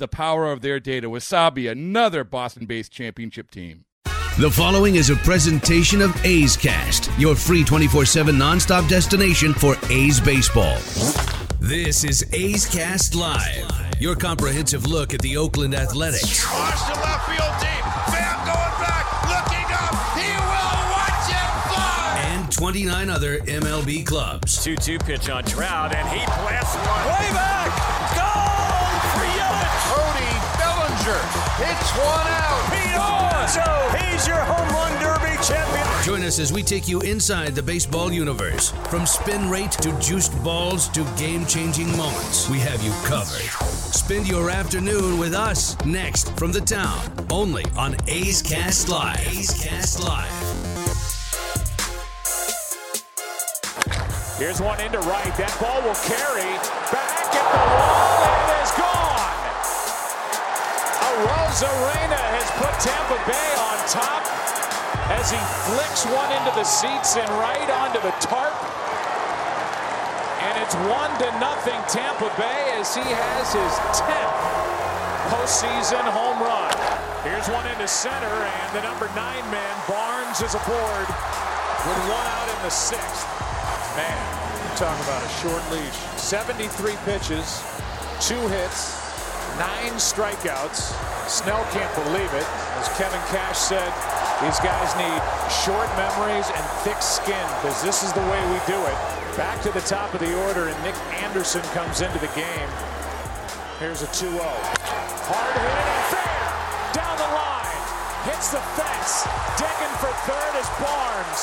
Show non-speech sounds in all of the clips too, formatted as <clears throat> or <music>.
the power of their data. Wasabi, another Boston based championship team. The following is a presentation of A's Cast, your free 24 7 nonstop destination for A's baseball. This is A's Cast Live, your comprehensive look at the Oakland Athletics. Watch the left field deep. Bam going back, looking up. He will watch it fly. And 29 other MLB clubs. 2 2 pitch on Trout, and he blasts one. Way back. Bellinger hits one out. Pete Alonso, he's your home run derby champion. Join us as we take you inside the baseball universe. From spin rate to juiced balls to game changing moments, we have you covered. Spend your afternoon with us next from the town, only on A's Cast Live. A's Cast Live. Here's one into right. That ball will carry back at the wall, and it is gone. Arozarena has put Tampa Bay on top as he flicks one into the seats and right onto the tarp. And it's one to nothing Tampa Bay as he has his 10th postseason home run. Here's one into center, and the number nine man, Barnes, is aboard with one out in the sixth. Man, talk about a short leash. 73 pitches, two hits, nine strikeouts. Snell can't believe it. As Kevin Cash said, these guys need short memories and thick skin because this is the way we do it. Back to the top of the order, and Nick Anderson comes into the game. Here's a 2-0. Hard hit and fair. Down the line. Hits the fence. Digging for third is Barnes.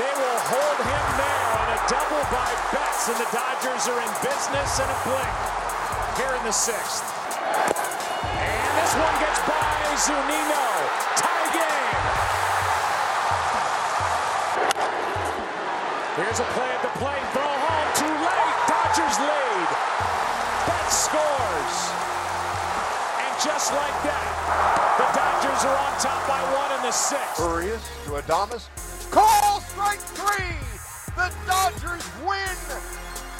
They will hold him there on a double by Betts, and the Dodgers are in business in a blink here in the sixth. And this one gets by Zunino. Tie game. Here's a play at the plate. Throw home. Too late. Dodgers lead. Betts scores. And just like that, the Dodgers are on top by one in the sixth. Urias to Adames. Call strike three. The Dodgers win.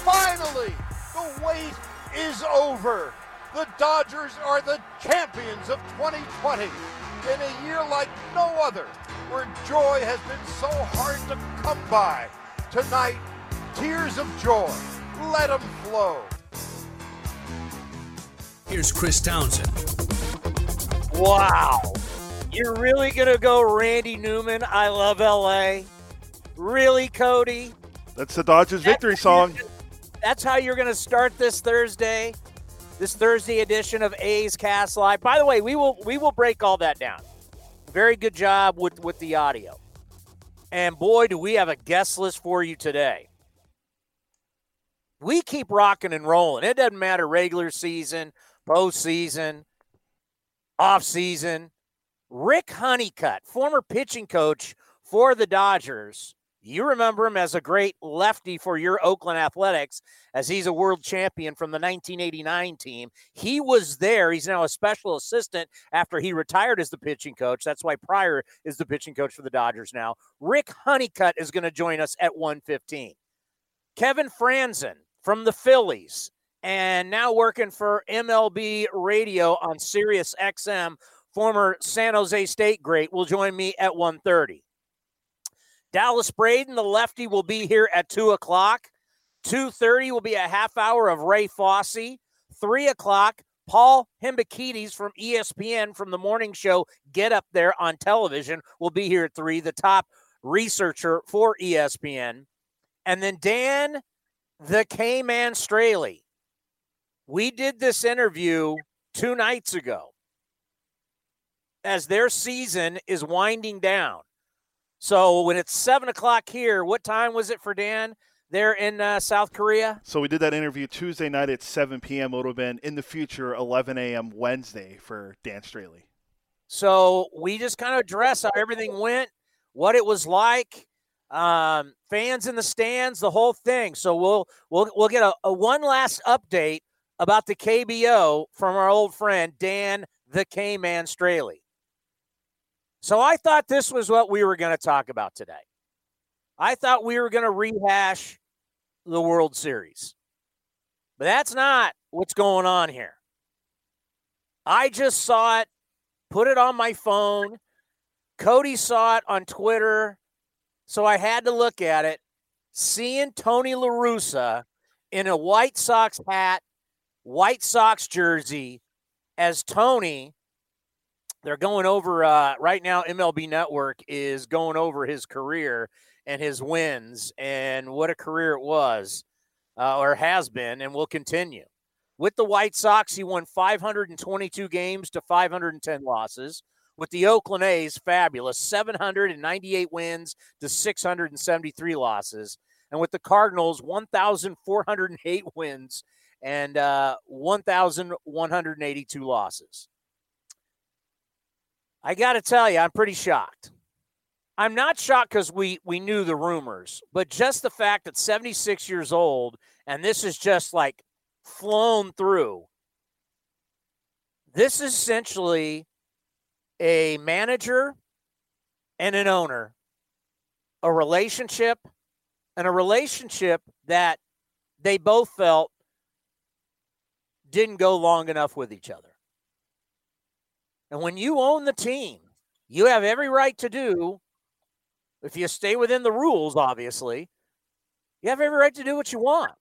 Finally, the wait is over. The Dodgers are the champions of 2020 in a year like no other, where joy has been so hard to come by. Tonight, tears of joy. Let them flow. Here's Chris Townsend. Wow. You're really going to go Randy Newman? I love LA. Really, Cody? That's the Dodgers victory song. That's how you're going to start this Thursday, this Thursday edition of A's Cast Live. By the way, we will we will break all that down. Very good job with with the audio. And boy, do we have a guest list for you today. We keep rocking and rolling. It doesn't matter regular season, postseason, off season. Rick Honeycutt, former pitching coach for the Dodgers. You remember him as a great lefty for your Oakland Athletics, as he's a world champion from the 1989 team. He was there. He's now a special assistant after he retired as the pitching coach. That's why Prior is the pitching coach for the Dodgers now. Rick Honeycutt is going to join us at 115. Kevin Frandsen from the Phillies and now working for MLB Radio on Sirius XM, former San Jose State great, will join me at 130. Dallas Braden, the lefty, will be here at 2 o'clock. 2.30 will be a half hour of Ray Fosse. three o'clock, Paul Hembekides from ESPN from the morning show Get Up There on television will be here at three, the top researcher for ESPN. And then Dan the K Man Straily. We did this interview two nights ago as their season is winding down. So when it's seven o'clock here, what time was it for Dan there in uh, South Korea? So we did that interview Tuesday night at 7 p.m. It would have been in the future 11 a.m. Wednesday for Dan Straily. So we just kind of address how everything went, what it was like, um, fans in the stands, the whole thing. So we'll we'll we'll get a, a one last update about the KBO from our old friend Dan the K Man Straily. So I thought this was what we were going to talk about today. I thought we were going to rehash the World Series. But that's not what's going on here. I just saw it, put it on my phone. Cody saw it on Twitter. So I had to look at it. Seeing Tony LaRussa in a White Sox hat, White Sox jersey, as Tony they're going over uh, right now. MLB Network is going over his career and his wins and what a career it was uh, or has been and will continue. With the White Sox, he won 522 games to 510 losses. With the Oakland A's, fabulous 798 wins to 673 losses. And with the Cardinals, 1,408 wins and uh, 1,182 losses. I got to tell you, I'm pretty shocked. I'm not shocked because we we knew the rumors, but just the fact that 76 years old and this is just like flown through. This is essentially a manager and an owner, a relationship, and a relationship that they both felt didn't go long enough with each other. And when you own the team, you have every right to do, if you stay within the rules, obviously, you have every right to do what you want.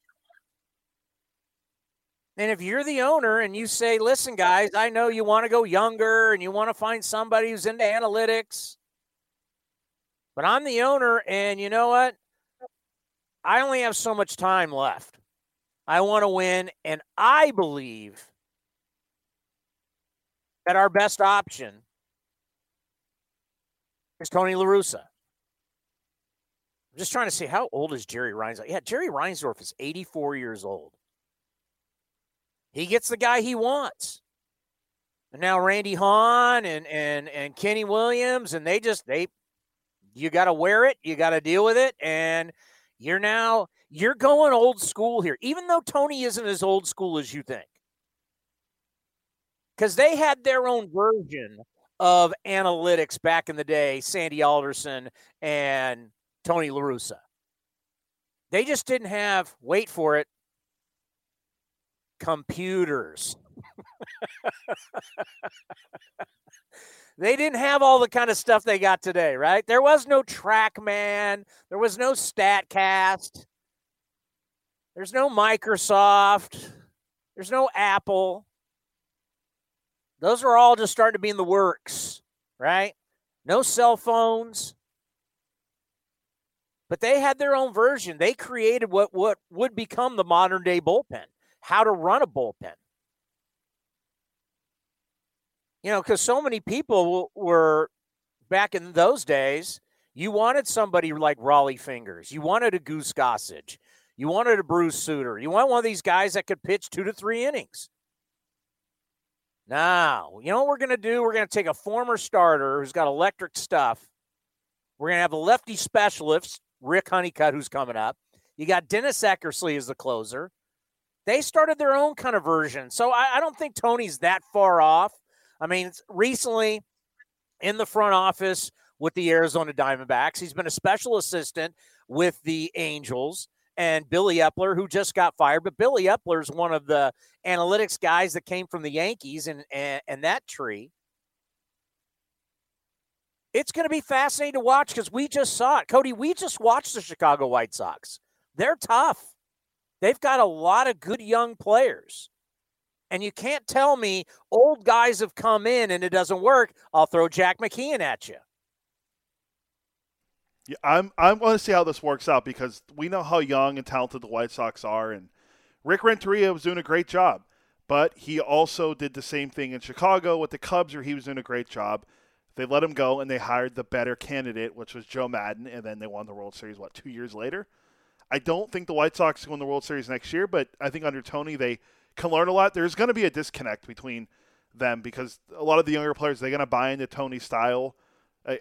And if you're the owner and you say, listen, guys, I know you want to go younger and you want to find somebody who's into analytics, but I'm the owner, and you know what? I only have so much time left. I want to win, and I believe that our best option is Tony LaRussa. I'm just trying to see how old is Jerry Reinsdorf? Yeah, Jerry Reinsdorf is 84 years old. He gets the guy he wants. And now Randy Hahn and and and Kenny Williams, and they just they you gotta wear it, you gotta deal with it, and you're now you're going old school here, even though Tony isn't as old school as you think because they had their own version of analytics back in the day, Sandy Alderson and Tony LaRussa. They just didn't have, wait for it, computers. they didn't have all the kind of stuff they got today, right? There was no TrackMan, there was no StatCast, there's no Microsoft, there's no Apple. Those are all just starting to be in the works, right? No cell phones. But they had their own version. They created what, what would become the modern day bullpen, how to run a bullpen. You know, because so many people were back in those days, you wanted somebody like Rollie Fingers. You wanted a Goose Gossage. You wanted a Bruce Sutter. You want one of these guys that could pitch two to three innings. Now, you know what we're going to do? We're going to take a former starter who's got electric stuff. We're going to have a lefty specialist, Rick Honeycutt, who's coming up. You got Dennis Eckersley as the closer. They started their own kind of version. So I, I don't think Tony's that far off. I mean, recently in the front office with the Arizona Diamondbacks, he's been a special assistant with the Angels and Billy Eppler, who just got fired. But Billy Eppler is one of the analytics guys that came from the Yankees and, and, and that tree. It's going to be fascinating to watch because we just saw it. Cody, we just watched the Chicago White Sox. They're tough. They've got a lot of good young players. And you can't tell me old guys have come in and it doesn't work. I'll throw Jack McKeon at you. Yeah, I'm I want to see how this works out because we know how young and talented the White Sox are, and Rick Renteria was doing a great job, but he also did the same thing in Chicago with the Cubs, where he was doing a great job. They let him go, and they hired the better candidate, which was Joe Maddon, and then they won the World Series. What two years later? I don't think the White Sox win the World Series next year, but I think under Tony they can learn a lot. There's going to be a disconnect between them because a lot of the younger players they're going to buy into Tony's style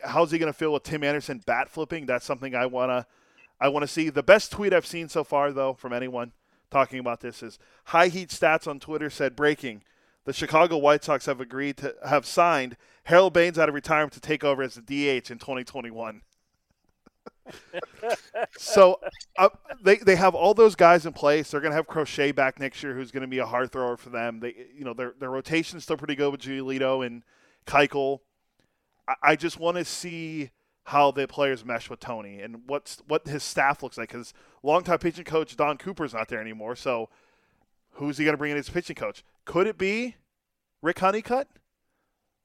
how's he going to feel with Tim Anderson bat flipping? That's something I wanna I want to see. The best tweet I've seen so far, though, from anyone talking about this is High Heat Stats on Twitter said breaking: the Chicago White Sox have agreed to have signed Harold Baines out of retirement to take over as the DH in 2021. <laughs> so uh, they they have all those guys in place. They're going to have Crochet back next year, who's going to be a hard thrower for them. They you know their their rotation is still pretty good with Giolito and Keuchel. I just want to see how the players mesh with Tony and what's what his staff looks like. Because longtime pitching coach Don Cooper's not there anymore. So who's he going to bring in as pitching coach? Could it be Rick Honeycutt?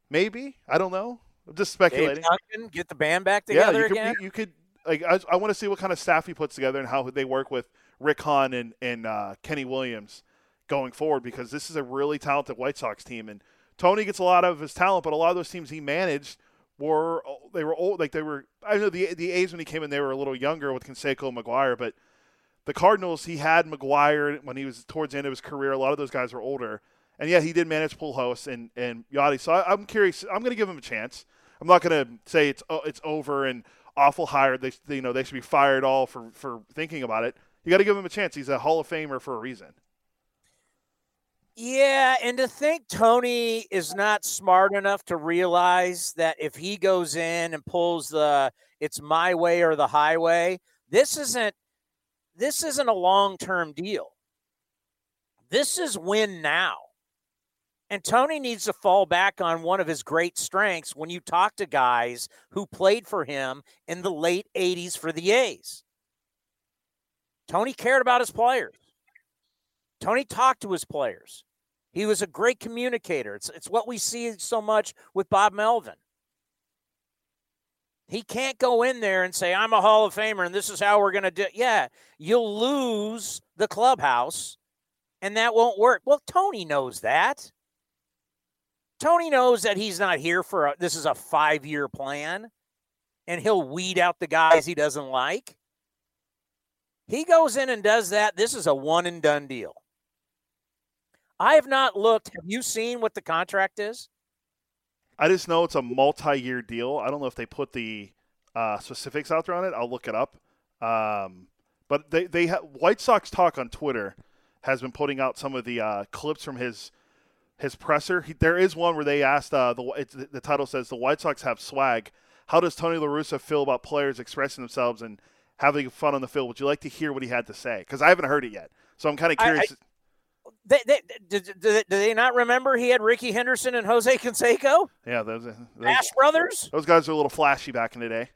Maybe I don't know. I'm just speculating. Duncan, get the band back together yeah, you again. Could, you could like I, I want to see what kind of staff he puts together and how they work with Rick Hahn and and uh, Kenny Williams going forward because this is a really talented White Sox team and Tony gets a lot of his talent, but a lot of those teams he managed were they were old like they were I know the the A's when he came in they were a little younger with Canseco and McGwire, but the Cardinals he had McGwire when he was towards the end of his career. A lot of those guys were older, and yeah, he did manage Pujols and and Yadi. So I, am curious. I'm going to give him a chance. I'm not going to say it's oh, it's over and awful hired. They you know they should be fired all for for thinking about it. You got to give him a chance. He's a Hall of Famer for a reason. Yeah, and to think Tony is not smart enough to realize that if he goes in and pulls the it's my way or the highway, this isn't this isn't a long-term deal. This is win now. And Tony needs to fall back on one of his great strengths when you talk to guys who played for him in the late 80s for the A's. Tony cared about his players. Tony talked to his players. He was a great communicator. It's, it's what we see so much with Bob Melvin. He can't go in there and say, I'm a Hall of Famer and this is how we're going to do it. Yeah, you'll lose the clubhouse and that won't work. Well, Tony knows that. Tony knows that he's not here for a, this is a five year plan and he'll weed out the guys he doesn't like. He goes in and does that. This is a one and done deal. I have not looked. Have you seen what the contract is? I just know it's a multi-year deal. I don't know if they put the uh, specifics out there on it. I'll look it up. Um, but they they ha- White Sox talk on Twitter has been putting out some of the uh, clips from his his presser. He, there is one where they asked uh, the the title says the White Sox have swag. How does Tony La Russa feel about players expressing themselves and having fun on the field? Would you like to hear what he had to say? Because I haven't heard it yet, so I'm kind of curious. I, I, they, they, do, do, they not remember he had Rickey Henderson and Jose Canseco? Yeah, those, those Ash brothers. Those guys were a little flashy back in the day.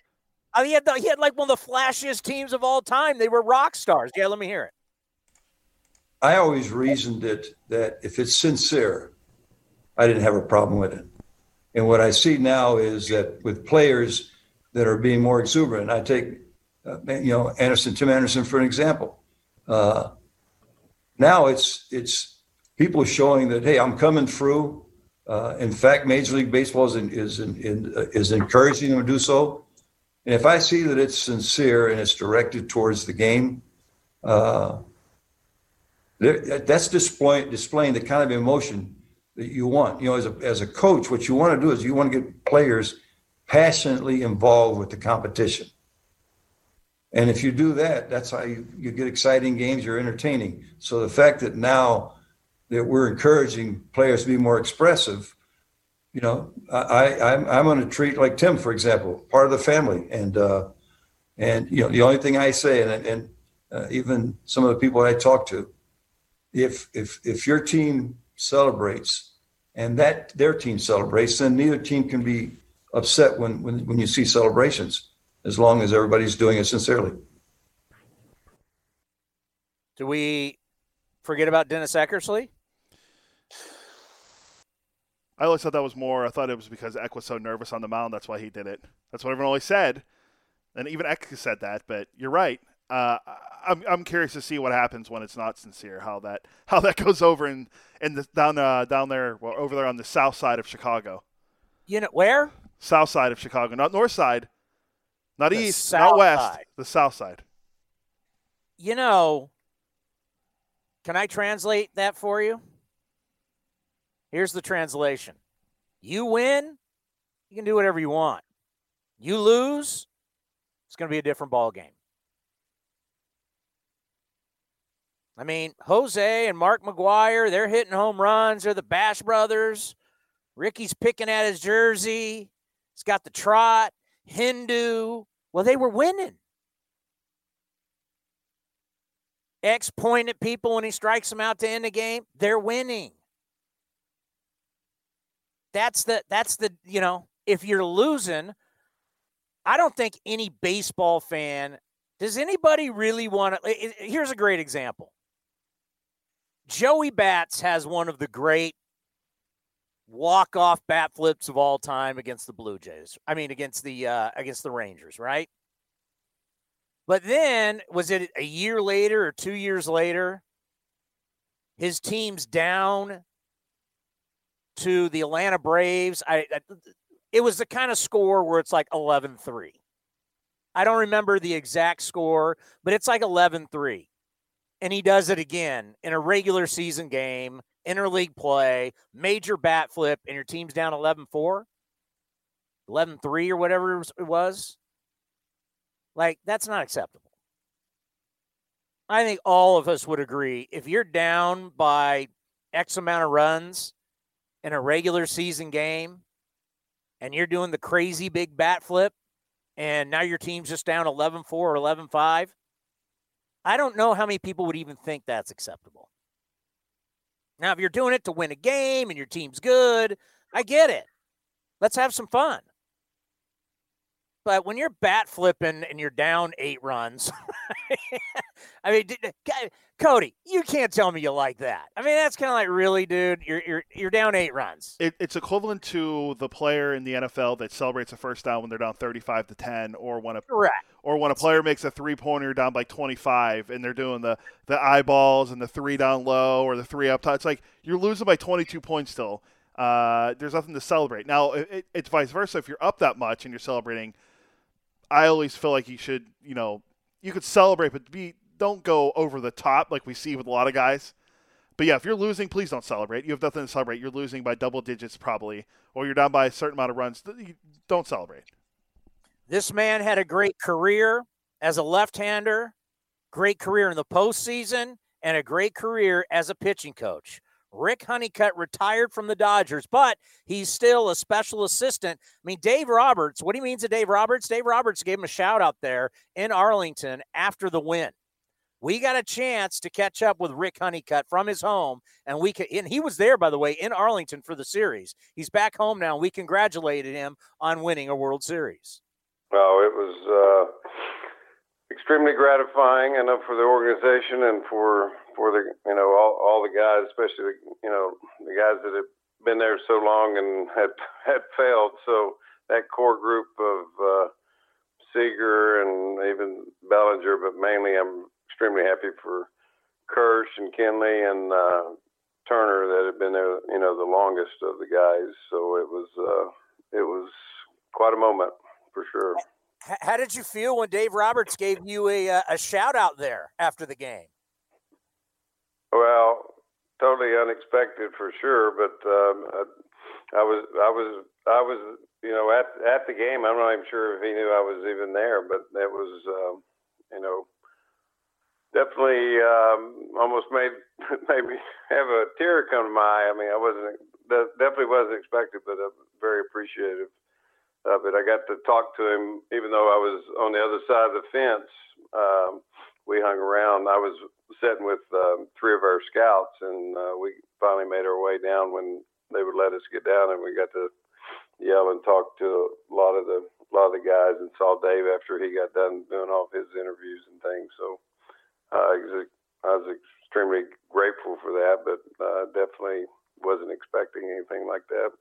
I mean, he had, the, he had like one of the flashiest teams of all time. They were rock stars. Yeah, let me hear it. I always reasoned it that if it's sincere, I didn't have a problem with it. And what I see now is that with players that are being more exuberant, I take, uh, you know, Anderson, Tim Anderson for an example. Uh, now it's it's people showing that hey, I'm coming through. Uh, in fact, Major League Baseball is in, is in, in, uh, is encouraging them to do so. And if I see that it's sincere and it's directed towards the game, uh, that's displaying displaying the kind of emotion that you want. You know, as a as a coach, what you want to do is you want to get players passionately involved with the competition. And if you do that, that's how you, you get exciting games, you're entertaining. So the fact that now that we're encouraging players to be more expressive, you know, I, I'm, I'm going to treat like Tim, for example, part of the family. And, uh, and, you know, the only thing I say, and, and uh, even some of the people I talk to, if, if, if your team celebrates and that their team celebrates, then neither team can be upset when, when, when you see celebrations as long as everybody's doing it sincerely. Do we forget about Dennis Eckersley? I always thought that was more. I thought it was because Eck was so nervous on the mound. That's why he did it. That's what everyone always said, and even Eck said that. But you're right. Uh, I'm I'm curious to see what happens when it's not sincere. How that <laughs> how that goes over in in the down uh, down there well, over there on the south side of Chicago. You know where? South side of Chicago, not north side, not The east, not west. side. The south side. You know, can I translate that for you? Here's the translation. You win, you can do whatever you want. You lose, it's going to be a different ball game. I mean, Jose and Mark McGwire, they're hitting home runs. They're the Bash brothers. Ricky's picking at his jersey. He's got the trot. Hindu. Well, they were winning. Eck point at people when he strikes them out to end the game. They're winning. That's the that's the you know if you're losing, I don't think any baseball fan does anybody really want to. Here's a great example. Joey Bats has one of the great walk off bat flips of all time against the Blue Jays. I mean against the uh, against the Rangers, right? But then, was it a year later or two years later? His team's down to the Atlanta Braves. I, I it was the kind of score where it's like 11-3. I don't remember the exact score, but it's like 11-3. And he does it again in a regular season game, interleague play, major bat flip, and your team's down 11-4, 11-3 or whatever it was. Like, that's not acceptable. I think all of us would agree if you're down by X amount of runs in a regular season game and you're doing the crazy big bat flip and now your team's just down 11 4 or 11 5, I don't know how many people would even think that's acceptable. Now, if you're doing it to win a game and your team's good, I get it. Let's have some fun. But when you're bat flipping and you're down eight runs, <laughs> I mean, did- Guy- Cody, you can't tell me you like that. I mean, that's kind of like, really, dude, you're you're you're down eight runs. It, it's equivalent to the player in the NFL that celebrates a first down when they're down 35 to 10, or when a Correct. or when a player makes a three pointer down by 25 and they're doing the, the eyeballs and the three down low or the three up top. It's like you're losing by 22 points still. Uh, there's nothing to celebrate. Now, it- it's vice versa. If you're up that much and you're celebrating, I always feel like you should, you know, you could celebrate, but be don't go over the top like we see with a lot of guys. But yeah, if you're losing, please don't celebrate. You have nothing to celebrate. You're losing by double digits probably, or you're down by a certain amount of runs. Don't celebrate. This man had a great career as a left-hander, great career in the postseason, and a great career as a pitching coach. Rick Honeycutt retired from the Dodgers, but he's still a special assistant. I mean, Dave Roberts, what do you mean to Dave Roberts? Dave Roberts gave him a shout out there in Arlington after the win. We got a chance to catch up with Rick Honeycutt from his home, and we could, and he was there, by the way, in Arlington for the series. He's back home now. We congratulated him on winning a World Series. Oh, it was uh, extremely gratifying, know, for the organization and for for the you know all, all the guys, especially the, you know the guys that have been there so long and had had failed. So that core group of uh, Seager and even Bellinger, but mainly I'm extremely happy for Kersh and Kenley and uh, Turner that had been there, you know, the longest of the guys. So it was uh, it was quite a moment for sure. How did you feel when Dave Roberts gave you a uh, a shout out there after the game? Well, totally unexpected for sure, but um, I, I was I was I was you know at at the game. I'm not even sure if he knew I was even there, but it was um, you know definitely um, almost made <laughs> made me have a tear come to my eye. I mean, I wasn't definitely wasn't expected, but I'm very appreciative of it. I got to talk to him, even though I was on the other side of the fence. Um, we hung around. I was sitting with um, three of our scouts, and uh, we finally made our way down when they would let us get down, and we got to yell and talk to a lot of the a lot of the guys, and saw Dave after he got done doing all of his interviews and things. So uh, I was extremely grateful for that, but uh, definitely wasn't expecting anything like that.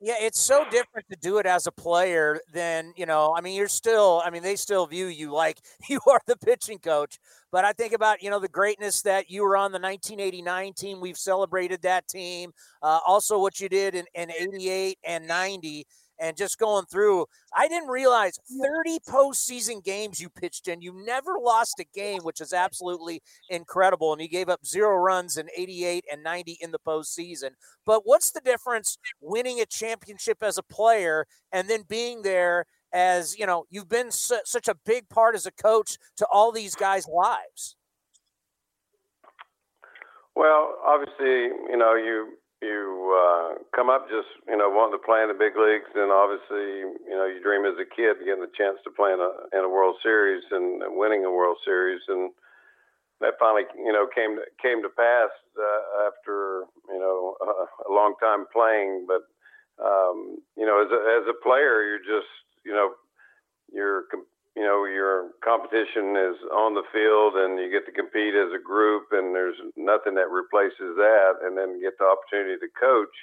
Yeah, it's so different to do it as a player than, you know, I mean, you're still, I mean, they still view you like <laughs> you are the pitching coach. But I think about, you know, the greatness that you were on the 1989 team. We've celebrated that team. Uh, also, what you did in, in 88 and 90 and just going through, I didn't realize 30 postseason games you pitched in. You never lost a game, which is absolutely incredible. And you gave up zero runs in 88 and 90 in the postseason. But what's the difference winning a championship as a player and then being there as, you know, you've been su- such a big part as a coach to all these guys' lives? Well, obviously, you know, you you uh, come up just you know wanting to play in the big leagues, and obviously you know you dream as a kid getting the chance to play in a in a World Series and, winning a World Series, and that finally you know came came to pass uh, after you know a, a long time playing. But um, you know as a, as a player, you're just you know you're you know your competition is on the field and you get to compete as a group and there's nothing that replaces that and then get the opportunity to coach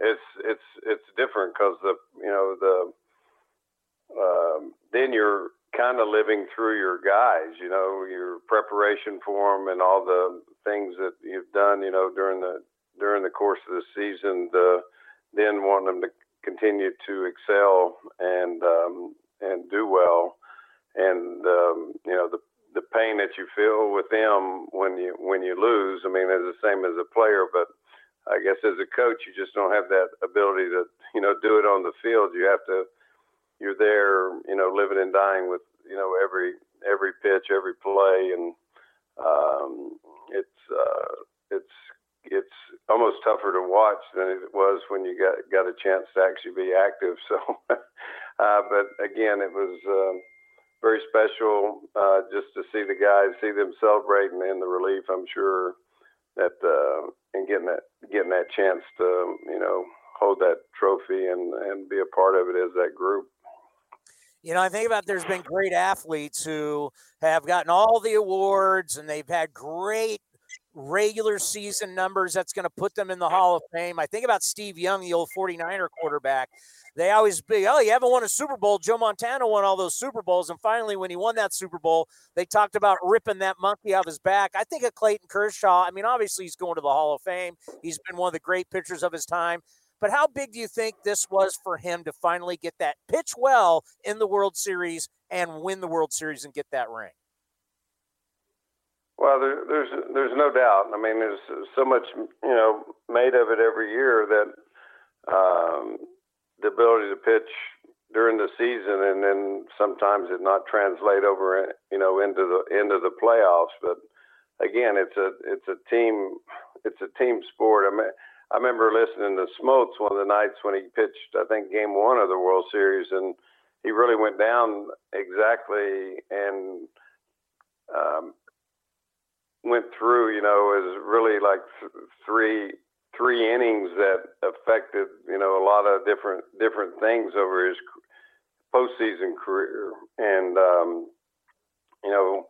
it's it's it's different because the you know the um, then you're kind of living through your guys you know your preparation for them and all the things that you've done you know during the during the course of the season the then wanting them to continue to excel and um, and do well and um, you know the the pain that you feel with them when you when you lose. I mean, it's the same as a player, but I guess as a coach, you just don't have that ability to you know do it on the field. You have to you're there, you know, living and dying with you know every every pitch, every play, and um, it's uh, it's it's almost tougher to watch than it was when you got got a chance to actually be active. <laughs> So, uh, but again, it was. Um, very special uh, just to see the guys, see them celebrating and the relief. I'm sure that uh, and getting that getting that chance to you know hold that trophy and and be a part of it as that group. You know, I think about there's been great athletes who have gotten all the awards and they've had great regular season numbers that's going to put them in the Hall of Fame. I think about Steve Young, the old 49er quarterback they always be, oh, you haven't won a Super Bowl. Joe Montana won all those Super Bowls. And finally, when he won that Super Bowl, they talked about ripping that monkey off his back. I think of Clayton Kershaw. I mean, obviously, he's going to the Hall of Fame. He's been one of the great pitchers of his time. But how big do you think this was for him to finally get that pitch well in the World Series and win the World Series and get that ring? Well, there, there's there's no doubt. I mean, there's so much you know made of it every year that um, the ability to pitch during the season and then sometimes it not translate over you know into the into the playoffs. But again it's a it's a team it's a team sport. I mean i remember listening to smoltz one of the nights when he pitched i think game one of the world series and he really went down exactly and um, went through you know as really like th- three three innings that affected you know a lot of different different things over his postseason career, and um, you know,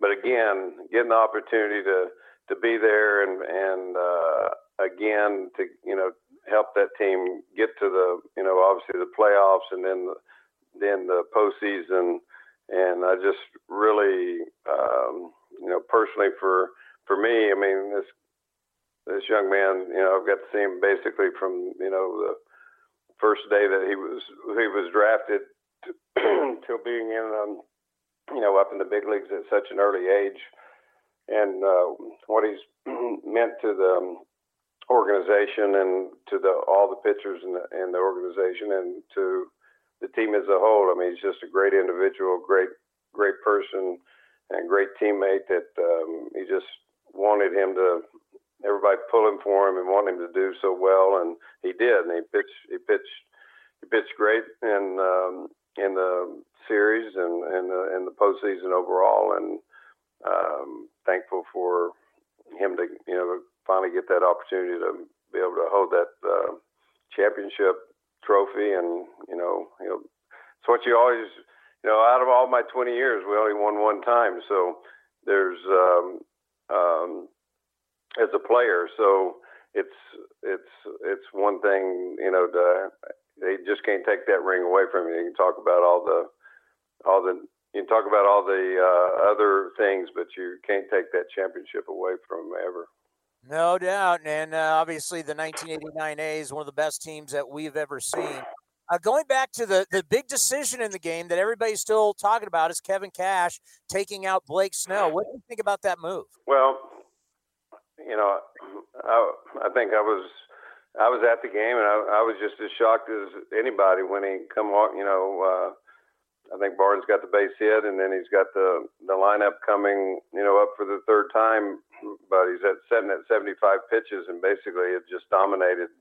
but again, getting the opportunity to to be there and and uh, again to you know help that team get to the you know obviously the playoffs and then then the postseason, and I just really um, you know personally for for me, I mean this this young man, you know, I've got to see him basically from you know the first day that he was he was drafted to, <clears throat> till being in um, you know up in the big leagues at such an early age, and uh, what he's <clears throat> meant to the um, organization and to the all the pitchers in the, in the organization and to the team as a whole. I mean, he's just a great individual, great great person, and great teammate. That um, he just wanted him to everybody pulling for him and wanting him to do so well, and he did. And he pitched, he pitched, he pitched great in um, in the series and and the, in the postseason overall. And um, thankful for him to you know finally get that opportunity to be able to hold that uh, championship trophy. And you know, you know, it's what you always you know. Out of all my 20 years, we only won one time, so there's um, um, as a player. So it's it's it's one thing, you know, to, they just can't take that ring away from you. You can talk about all the all the you can talk about all the uh, other things, but you can't take that championship away from them ever. No doubt, and uh, obviously the 1989 A's, one of the best teams that we've ever seen. Uh, going back to the the big decision in the game that everybody's still talking about is Kevin Cash taking out Blake Snell. What do you think about that move? Well, you know, I, I think I was I was at the game and I, I was just as shocked as anybody when he come on. You know, uh, I think Barnes got the base hit and then he's got the the lineup coming. You know, up for the third time, but he's at setting at 75 pitches and basically it just dominated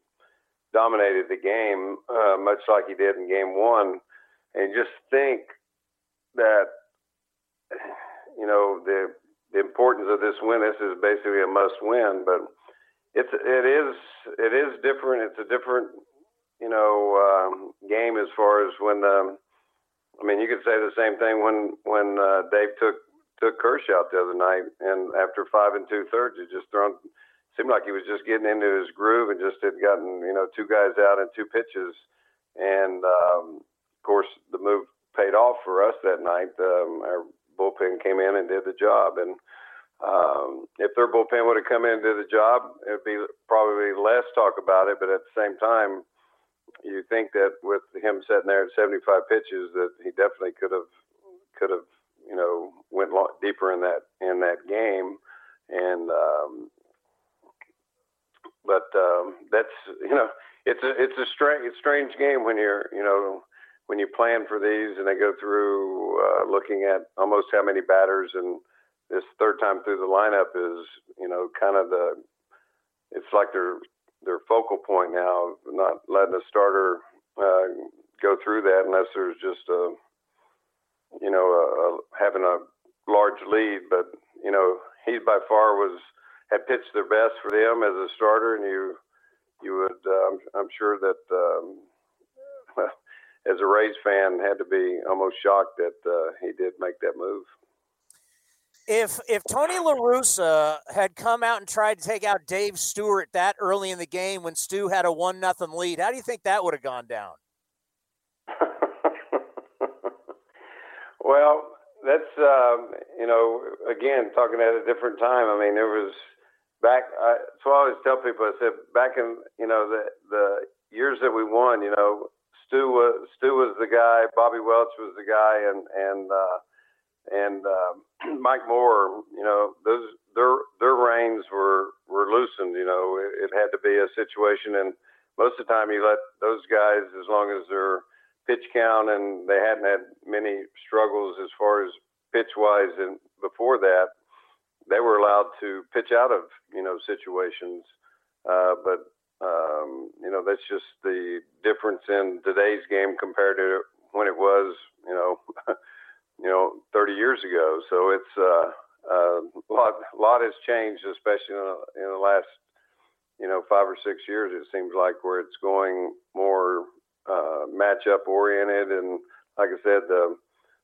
dominated the game, uh, much like he did in Game One. And just think that you know the the importance of this win. This is basically a must win, but it's it is it is different. It's a different you know um, game as far as when the. I mean, you could say the same thing when when uh, Dave took took Kershaw the other night, and after five and two thirds, he just thrown seemed like he was just getting into his groove and just had gotten you know two guys out and two pitches, and um, of course the move paid off for us that night. Um, our bullpen came in and did the job, and um, if their bullpen would have come in and did the job, it'd be probably less talk about it. But at the same time, you think that with him sitting there at 75 pitches, that he definitely could have could have you know went deeper in that in that game, and um, but um, that's you know it's a it's a strange strange game when you're you know when you plan for these and they go through uh, looking at almost how many batters and this third time through the lineup is you know kind of the it's like their their focal point now not letting a starter uh, go through that unless there's just a you know a, a, having a large lead. But you know he by far was had pitched their best for them as a starter, and you you would um, I'm sure that um, <laughs> as a Rays fan had to be almost shocked that uh, he did make that move. If if Tony La Russa had come out and tried to take out Dave Stewart that early in the game when Stu had a one nothing lead, how do you think that would have gone down? <laughs> well, that's um, you know again talking at a different time. I mean, there was back. I, so I always tell people, I said back in you know the the years that we won, you know, Stu was Stu was the guy, Bobby Welch was the guy, and and uh, and uh, <clears throat> Mike Moore, you know, those their their reins were were loosened. You know, it, it had to be a situation, and most of the time you let those guys, as long as their pitch count and they hadn't had many struggles as far as pitch wise, and before that they were allowed to pitch out of you know situations, uh, but um, you know that's just the difference in today's game compared to when it was you know <laughs> you know 30 years ago. So it's uh, uh, a lot lot has changed, especially in, in the last you know five or six years. It seems like where it's going more uh, matchup oriented, and like I said, the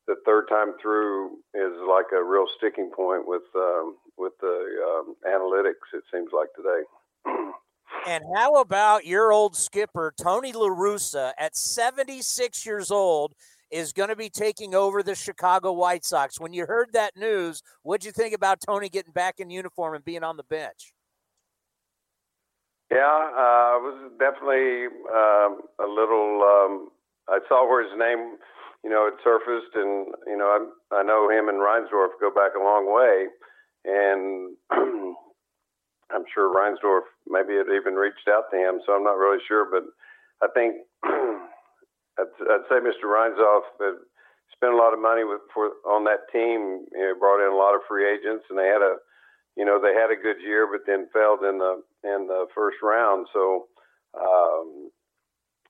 the third time through is like a real sticking point with um, with the um, analytics. It seems like today. <clears throat> and how about your old skipper Tony La Russa at 76 years old is going to be taking over the Chicago White Sox? When you heard that news, what'd you think about Tony getting back in uniform and being on the bench? Yeah, uh, I was definitely um, a little. Um, I saw where his name you know, it surfaced, and you know, I, I know him and Reinsdorf go back a long way, and <clears throat> I'm sure Reinsdorf maybe had even reached out to him, so I'm not really sure, but I think <clears throat> I'd, I'd say Mr. Reinsdorf had spent a lot of money with for on that team. You know, brought in a lot of free agents, and they had a, you know, they had a good year, but then failed in the in the first round. So, um,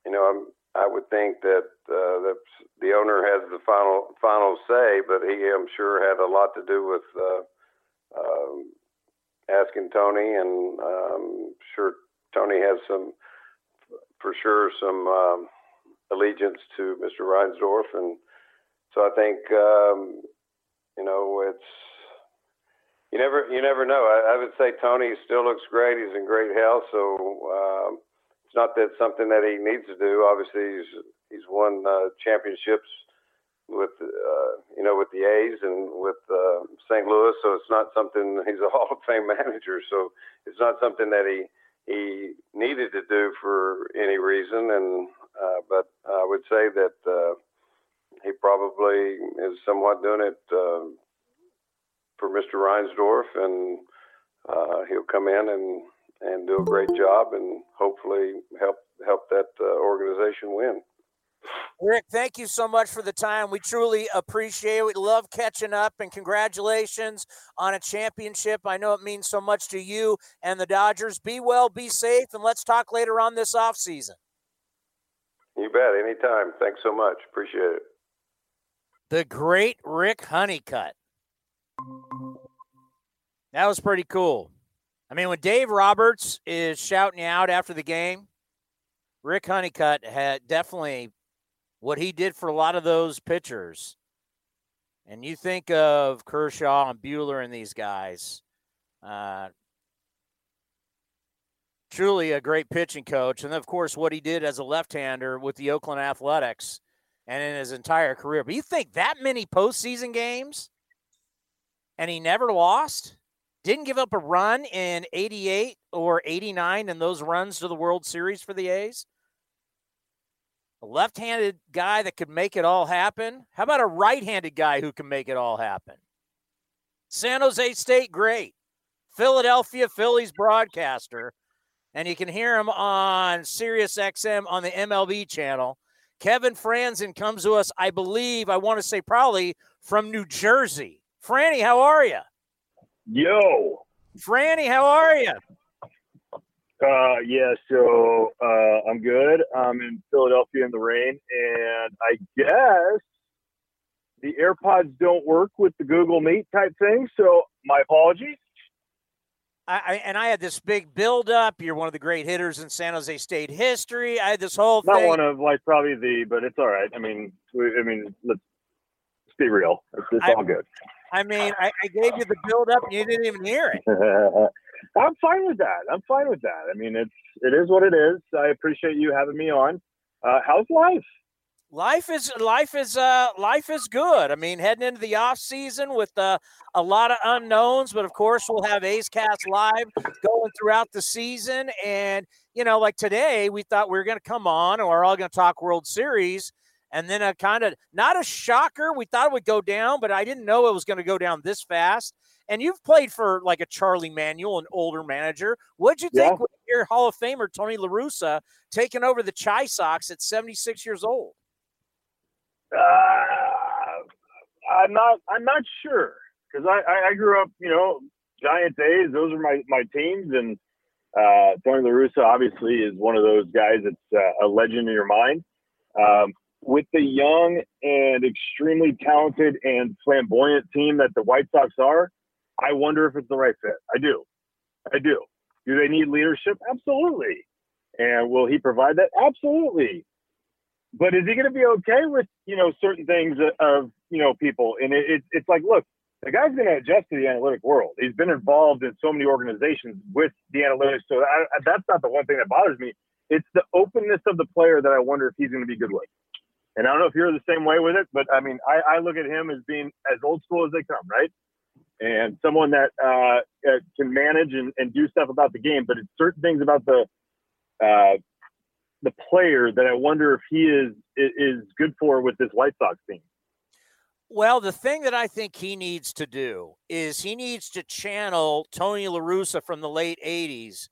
you know, I'm I would think that uh, the, the owner has the final final say, but he, I'm sure, had a lot to do with uh, um, asking Tony, and um, sure Tony has some, for sure, some um, allegiance to Mr. Reinsdorf, and so I think um, you know it's you never you never know. I, I would say Tony still looks great. He's in great health, so um, it's not that something that he needs to do. Obviously, he's he's won uh, championships with uh, you know with the A's and with uh, St. Louis, so it's not something. <laughs> He's a Hall of Fame manager, so it's not something that he he needed to do for any reason. And uh, but I would say that uh, he probably is somewhat doing it. Uh, for Mr. Reinsdorf, and uh, he'll come in and and do a great job, and hopefully help help that uh, organization win. Rick, thank you so much for the time. We truly appreciate it. We love catching up, and congratulations on a championship. I know it means so much to you and the Dodgers. Be well, be safe, and let's talk later on this off season. You bet. Anytime. Thanks so much. Appreciate it. The great Rick Honeycutt. That was pretty cool. I mean, when Dave Roberts is shouting you out after the game, Rick Honeycutt had definitely what he did for a lot of those pitchers. And you think of Kershaw and Buehler and these guys. Uh, truly a great pitching coach. And of course, what he did as a left hander with the Oakland Athletics and in his entire career. But you think that many postseason games and he never lost? Didn't give up a run in 88 or 89 in those runs to the World Series for the A's. A left handed guy that could make it all happen. How about a right handed guy who can make it all happen? San Jose State, great. Philadelphia Phillies broadcaster. And you can hear him on Sirius XM on the MLB channel. Kevin Frandsen comes to us, I believe, I want to say probably from New Jersey. Franny, how are you? Yo. Franny, how are you? Uh, yeah, so uh, I'm good. I'm in Philadelphia in the rain, and I guess the AirPods don't work with the Google Meet type thing. So my apologies. I, I, and I had this big build up. You're one of the great hitters in San Jose State history. I had this whole Not thing. one of like probably the, but it's all right. I mean, we, I mean, let's, let's be real. It's, it's I- all good. I mean, I, I gave you the build up and you didn't even hear it. <laughs> I'm fine with that. I'm fine with that. I mean, it's it is what it is. I appreciate you having me on. Uh, how's life? Life is life is uh life is good. I mean, heading into the off season with uh, a lot of unknowns, but of course we'll have A's Cast live going throughout the season. And you know, like today, we thought we were going to come on, and we're all going to talk World Series. And then a kind of not a shocker. We thought it would go down, but I didn't know it was going to go down this fast. And you've played for like a Charlie Manuel, an older manager. What'd you think Yeah. when your Hall of Famer Tony La Russa taking over the Chi Sox at 76 years old? Uh, I'm not. I'm not sure because I, I grew up. You know, Giants A's. Those are my my teams, and uh, Tony La Russa obviously is one of those guys that's uh, a legend in your mind. Um, with the young and extremely talented and flamboyant team that the White Sox are, I wonder if it's the right fit. I do. I do. Do they need leadership? Absolutely. And will he provide that? Absolutely. But is he going to be okay with you know certain things of you know people? And it, it, it's like, look, the guy's going to adjust to the analytic world. He's been involved in so many organizations with the analytics. So I, that's not the one thing that bothers me. It's the openness of the player that I wonder if he's going to be good with. And I don't know if you're the same way with it, but I mean, I, I look at him as being as old school as they come, right? And someone that uh, can manage and, and do stuff about the game, but it's certain things about the uh, the player that I wonder if he is is good for with this White Sox team. Well, the thing that I think he needs to do is he needs to channel Tony La Russa from the late 80s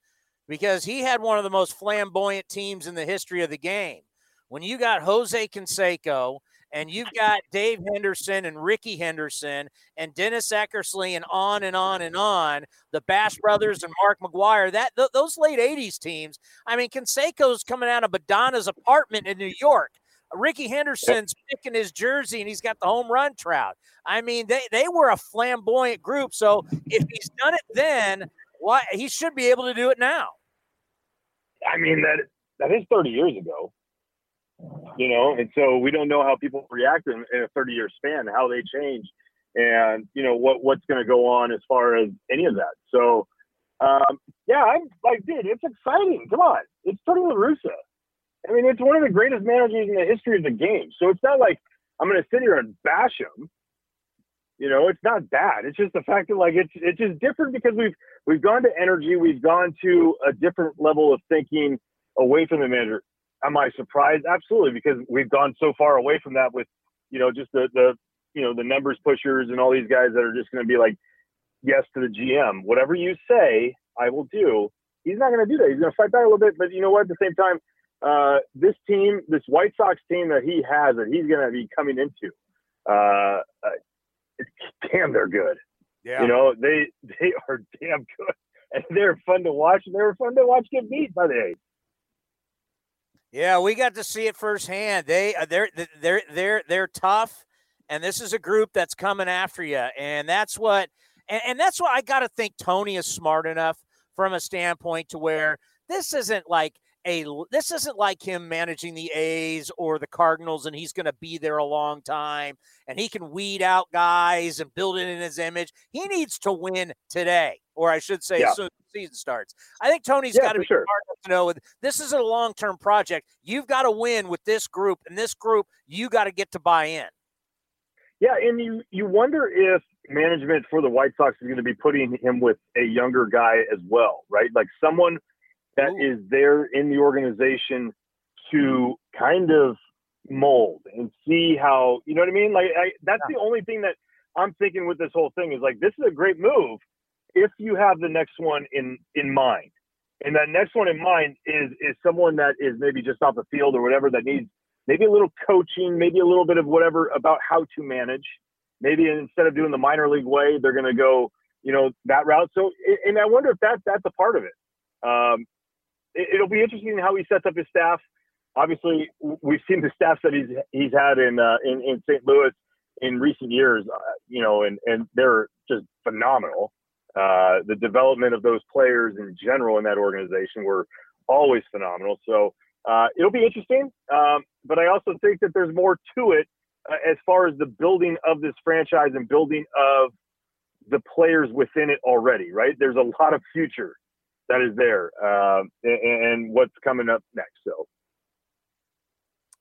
because he had one of the most flamboyant teams in the history of the game. When you got Jose Canseco and you've got Dave Henderson and Rickey Henderson and Dennis Eckersley and on and on and on, the Bash brothers and Mark McGwire, that th- those late 80s teams, I mean, Canseco's coming out of Madonna's apartment in New York. Rickey Henderson's picking his jersey and he's got the home run trout. I mean, they, they were a flamboyant group. So if he's done it then, why he should be able to do it now. I mean that that is 30 years ago, you know, and so we don't know how people react in, in a 30 year span, how they change and you know what what's going to go on as far as any of that. So, um, yeah, I'm like, dude, it's exciting. Come on, it's Tony La Russa. I mean, it's one of the greatest managers in the history of the game. So it's not like I'm going to sit here and bash him. You know, it's not bad. It's just the fact that like it's it's just different because we've we've gone to energy, we've gone to a different level of thinking away from the manager. Am I surprised? Absolutely, because we've gone so far away from that with, you know, just the the you know the numbers pushers and all these guys that are just going to be like yes to the GM. Whatever you say, I will do. He's not going to do that. He's going to fight back a little bit, but you know what? At the same time, uh, this team, this White Sox team that he has, that he's going to be coming into, uh, uh, damn, they're good. Yeah. You know, they they are damn good, and they're fun to watch. And they were fun to watch get beat by the A's. Yeah, we got to see it firsthand. They uh, they're they're they're they're tough, and this is a group that's coming after you, and that's what and, and that's why I got to think Tony is smart enough from a standpoint to where this isn't like a this isn't like him managing the A's or the Cardinals and he's going to be there a long time and he can weed out guys and build it in his image. He needs to win today, or I should say, Yeah. as soon as the season starts. I think Tony's Yeah, got to be sure. smart to know this is a long term project. You've got to win with this group, and this group you got to get to buy in. Yeah, and you you wonder if management for the White Sox is going to be putting him with a younger guy as well, right? Like someone that is there in the organization to kind of mold and see how you know what I mean. Like I, that's the only thing that I'm thinking with this whole thing is like this is a great move if you have the next one in in mind, and that next one in mind is is someone that is maybe just off the field or whatever that needs maybe a little coaching, maybe a little bit of whatever about how to manage. Maybe instead of doing the minor league way, they're going to go, you know, that route. So, and I wonder if that that's a part of it. Um, it. It'll be interesting how he sets up his staff. Obviously, we've seen the staffs that he's he's had in uh, in, in St. Louis in recent years, uh, you know, and and they're just phenomenal. Uh, the development of those players in general in that organization were always phenomenal. So uh, it'll be interesting. Um, but I also think that there's more to it uh, as far as the building of this franchise and building of the players within it already, right? There's a lot of future that is there um, and, and what's coming up next. So,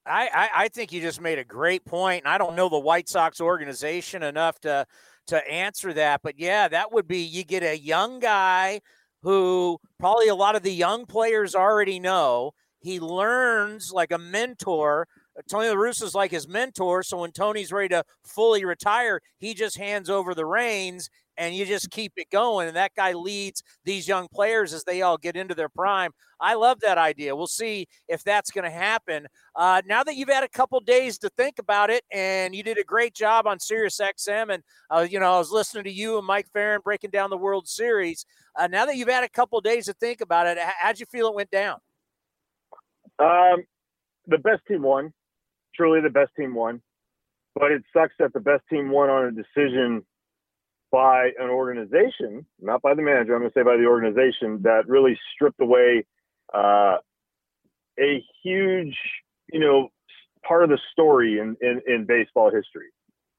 I, I, I think you just made a great point, and I don't know the White Sox organization enough to to answer that. But yeah, that would be you get a young guy who probably a lot of the young players already know. He learns like a mentor. Tony La is like his mentor. So when Tony's ready to fully retire, he just hands over the reins and you just keep it going. And that guy leads these young players as they all get into their prime. I love that idea. We'll see if that's going to happen. Uh, now that you've had a couple days to think about it, and you did a great job on Sirius XM, and uh, you know I was listening to you and Mike Ferrin breaking down the World Series. Uh, now that you've had a couple days to think about it, how'd you feel it went down? um, the best team won. Truly, the best team won. But it sucks that the best team won on a decision by an organization, not by the manager. I'm going to say by the organization that really stripped away uh, a huge, you know, part of the story in in, in baseball history.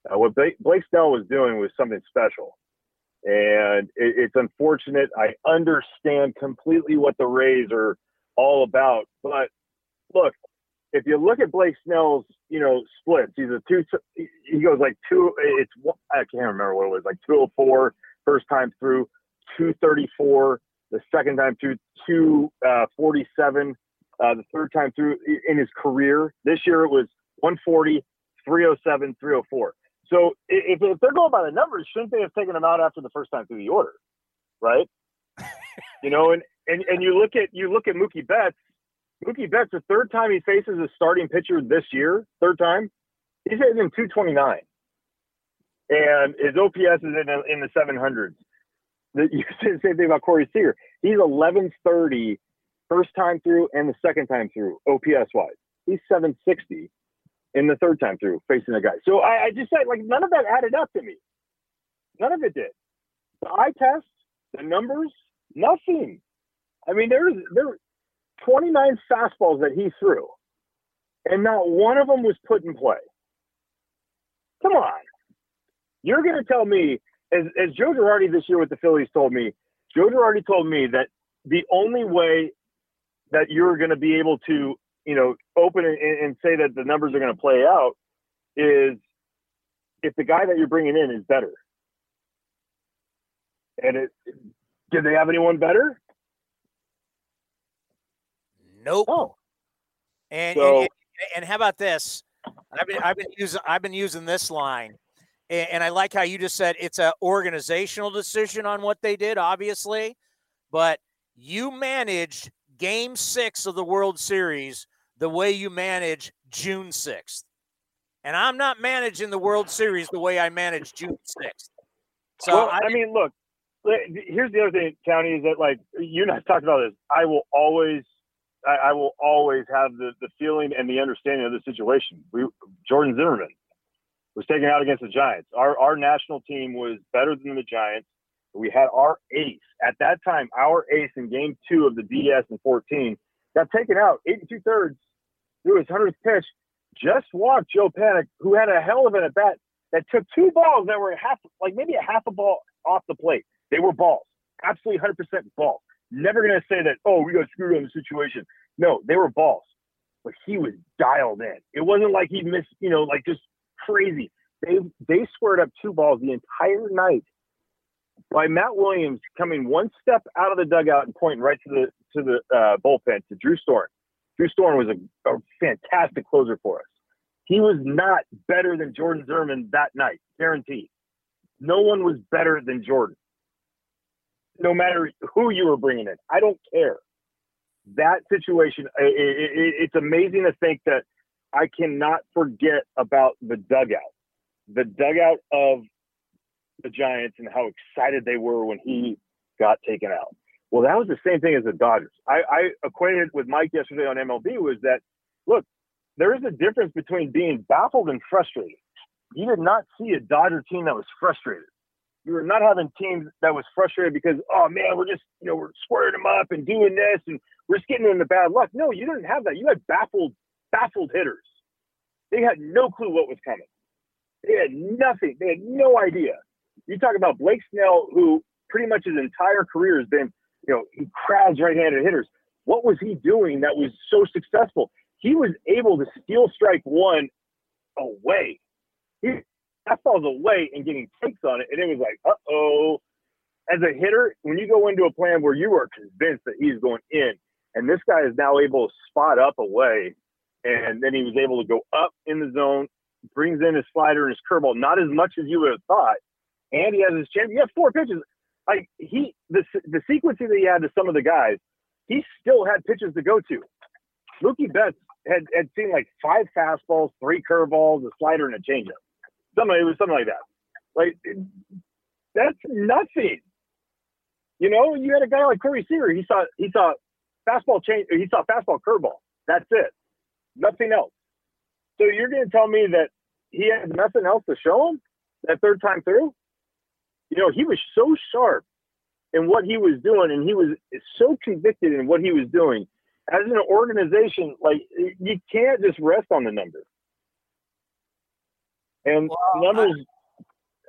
Uh, what Blake, Blake Snell was doing was something special, and it, it's unfortunate. I understand completely what the Rays are all about, but look, if you look at Blake Snell's, you know, splits, he's a two. He goes like two. It's I can't remember what it was, like 204 first time through, 234 the second time through, 247 uh, the third time through in his career. This year it was 140, 307, 304. So if, if they're going by the numbers, shouldn't they have taken him out after the first time through the order, right? <laughs> you know, and, and and you look at you look at Mookie Betts. Mookie Betts, the third time he faces a starting pitcher this year, third time, he's hitting him 229, and his OPS is in the, in the 700s. The, <laughs> you say the same thing about Corey Seager. He's 1130 first time through and the second time through OPS wise. He's 760 in the third time through facing a guy. So I, I just said like none of that added up to me. None of it did. The eye test, the numbers, nothing. I mean, there's there 29 fastballs that he threw, and not one of them was put in play. Come on. You're going to tell me, as, as Joe Girardi this year with the Phillies told me, Joe Girardi told me that the only way that you're going to be able to, you know, open and, and say that the numbers are going to play out is if the guy that you're bringing in is better. And it, did they have anyone better? Nope. Oh. And, So- and and how about this? I've been I've been using I've been using this line, and, and I like how you just said it's an organizational decision on what they did, obviously, but you managed Game Six of the World Series the way you manage June sixth, and I'm not managing the World Series the way I managed June sixth. So well, I, I, mean, look, here's the other thing, County, is that like you and I talked about this. I will always, I, I will always have the, the feeling and the understanding of the situation. We, Jordan Zimmermann was taken out against the Giants. Our our national team was better than the Giants. We had our ace at that time. Our ace in Game Two of the DS in 14 got taken out eight and two thirds through his hundredth pitch. Just walked Joe Panik, who had a hell of an at bat that took two balls that were half, like maybe a half a ball off the plate. They were balls, absolutely 100% balls. Never going to say that, oh, we got screwed on the situation. No, they were balls, but he was dialed in. It wasn't like he missed, you know, like just crazy. They they squared up two balls the entire night by Matt Williams coming one step out of the dugout and pointing right to the to the uh, bullpen to Drew Storen. Drew Storen was a, a fantastic closer for us. He was not better than Jordan Zimmermann that night, guaranteed. No one was better than Jordan. No matter who you were bringing in, I don't care. That situation, i i i it's amazing to think that I cannot forget about the dugout, the dugout of the Giants and how excited they were when he got taken out. Well, that was the same thing as the Dodgers. I, I equated with Mike yesterday on MLB was that, look, there is a difference between being baffled and frustrated. You did not see a Dodger team that was frustrated. You were not having teams that was frustrated because, oh man, we're just, you know, we're squaring them up and doing this and we're just getting into bad luck. No, you didn't have that. You had baffled, baffled hitters. They had no clue what was coming. They had nothing. They had no idea. You talk about Blake Snell, who pretty much his entire career has been, you know, he crowds right-handed hitters. What was he doing that was so successful? He was able to steal strike one away. He fastballs away and getting takes on it, and it was like, uh oh. As a hitter, when you go into a plan where you are convinced that he's going in, and this guy is now able to spot up away, and then he was able to go up in the zone, brings in his slider and his curveball, not as much as you would have thought, and he has his chance. He has four pitches. Like he, the the sequencing that he had to some of the guys, he still had pitches to go to. Mookie Betts had had seen like five fastballs, three curveballs, a slider, and a changeup. Something it was something like that. Like that's nothing. You know, you had a guy like Corey Seager. He saw he saw fastball change. He saw fastball curveball. That's it. Nothing else. So you're going to tell me that he had nothing else to show him that third time through? You know, he was so sharp in what he was doing, and he was so convicted in what he was doing. As an organization, like you can't just rest on the number. And Well, numbers,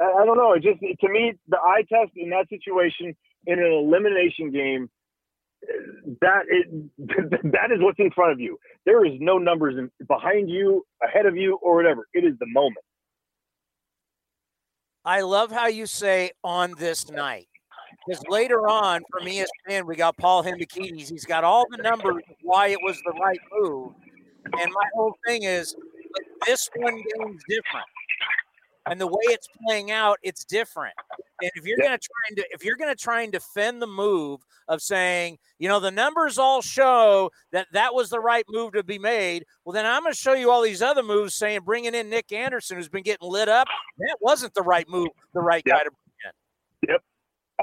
I, I don't know. It just to me, the eye test in that situation in an elimination game, that it <laughs> that is what's in front of you. There is no numbers in, behind you, ahead of you, or whatever. It is the moment. I love how you say on this night. Because later on from ESPN, we got Paul Hembekides. He's got all the numbers of why it was the right move. And my whole thing is this one game's different. And the way it's playing out, it's different. And if you're gonna try and if you're gonna try and defend the move of saying, you know, the numbers all show that that was the right move to be made, well, then I'm gonna show you all these other moves saying bringing in Nick Anderson, who's been getting lit up. That wasn't the right move, the right Yep. guy to bring in. Yep.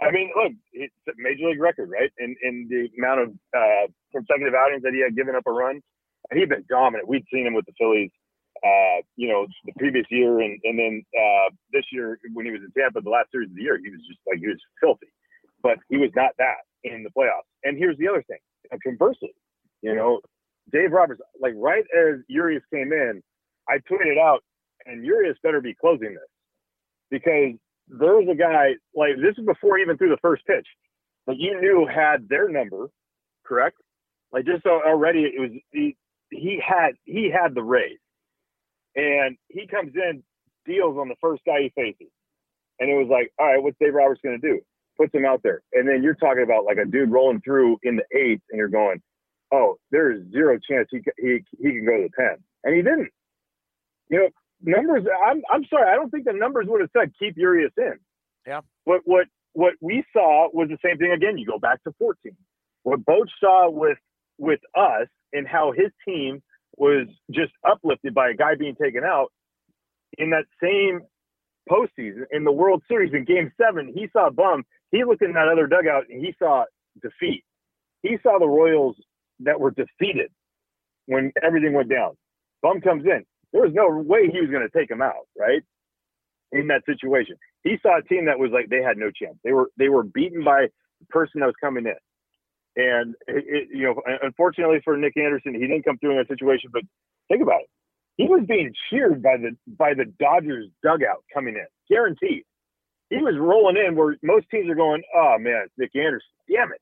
I mean, look, it's a major league record, right? In in the amount of uh, consecutive outings that he had given up a run, he'd been dominant. We'd seen him with the Phillies, uh, you know, the previous year, and and then uh, this year when he was in Tampa, the last series of the year, he was just like he was filthy, but he was not that in the playoffs. And here's the other thing, uh, conversely, you know, Dave Roberts, like right as Urias came in, I tweeted out, and Urias better be closing this. because there was a guy like this is before even threw the first pitch that you knew had their number, correct? Like just already it was he, he had he had the Rays, and he comes in deals on the first guy he faces, and it was like, all right, what's Dave Roberts going to do? Puts him out there, and then you're talking about like a dude rolling through in the eighth, and you're going, oh, there is zero chance he he he can go to the pen, and he didn't. You know, numbers. I'm I'm sorry, I don't think the numbers would have said keep Urias in. Yeah. What what what we saw was the same thing again. You go back to 14. What Boch saw with with us and how his team was just uplifted by a guy being taken out in that same postseason in the World Series in Game Seven. He saw Bum. He looked in that other dugout and he saw defeat. He saw the Royals that were defeated when everything went down. Bum comes in. There was no way he was going to take him out, right? In that situation, he saw a team that was like they had no chance. They were they were beaten by the person that was coming in, and it, you know, unfortunately for Nick Anderson, he didn't come through in that situation. But think about it. He was being cheered by the by the Dodgers dugout coming in, guaranteed. He was rolling in where most teams are going, "Oh man, it's Nick Anderson, damn it!"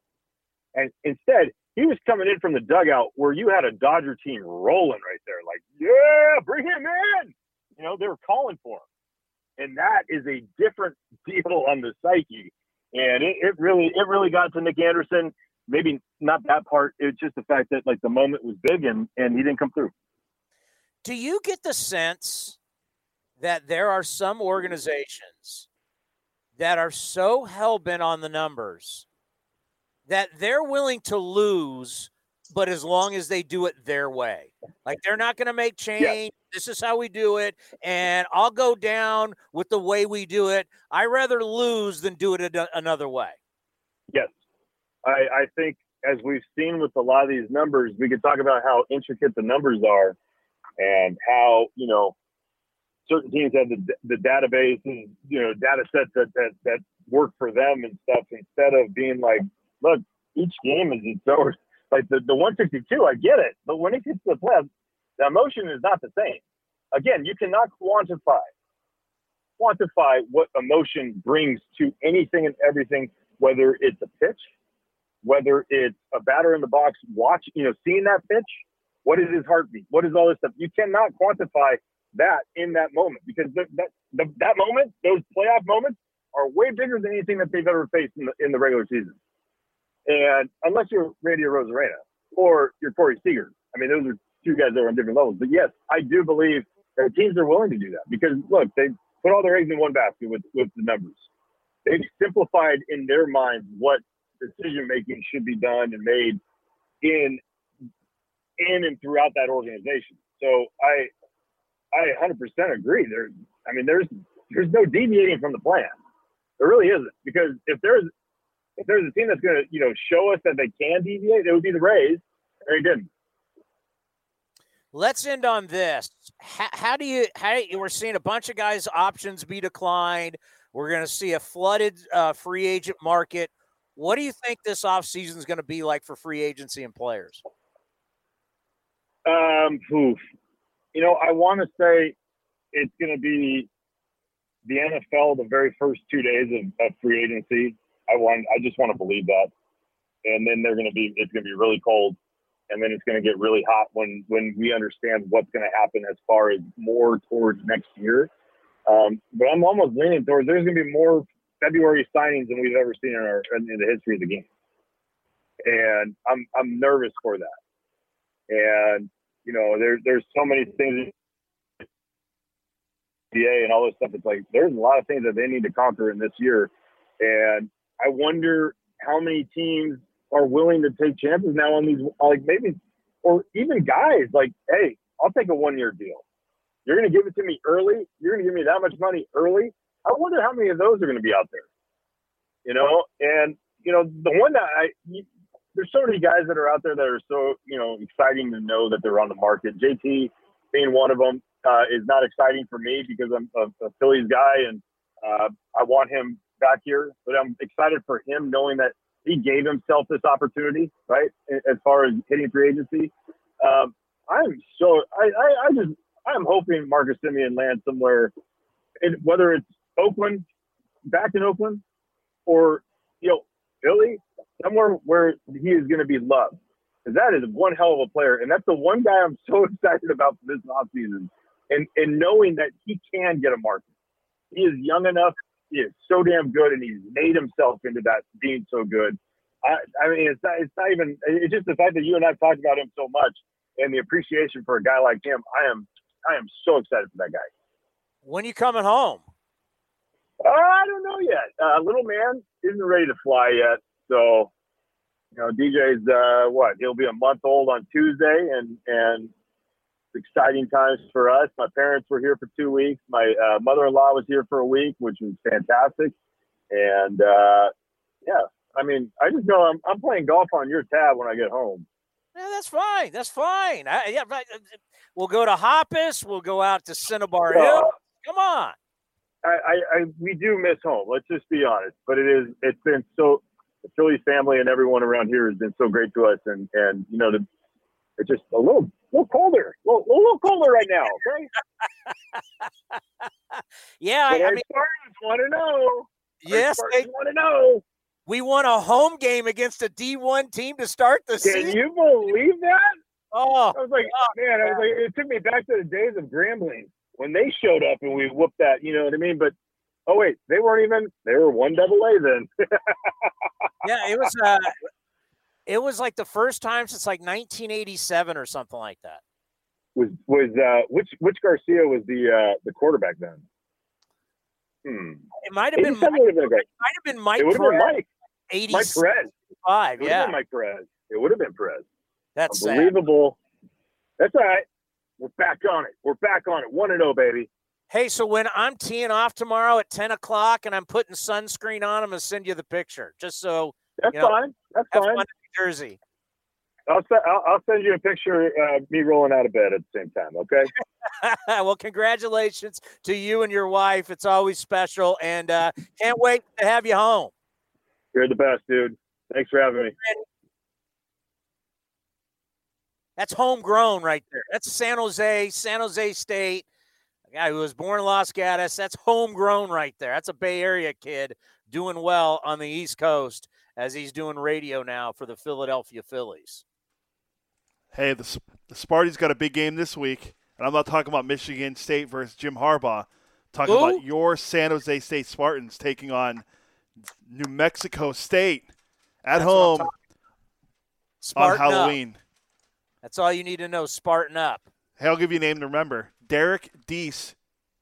And instead, he was coming in from the dugout where you had a Dodger team rolling right there, like, "Yeah, bring him in!" You know, they were calling for him, and that is a different <laughs> deal on the psyche. And it, it really, it really got to Nick Anderson. Maybe not that part. It's just the fact that like the moment was big and and he didn't come through. Do you get the sense that there are some organizations that are so hell bent on the numbers that they're willing to lose, but as long as they do it their way? Like they're not going to make change. Yeah. This is how we do it. And I'll go down with the way we do it. I rather lose than do it another way. Yes. I, I think as we've seen with a lot of these numbers, we could talk about how intricate the numbers are and how you know certain teams have the, the database and you know data sets that, that that work for them and stuff instead of being like look each game is its own. <laughs> Like the, the 162 i get it but when it gets to the playoffs the emotion is not the same. Again you cannot quantify quantify what emotion brings to anything and everything whether it's a pitch whether it's a batter in the box watch you know seeing that pitch what is his heartbeat? What is all this stuff? You cannot quantify that in that moment because the, that the, that moment, those playoff moments, are way bigger than anything that they've ever faced in the, in the regular season. And unless you're Randy Arozarena or you're Corey Seager, I mean, those are two guys that are on different levels. But yes, I do believe that teams are willing to do that because look, they put all their eggs in one basket with with the numbers. They've simplified in their minds what decision making should be done and made in in and throughout that organization. So I I 100% agree. There, I mean, there's there's no deviating from the plan. There really isn't because if there's if there's a team that's going to you know show us that they can deviate, it would be the Rays. They didn't. Let's end on this. How, how do you? How you, we're seeing a bunch of guys' options be declined. We're going to see a flooded uh, free agent market. What do you think this offseason is going to be like for free agency and players? Um. You know, I want to say it's going to be the NFL the very first two days of, of free agency. I want, I just want to believe that, and then they're going to be, it's going to be really cold, and then it's going to get really hot when when we understand what's going to happen as far as more towards next year. Um, but I'm almost leaning towards there's going to be more February signings than we've ever seen in our in the history of the game, and I'm I'm nervous for that. And you know, there's there's so many things NBA and all this stuff. It's like there's a lot of things that they need to conquer in this year, and I wonder how many teams are willing to take chances now on these, like maybe, or even guys like, hey, I'll take a one year deal. You're to give it to me early. You're to give me that much money early. I wonder how many of those are going to be out there. You know, and you know the one that I there's so many guys that are out there that are so you know exciting to know that they're on the market. JT being one of them uh, is not exciting for me because I'm a, a Phillies guy and uh, I want him back here. But I'm excited for him knowing that he gave himself this opportunity, right? As far as hitting free agency, um, I'm so I, I, I just I'm hoping Marcus Semien lands somewhere, and whether it's Oakland, back in Oakland, or you know Philly, somewhere where he is going to be loved. Because that is one hell of a player, and that's the one guy I'm <laughs> so excited about for this offseason. And and knowing that he can get a market, he is young enough. He is so damn good, and he's made himself into that being so good. I, I mean, it's not, it's not even. It's just the fact that you and I've talked about him so much, and the appreciation for a guy like him. I am, I am so excited for that guy. When you coming home? Uh, I don't know yet. Uh, little man isn't ready to fly yet, so you know, DJ's uh, what? He'll be a month old on Tuesday, and and exciting times for us. My parents were here for two weeks. My uh, mother-in-law was here for a week, which was fantastic. And uh, yeah, I mean, I just know I'm, I'm playing golf on your tab when I get home. Yeah, that's fine. That's fine. I, yeah, uh, we'll go to Hoppus. We'll go out to Cinnabar Hill. Come on. I, I, I, we do miss home. Let's just be honest. But it is. It's been so. The Phillies family and everyone around here has been so great to us, and and you know, the, it's just a little little colder, a little, a little colder right now. Okay. <laughs> yeah, but I, I mean, Spartans want to know. Yes, they want to know. We won a home game against a D1 team to start the Can season. Can you believe that? Oh, I was like, oh, man, I was like, it took me back to the days of Grambling when they showed up and we whooped that. You know what I mean? But oh wait, they weren't even. They were one double A then. <laughs> yeah, it was. Uh, it was like the first time since like 1987 or something like that. Was was uh, which which Garcia was the uh, the quarterback then? Hmm. It might have been. Mike, been it might have been Mike. It would have been Mike. 80 Mike Perez. Five. It would yeah. have been Mike Perez. It would have been Perez. That's unbelievable. Sad. That's all right. We're back on it. We're back on it. One and zero, baby. Hey, so when I'm teeing off tomorrow at 10 o'clock and I'm putting sunscreen on, I'm gonna send you the picture just so. That's you know, fine. That's fine. Fun in Jersey. I'll, I'll, I'll send you a picture of me rolling out of bed at the same time. Okay. <laughs> well, congratulations to you and your wife. It's always special, and uh, can't wait to have you home. You're the best, dude. Thanks for having me. That's homegrown right there. That's San Jose, San Jose State. A guy who was born in Los Gatos. That's homegrown right there. That's a Bay Area kid doing well on the East Coast as he's doing radio now for the Philadelphia Phillies. Hey, the, the Sparty's got a big game this week, and I'm not talking about Michigan State versus Jim Harbaugh. I'm talking Who? about your San Jose State Spartans taking on New Mexico State at That's home on Halloween. up. That's all you need to know. Spartan up. Hey, I'll give you a name to remember. Derek Deese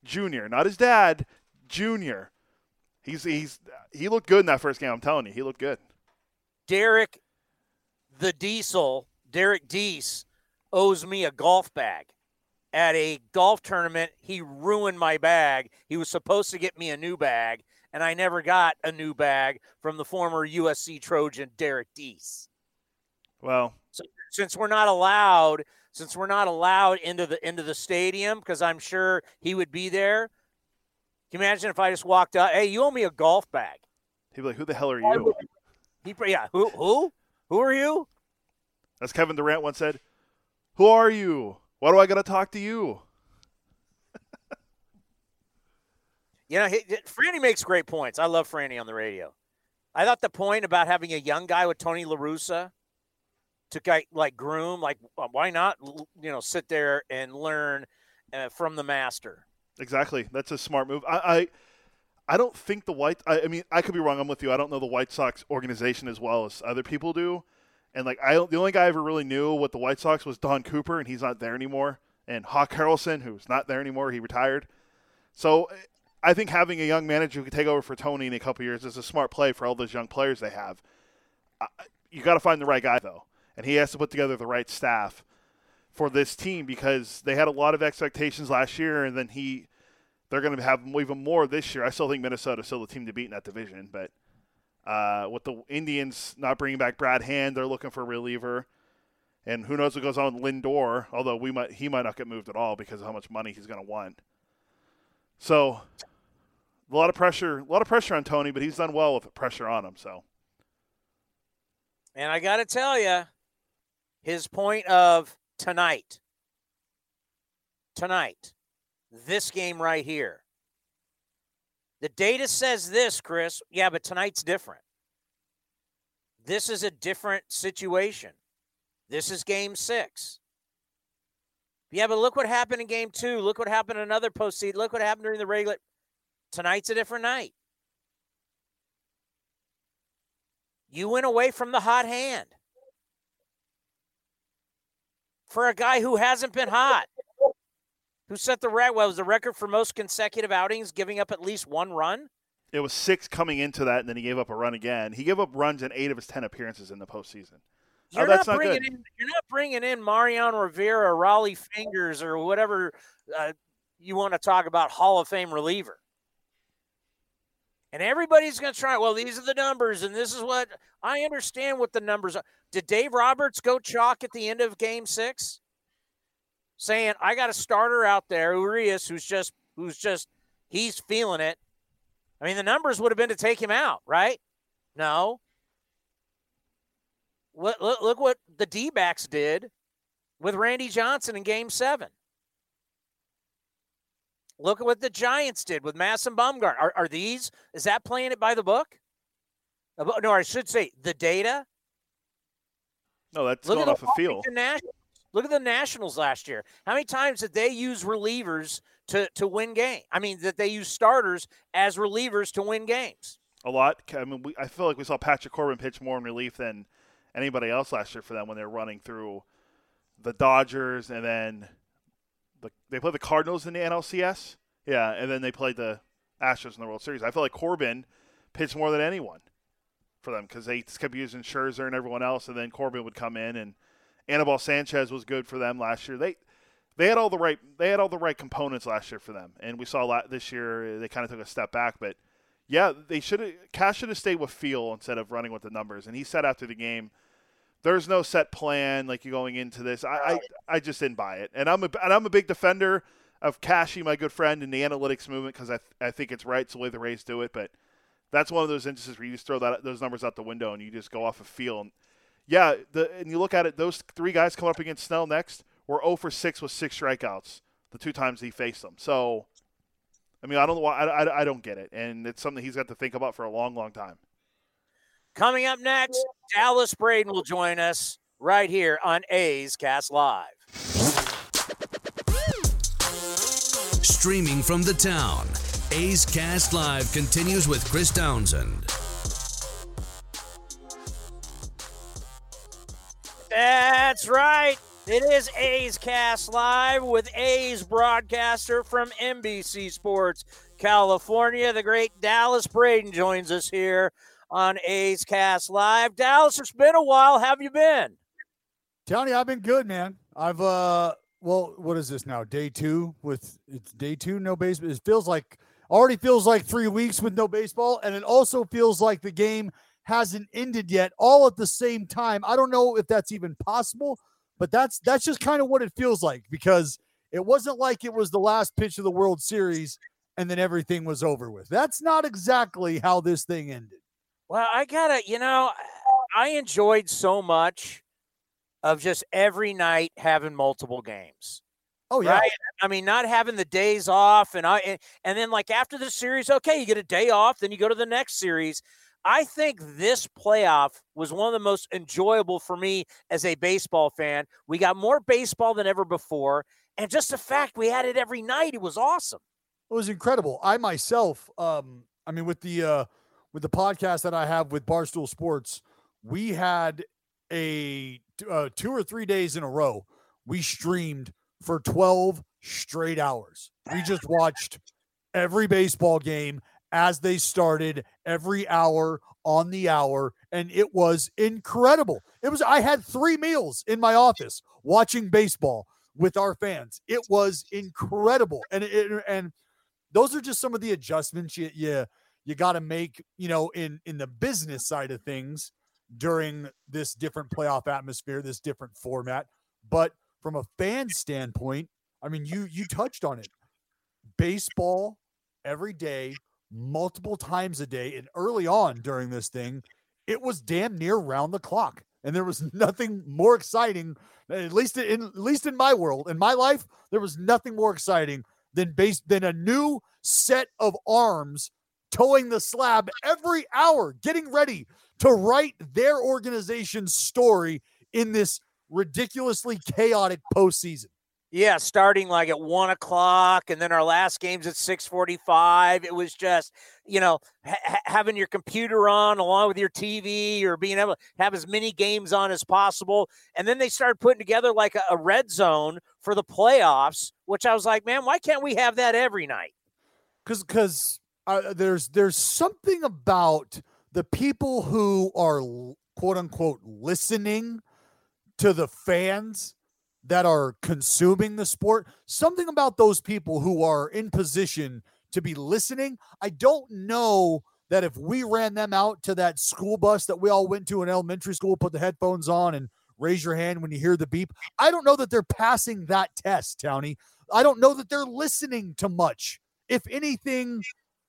Jr., not his dad, Jr. He's he's he looked good in that first game. I'm telling you, he looked good. Derek, the Diesel, Derek Deese, owes me a golf bag. At a golf tournament, he ruined my bag. He was supposed to get me a new bag, and I never got a new bag from the former USC Trojan Derek Deese. Well, since we're not allowed, since we're not allowed into the into the stadium, because I'm sure he would be there. Can you imagine if I just walked up? Hey, you owe me a golf bag. He'd be like, "Who the hell are you?" He, yeah, who, who, who are you? As Kevin Durant once said, "Who are you? Why do I got to talk to you?" <laughs> you know, he, Franny makes great points. I love Franny on the radio. I thought the point about having a young guy with Tony La Russa to like, groom, like why not, you know, sit there and learn uh, from the master. Exactly. That's a smart move. I, I, I don't think the White. I, I, mean, I could be wrong. I'm with you. I don't know the White Sox organization as well as other people do. And like, I the only guy I ever really knew what the White Sox was Don Cooper, and he's not there anymore. And Hawk Harrelson, who's not there anymore, he retired. So, I think having a young manager who could take over for Tony in a couple years is a smart play for all those young players they have. I, you got to find the right guy though, and he has to put together the right staff for this team because they had a lot of expectations last year, and then he they're going to have even more this year. I still think Minnesota's still the team to beat in that division, but uh, with the Indians not bringing back Brad Hand, they're looking for a reliever, and who knows what goes on with Lindor? Although we might he might not get moved at all because of how much money he's going to want. So a lot of pressure, a lot of pressure on Tony, but he's done well with pressure on him. So, and I got to tell you, his point of tonight, tonight, this game right here. The data says this, Chris. Yeah, but tonight's different. This is a different situation. This is game six. Yeah, but look what happened in game two. Look what happened in another postseason. Look what happened during the regular. Tonight's a different night. You went away from the hot hand for a guy who hasn't been hot, who set the record. Well, was the record for most consecutive outings, giving up at least one run. It was six coming into that, and then he gave up a run again. He gave up runs in eight of his ten appearances in the postseason. You're oh, that's not not bringing good. in. You're not bringing in Mariano Rivera, Rollie Fingers, or whatever uh, you want to talk about Hall of Fame reliever. And everybody's going to try. Well, these are the numbers, and this is what I understand. What the numbers are. Did Dave Roberts go chalk at the end of Game Six, saying, "I got a starter out there, Urias, who's just who's just he's feeling it." I mean, the numbers would have been to take him out, right? No. Look, look, what the D backs did with Randy Johnson in game seven. Look at what the Giants did with Madison Bumgarner. Are, are these, is that playing it by the book? Uh, No, I should say the data. No, that's Look going off a feel. Nationals. Look at the Nationals last year. How many times did they use relievers to, to win game? I mean, that they use starters as relievers to win games. A lot. I mean, we, I feel like we saw Patrick Corbin pitch more in relief than anybody else last year for them when they were running through the Dodgers and then the, they played the Cardinals in the NLCS. Yeah, and then they played the Astros in the World Series. I feel like Corbin pitched more than anyone for them because they just kept using Scherzer and everyone else, and then Corbin would come in and Anibal Sanchez was good for them last year. They they had all the right they had all the right components last year for them, and we saw a lot this year. Uh, they kind of took a step back, but yeah, they should have Cash should have stayed with feel instead of running with the numbers. And he said after the game, "There's no set plan like you're going into this." I I, I just didn't buy it, and I'm a, and I'm a big defender of Cashy, my good friend, in the analytics movement because I I think it's right. It's the way the Rays do it, but that's one of those instances where you just throw that those numbers out the window and you just go off of feel. And yeah, the and you look at it, those three guys coming up against Snell next were 0 for 6 with six strikeouts the two times he faced them. So, I mean, I don't know why I, I, I don't get it, and it's something he's got to think about for a long, long time. Coming up next, Dallas Braden will join us right here on A's Cast Live. Streaming from the town, A's Cast Live continues with Chris Townsend. That's right. It is A's Cast Live with A's broadcaster from NBC Sports California. The great Dallas Braden joins us here on A's Cast Live. Dallas, it's been a while. How have you been? Tony, I've been good, man. I've uh well, what is this now? Day two with it's day two, no baseball. It feels like already feels like three weeks with no baseball, and it also feels like the game hasn't ended yet, all at the same time. I don't know if that's even possible, but that's that's just kind of what it feels like because it wasn't like it was the last pitch of the World Series and then everything was over with. That's not exactly how this thing ended. Well, I gotta, you know, I enjoyed so much of just every night having multiple games. Oh yeah. Right? I mean, not having the days off, and I and, and then like after the series, okay, you get a day off, then you go to the next series. I think this playoff was one of the most enjoyable for me as a baseball fan. We got more baseball than ever before, and just the fact we had it every night, it was awesome. It was incredible. I myself, um, I mean, with the uh, with the podcast that I have with Barstool Sports, we had a uh, two or three days in a row. We streamed for twelve straight hours. We just watched every baseball game as they started, every hour on the hour, and it was incredible. It was. I had three meals in my office watching baseball with our fans. It was incredible, and it, and those are just some of the adjustments you you, you got to make, you know, in in the business side of things during this different playoff atmosphere, this different format. But from a fan standpoint, I mean, you you touched on it. Baseball every day, multiple times a day, and early on during this thing, it was damn near round the clock, and there was <laughs> nothing more exciting. At least in at least in my world, in my life, there was nothing more exciting than base than a new set of arms toeing the slab every hour, getting ready to write their organization's story in this ridiculously chaotic postseason. Yeah, starting like at one o'clock, and then our last game's at six forty-five. It was just, you know, ha- having your computer on along with your TV, or being able to have as many games on as possible. And then they started putting together like a, a red zone for the playoffs, which I was like, man, why can't we have that every night? Because, because uh, there's there's something about the people who are quote unquote listening to the fans that are consuming the sport, something about those people who are in position to be listening. I don't know that if we ran them out to that school bus that we all went to in elementary school, put the headphones on and raise your hand when you hear the beep. I don't know that they're passing that test, Townie. I don't know that they're listening to much, if anything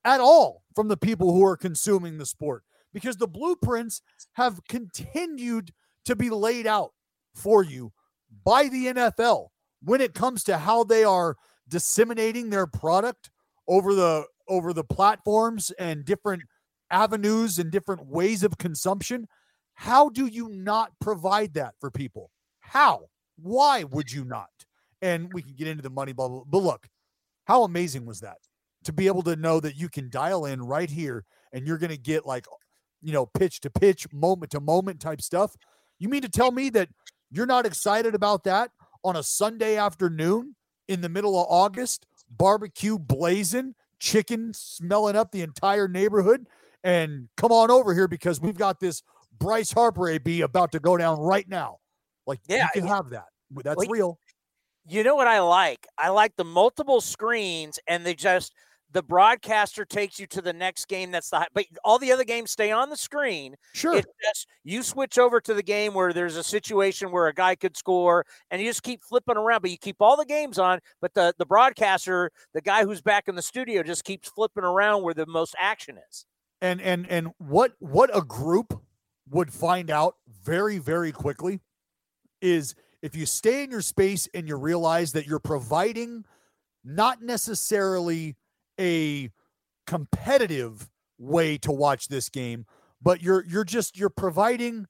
at all, from the people who are consuming the sport because the blueprints have continued to be laid out for you by the NFL when it comes to how they are disseminating their product over the over the platforms and different avenues and different ways of consumption. How do you not provide that for people? How? Why would you not? And we can get into the money bubble but look how amazing was that to be able to know that you can dial in right here and you're going to get like you know pitch to pitch moment to moment type stuff you mean to tell me that you're not excited about that on a Sunday afternoon in the middle of August, barbecue blazing, chicken smelling up the entire neighborhood. And come on over here because we've got this Bryce Harper AB about to go down right now. Like, yeah, you can have that. That's well, real. You know what I like? I like the multiple screens and they just the broadcaster takes you to the next game that's the but all the other games stay on the screen. Sure. It's just you switch over to the game where there's a situation where a guy could score and you just keep flipping around but you keep all the games on but the the broadcaster the guy who's back in the studio just keeps flipping around where the most action is. And and and what what a group would find out very very quickly is if you stay in your space and you realize that you're providing not necessarily a competitive way to watch this game, but you're you're just you're providing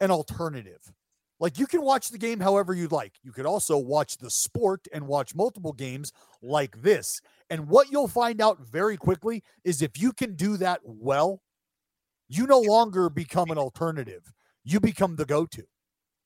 an alternative. Like you can watch the game however you'd like. You could also watch the sport and watch multiple games like this. And what you'll find out very quickly is if you can do that well, you no longer become an alternative. You become the go-to.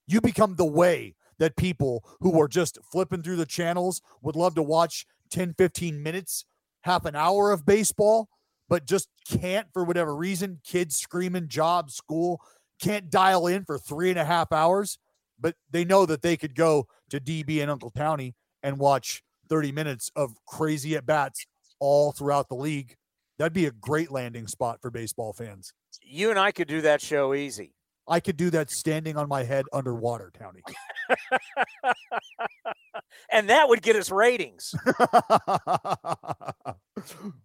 You become the way that people who are just flipping through the channels would love to watch 10 15 minutes half an hour of baseball, but just can't for whatever reason. Kids screaming, job, school, can't dial in for three and a half hours, but they know that they could go to DB and Uncle Townie and watch 30 minutes of crazy at bats all throughout the league. That'd be a great landing spot for baseball fans. You and I could do that show easy. I could do that standing on my head underwater, Townie. <laughs> and that would get us ratings. <laughs>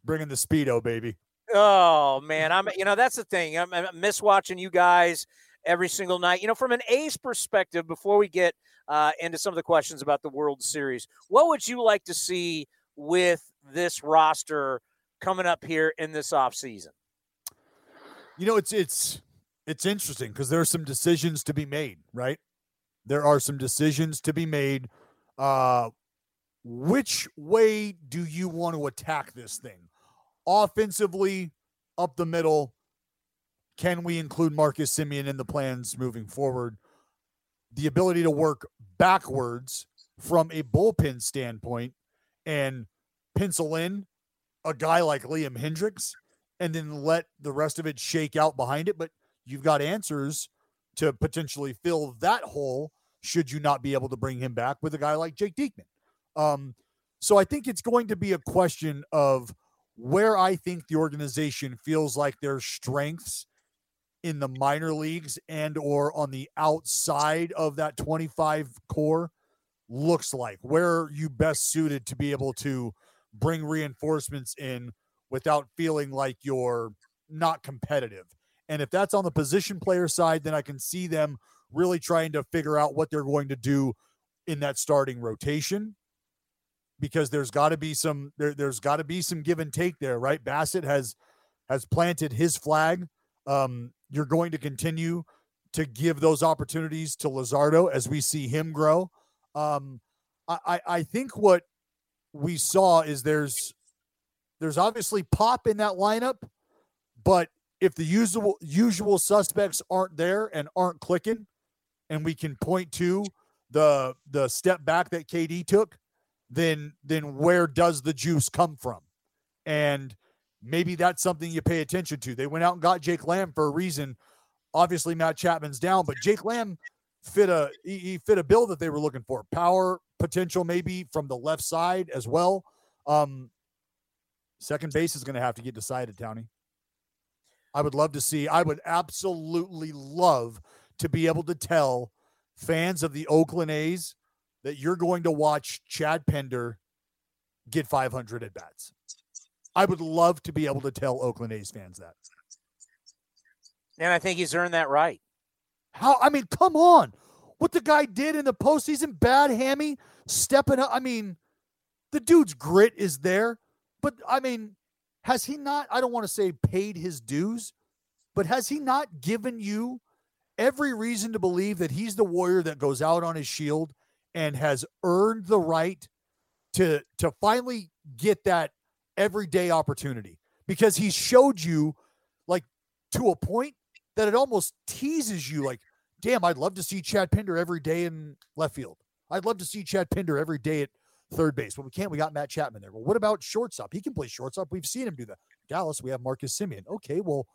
Bringing the speedo, baby. Oh man, I'm. You know that's the thing. I'm, I miss watching you guys every single night. You know, from an A's perspective, before we get uh, into some of the questions about the World Series, what would you like to see with this roster coming up here in this off season? You know, it's it's it's interesting because there are some decisions to be made, right? There are some decisions to be made. Uh, which way do you want to attack this thing? Offensively, up the middle. Can we include Marcus Semien in the plans moving forward? The ability to work backwards from a bullpen standpoint and pencil in a guy like Liam Hendriks and then let the rest of it shake out behind it. But you've got answers to potentially fill that hole should you not be able to bring him back with a guy like Jake Diekman. Um, so I think it's going to be a question of where I think the organization feels like their strengths in the minor leagues and or on the outside of that 25 core looks like. Where are you best suited to be able to bring reinforcements in without feeling like you're not competitive? And if that's on the position player side, then I can see them really trying to figure out what they're going to do in that starting rotation because there's got to be some there, there's got to be some give and take there, right? Bassitt has has planted his flag. Um, you're going to continue to give those opportunities to Luzardo as we see him grow. Um, I, I, I think what we saw is there's there's obviously pop in that lineup, but if the usual usual suspects aren't there and aren't clicking, and we can point to the the step back that KD took, then then where does the juice come from? And maybe that's something you pay attention to. They went out and got Jake Lamb for a reason. Obviously, Matt Chapman's down, but Jake Lamb fit a he, fit a bill that they were looking for. Power potential maybe from the left side as well. Um, second base is going to have to get decided, Townie. I would love to see. I would absolutely love to be able to tell fans of the Oakland A's that you're going to watch Chad Pinder get 500 at bats. I would love to be able to tell Oakland A's fans that. And I think he's earned that right. How? I mean, come on. What the guy did in the postseason, bad hammy, stepping up. I mean, the dude's grit is there, but I mean, has he not? I don't want to say paid his dues, but has he not given you every reason to believe that he's the warrior that goes out on his shield and has earned the right to to finally get that everyday opportunity because he showed you like to a point that it almost teases you like damn i'd love to see chad pinder every day in left field i'd love to see chad pinder every day at third base but we can't we got matt chapman there well what about shortstop he can play shortstop we've seen him do that dallas we have marcus Semien. okay well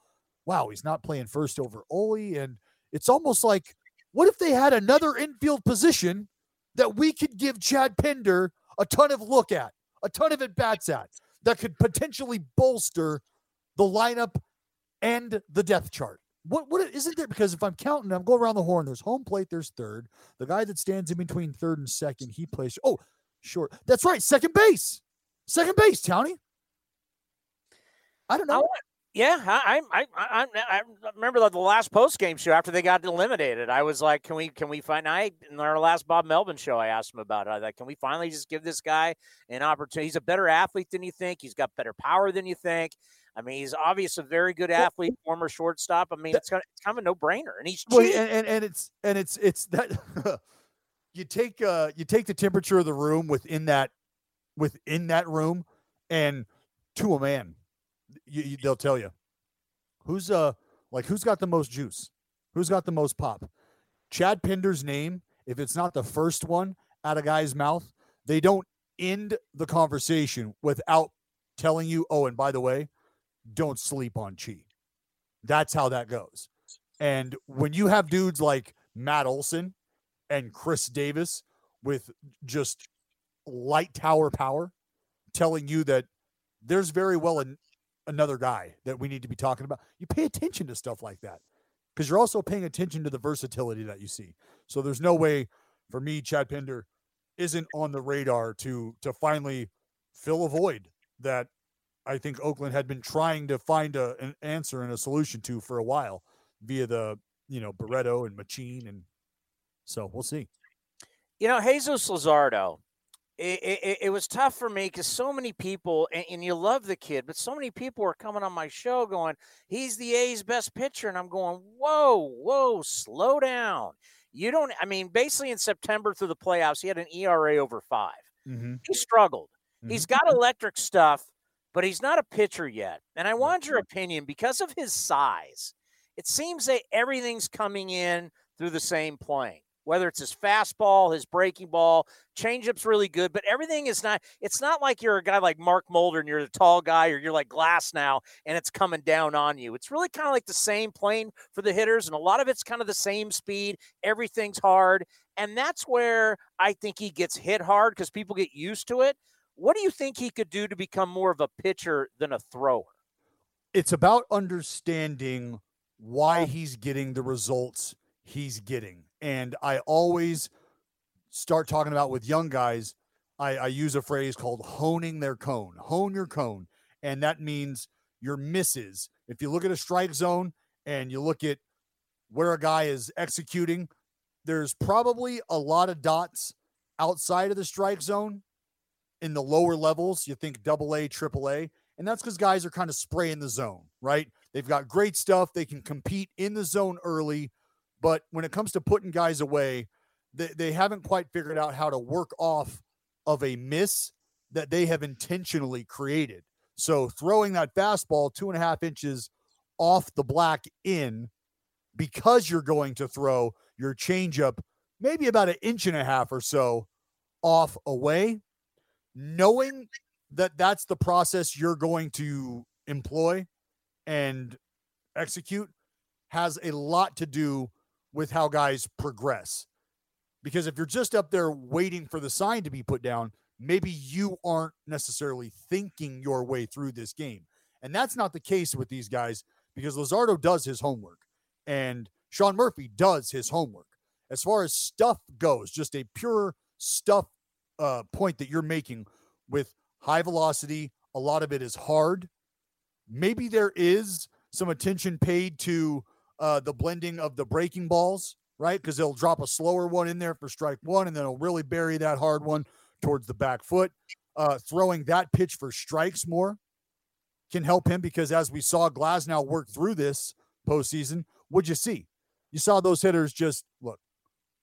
wow he's not playing first over Ole and it's almost like what if they had another infield position that we could give chad pinder a ton of look at a ton of at bats at that could potentially bolster the lineup and the depth chart. What what isn't there? Because if I'm counting, I'm going around the horn. There's home plate. There's third. The guy that stands in between third and second, he plays. Oh, short. That's right. Second base. Second base, Townie. I don't know. I, yeah, I, I, I, I, remember the last post game show after they got eliminated. I was like, "Can we, can we find?" I in our last Bob Melvin show, I asked him about it. I was like, "Can we finally just give this guy an opportunity? He's a better athlete than you think. He's got better power than you think. I mean, he's obviously a very good athlete, former shortstop. I mean, it's kind of, it's kind of a no brainer, and he's well, and, and and it's and it's it's that <laughs> you take uh you take the temperature of the room within that within that room, and to a man, you, you, they'll tell you who's uh like who's got the most juice, who's got the most pop. Chad Pinder's name, if it's not the first one out of guy's mouth, they don't end the conversation without telling you, oh, and by the way, don't sleep on Chi. That's how that goes. And when you have dudes like Matt Olson and Khris Davis with just light tower power telling you that there's very well an, another guy that we need to be talking about, you pay attention to stuff like that because you're also paying attention to the versatility that you see. So there's no way for me, Chad Pinder isn't on the radar to to finally fill a void that I think Oakland had been trying to find a, an answer and a solution to for a while via the, you know, Barreto and Machine And so we'll see. You know, Jesus Luzardo, it, it, it was tough for me because so many people, and, and, you love the kid, but so many people were coming on my show going, he's the A's best pitcher. And I'm going, whoa, whoa, slow down. You don't, I mean, basically in September through the playoffs, he had an ERA over 5 mm-hmm. He struggled. Mm-hmm. He's got electric stuff but he's not a pitcher yet. And I want your opinion because of his size. It seems that everything's coming in through the same plane. Whether it's his fastball, his breaking ball, changeup's really good, but everything is not. It's not like you're a guy like Mark Mulder and you're the tall guy, or you're like Glasnow and it's coming down on you. It's really kind of like the same plane for the hitters, and a lot of it's kind of the same speed. Everything's hard, and that's where I think he gets hit hard because people get used to it. What do you think he could do to become more of a pitcher than a thrower? It's about understanding why oh. he's getting the results he's getting. And I always start talking about with young guys, I, I use a phrase called honing their cone. Hone your cone. And that means your misses. If you look at a strike zone and you look at where a guy is executing, there's probably a lot of dots outside of the strike zone in the lower levels, you think double A, triple A, And that's because guys are kind of spraying the zone, right? They've got great stuff. They can compete in the zone early. But when it comes to putting guys away, they, they haven't quite figured out how to work off of a miss that they have intentionally created. So throwing that fastball two and a half inches off the black in because you're going to throw your changeup maybe about an inch and a half or so off away, knowing that that's the process you're going to employ and execute has a lot to do with how guys progress. Because if you're just up there waiting for the sign to be put down, maybe you aren't necessarily thinking your way through this game. And that's not the case with these guys because Luzardo does his homework and Sean Murphy does his homework. As far as stuff goes, just a pure stuff uh, point that you're making with high velocity, a lot of it is hard. Maybe there is some attention paid to uh, the blending of the breaking balls, right? Because they'll drop a slower one in there for strike one, and then it'll really bury that hard one towards the back foot. Uh, throwing that pitch for strikes more can help him because as we saw Glasnow work through this postseason, what'd you see? You saw those hitters just look,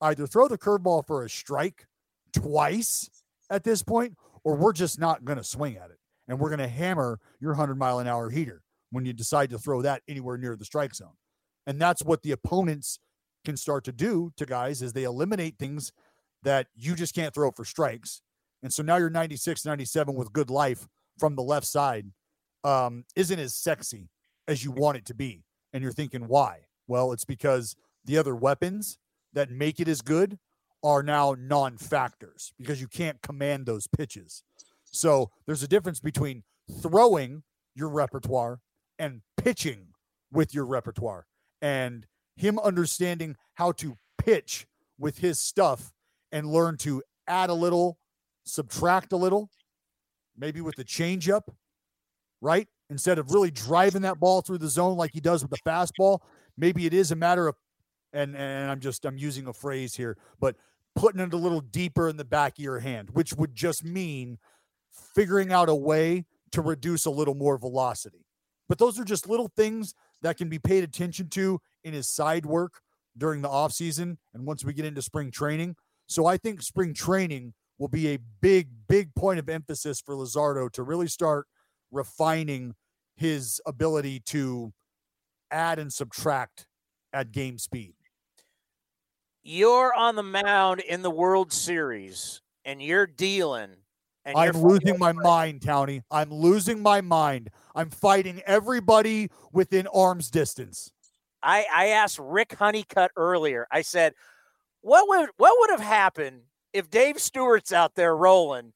either throw the curveball for a strike twice at this point, or we're just not going to swing at it. And we're going to hammer your 100 mile an hour heater when you decide to throw that anywhere near the strike zone. And that's what the opponents can start to do to guys is they eliminate things that you just can't throw for strikes. And so now you're 96, 97 with good life from the left side um, isn't as sexy as you want it to be. And you're thinking, why? Well, it's because the other weapons that make it as good are now non factors because you can't command those pitches. So there's a difference between throwing your repertoire and pitching with your repertoire. And him understanding how to pitch with his stuff and learn to add a little, subtract a little, maybe with the changeup, right? Instead of really driving that ball through the zone like he does with the fastball, maybe it is a matter of, and and I'm just I'm using a phrase here, but putting it a little deeper in the back of your hand, which would just mean figuring out a way to reduce a little more velocity. But those are just little things that can be paid attention to in his side work during the offseason and once we get into spring training. So I think spring training will be a big, big point of emphasis for Luzardo to really start refining his ability to add and subtract at game speed. You're on the mound in the World Series and you're dealing. And I'm losing my mind, Townie. I'm losing my mind. I'm fighting everybody within arm's distance. I, I asked Rick Honeycutt earlier. I said, what would what would have happened if Dave Stewart's out there rolling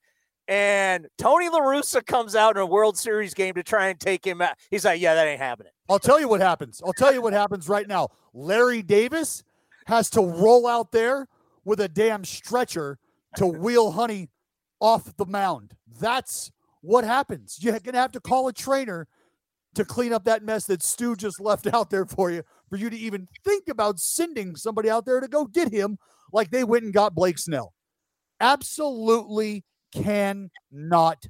and Tony La Russa comes out in a World Series game to try and take him out? He's like, Yeah, that ain't happening. I'll tell you what happens. I'll tell you what happens right now. Larry Davis has to roll out there with a damn stretcher to wheel Honey off the mound. That's what happens. You're going to have to call a trainer to clean up that mess that Stu just left <laughs> out there for you, for you to even think about sending somebody out there to go get him like they went and got Blake Snell. Absolutely cannot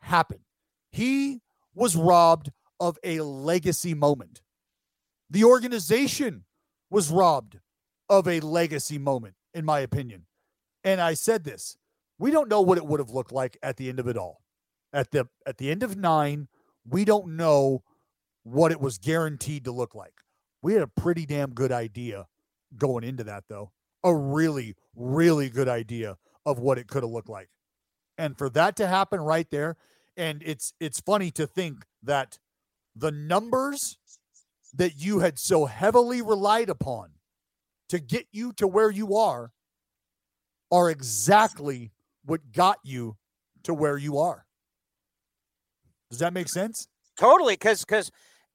happen. He was robbed of a legacy moment. The organization was robbed of a legacy moment, in my opinion. And I said this we don't know what it would have looked like at the end of it all. At the at the end of nine, we don't know what it was guaranteed to look like. We had a pretty damn good idea going into that, though. A really, really good idea of what it could have looked like. And for that to happen right there, and it's it's funny to think that the numbers that you had so heavily relied upon to get you to where you are are exactly what got you to where you are. Does that make sense? Totally, because because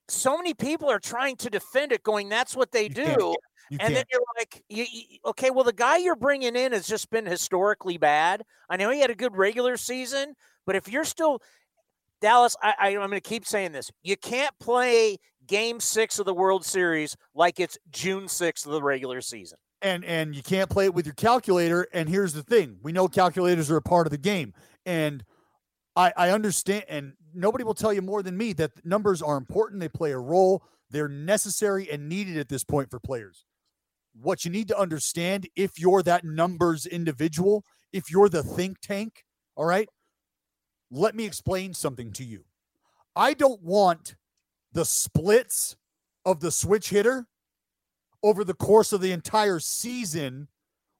so many people are trying to defend it, going, "That's what they You do," and can't. then you're like, you, you- "Okay, well, the guy you're bringing in has just been historically bad. I know he had a good regular season, but if you're still Dallas, I, I, I'm going to keep saying this: you can't play Game Six of the World Series like it's June 6th of the regular season. And and you can't play it with your calculator and here's the thing we know calculators are a part of the game and i i understand and nobody will tell you more than me that numbers are important. They play a role. They're necessary and needed at this point for players. What you need to understand if you're that numbers individual, if you're the think tank, all right, let me explain something to you. I don't want the splits of the switch hitter over the course of the entire season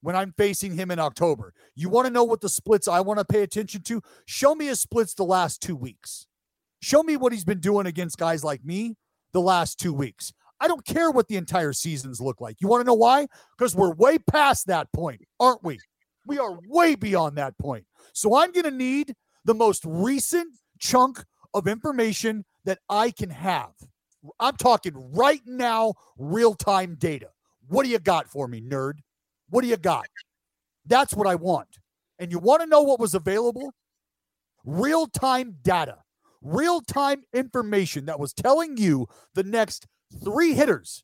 when I'm facing him in October. You want to know what the splits I want to pay attention to? Show me his splits the last two weeks. Show me what he's been doing against guys like me the last two weeks. I don't care what the entire seasons look like. You want to know why? Because we're way past that point, aren't we? We are way beyond that point. So I'm going to need the most recent chunk of information that I can have. I'm talking right now, real time data. What do you got for me, nerd? What do you got? That's what I want. And you want to know what was available? Real time data, real time information that was telling you the next three hitters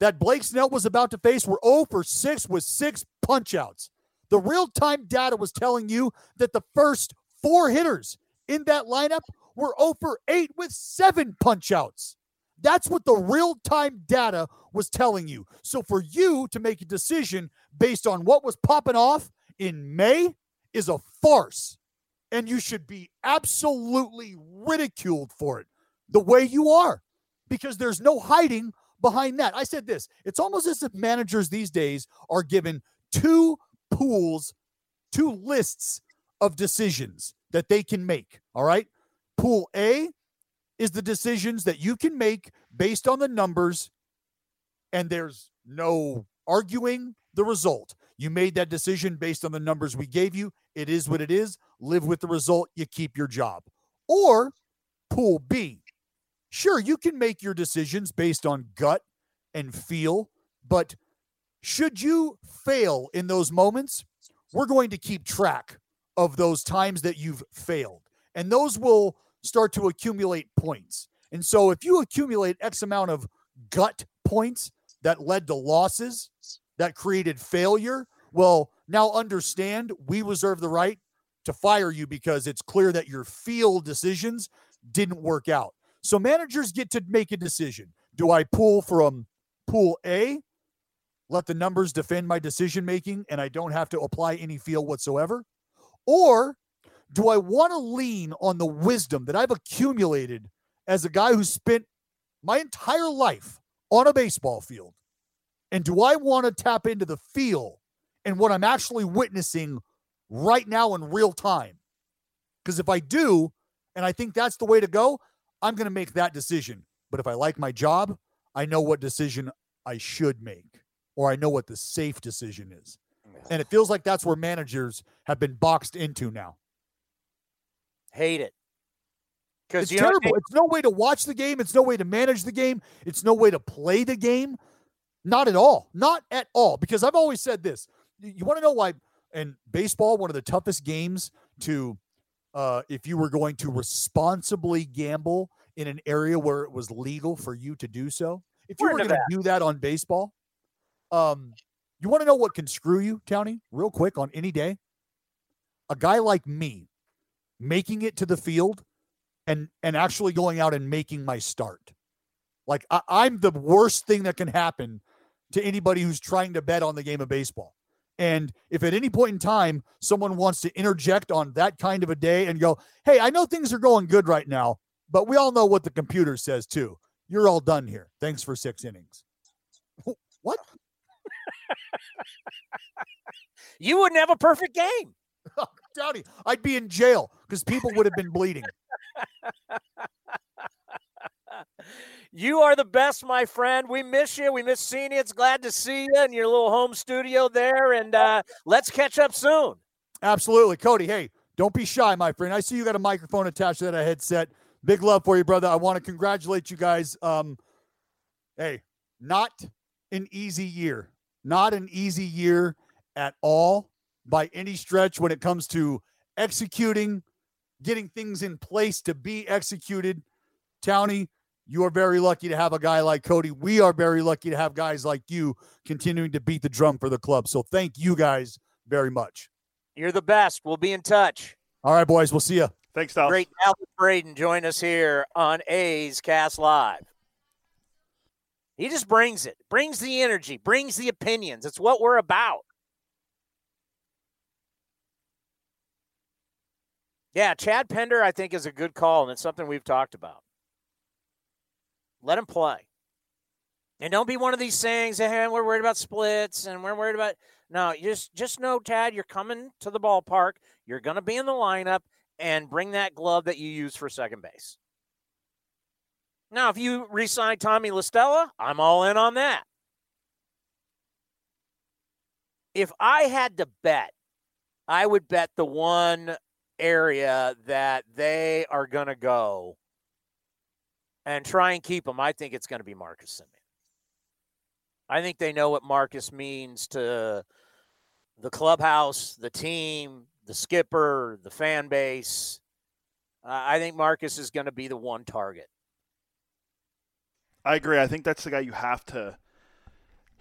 that Blake Snell was about to face were 0 for 6 with six punchouts. The real time data was telling you that the first four hitters in that lineup were 0 for 8 with seven punchouts. That's what the real time data was telling you. So for you to make a decision based on what was popping off in May is a farce. And you should be absolutely ridiculed for it the way you are because there's no hiding behind that. I said this it's almost as if managers these days are given two pools, two lists of decisions that they can make. All right. Pool A is the decisions that you can make based on the numbers, and there's no arguing the result. You made that decision based on the numbers we gave you. It is what it is. Live with the result. You keep your job. Or pool B. Sure, you can make your decisions based on gut and feel, but should you fail in those moments, we're going to keep track of those times that you've failed. And those will start to accumulate points. And so if you accumulate X amount of gut points that led to losses, that created failure, well, now understand we reserve the right to fire you because it's clear that your field decisions didn't work out. So managers get to make a decision. Do I pull from pool A, let the numbers defend my decision making, and I don't have to apply any feel whatsoever? Or do I want to lean on the wisdom that I've accumulated as a guy who spent my entire life on a baseball field? And do I want to tap into the feel and what I'm actually witnessing right now in real time? Because if I do, and I think that's the way to go, I'm going to make that decision. But if I like my job, I know what decision I should make, or I know what the safe decision is. And it feels like that's where managers have been boxed into now. Hate it. It's terrible. It's no way to watch the game. It's no way to manage the game. It's no way to play the game. Not at all. Not at all. Because I've always said this. You want to know why? And baseball, one of the toughest games to, uh, if you were going to responsibly gamble in an area where it was legal for you to do so. If you we're, were going to do that on baseball, um, you want to know what can screw you, Townie, real quick on any day? A guy like me making it to the field and and actually going out and making my start. Like I, I'm the worst thing that can happen to anybody who's trying to bet on the game of baseball. And if at any point in time someone wants to interject on that kind of a day and go, hey, I know things are going good right now, but we all know what the computer says too. You're all done here. Thanks for six innings. what? <laughs> you wouldn't have a perfect game. Dowdy, I'd be in jail because people would have been bleeding. you are the best, my friend. We miss you. We miss seeing you. It's glad to see you in your little home studio there. And uh, let's catch up soon. Absolutely. Cody, hey, don't be shy, my friend. I see you got a microphone attached to that headset. Big love for you, brother. I want to congratulate you guys. Um, hey, not an easy year. Not an easy year at all by any stretch when it comes to executing, getting things in place to be executed. Townie, you are very lucky to have a guy like Cody. We are very lucky to have guys like you continuing to beat the drum for the club. So thank you guys very much. You're the best. We'll be in touch. All right, boys. We'll see you. Thanks, Tom. Great Dallas Braden join us here on A's Cast Live. He just brings it, brings the energy, brings the opinions. It's what we're about. Yeah, Chad Pinder, I think, is a good call, and it's something we've talked about. Let him play. And don't be one of these sayings, hey, we're worried about splits and we're worried about no, just just know, Tad, you're coming to the ballpark. You're gonna be in the lineup and bring that glove that you use for second base. Now, if you re-sign Tommy La Stella, I'm all in on that. If I had to bet, I would bet the one area that they are going to go and try and keep him. I think it's going to be Marcus Semien. I think they know what Marcus means to the clubhouse, the team, the skipper, the fan base. Uh, I think Marcus is going to be the one target. I agree. I think that's the guy you have to.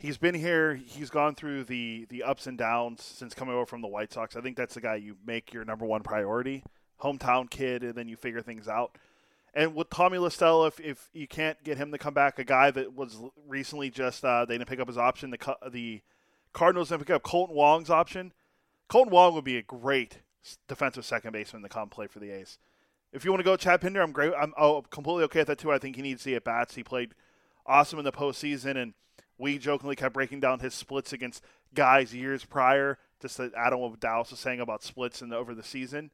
He's been here. He's gone through the the ups and downs since coming over from the White Sox. I think that's the guy you make your number one priority. Hometown kid, and then you figure things out. And with Tommy La Stella, if, if you can't get him to come back, a guy that was recently just uh, they didn't pick up his option. The the Cardinals didn't pick up Kolten Wong's option. Kolten Wong would be a great defensive second baseman to come play for the A's. If you want to go Chad Pinder, I'm great. I'm oh, completely okay with that too. I think he needs the at bats. He played awesome in the postseason, and we jokingly kept breaking down his splits against guys years prior. Just that Adam of Dallas was saying about splits the, over the season.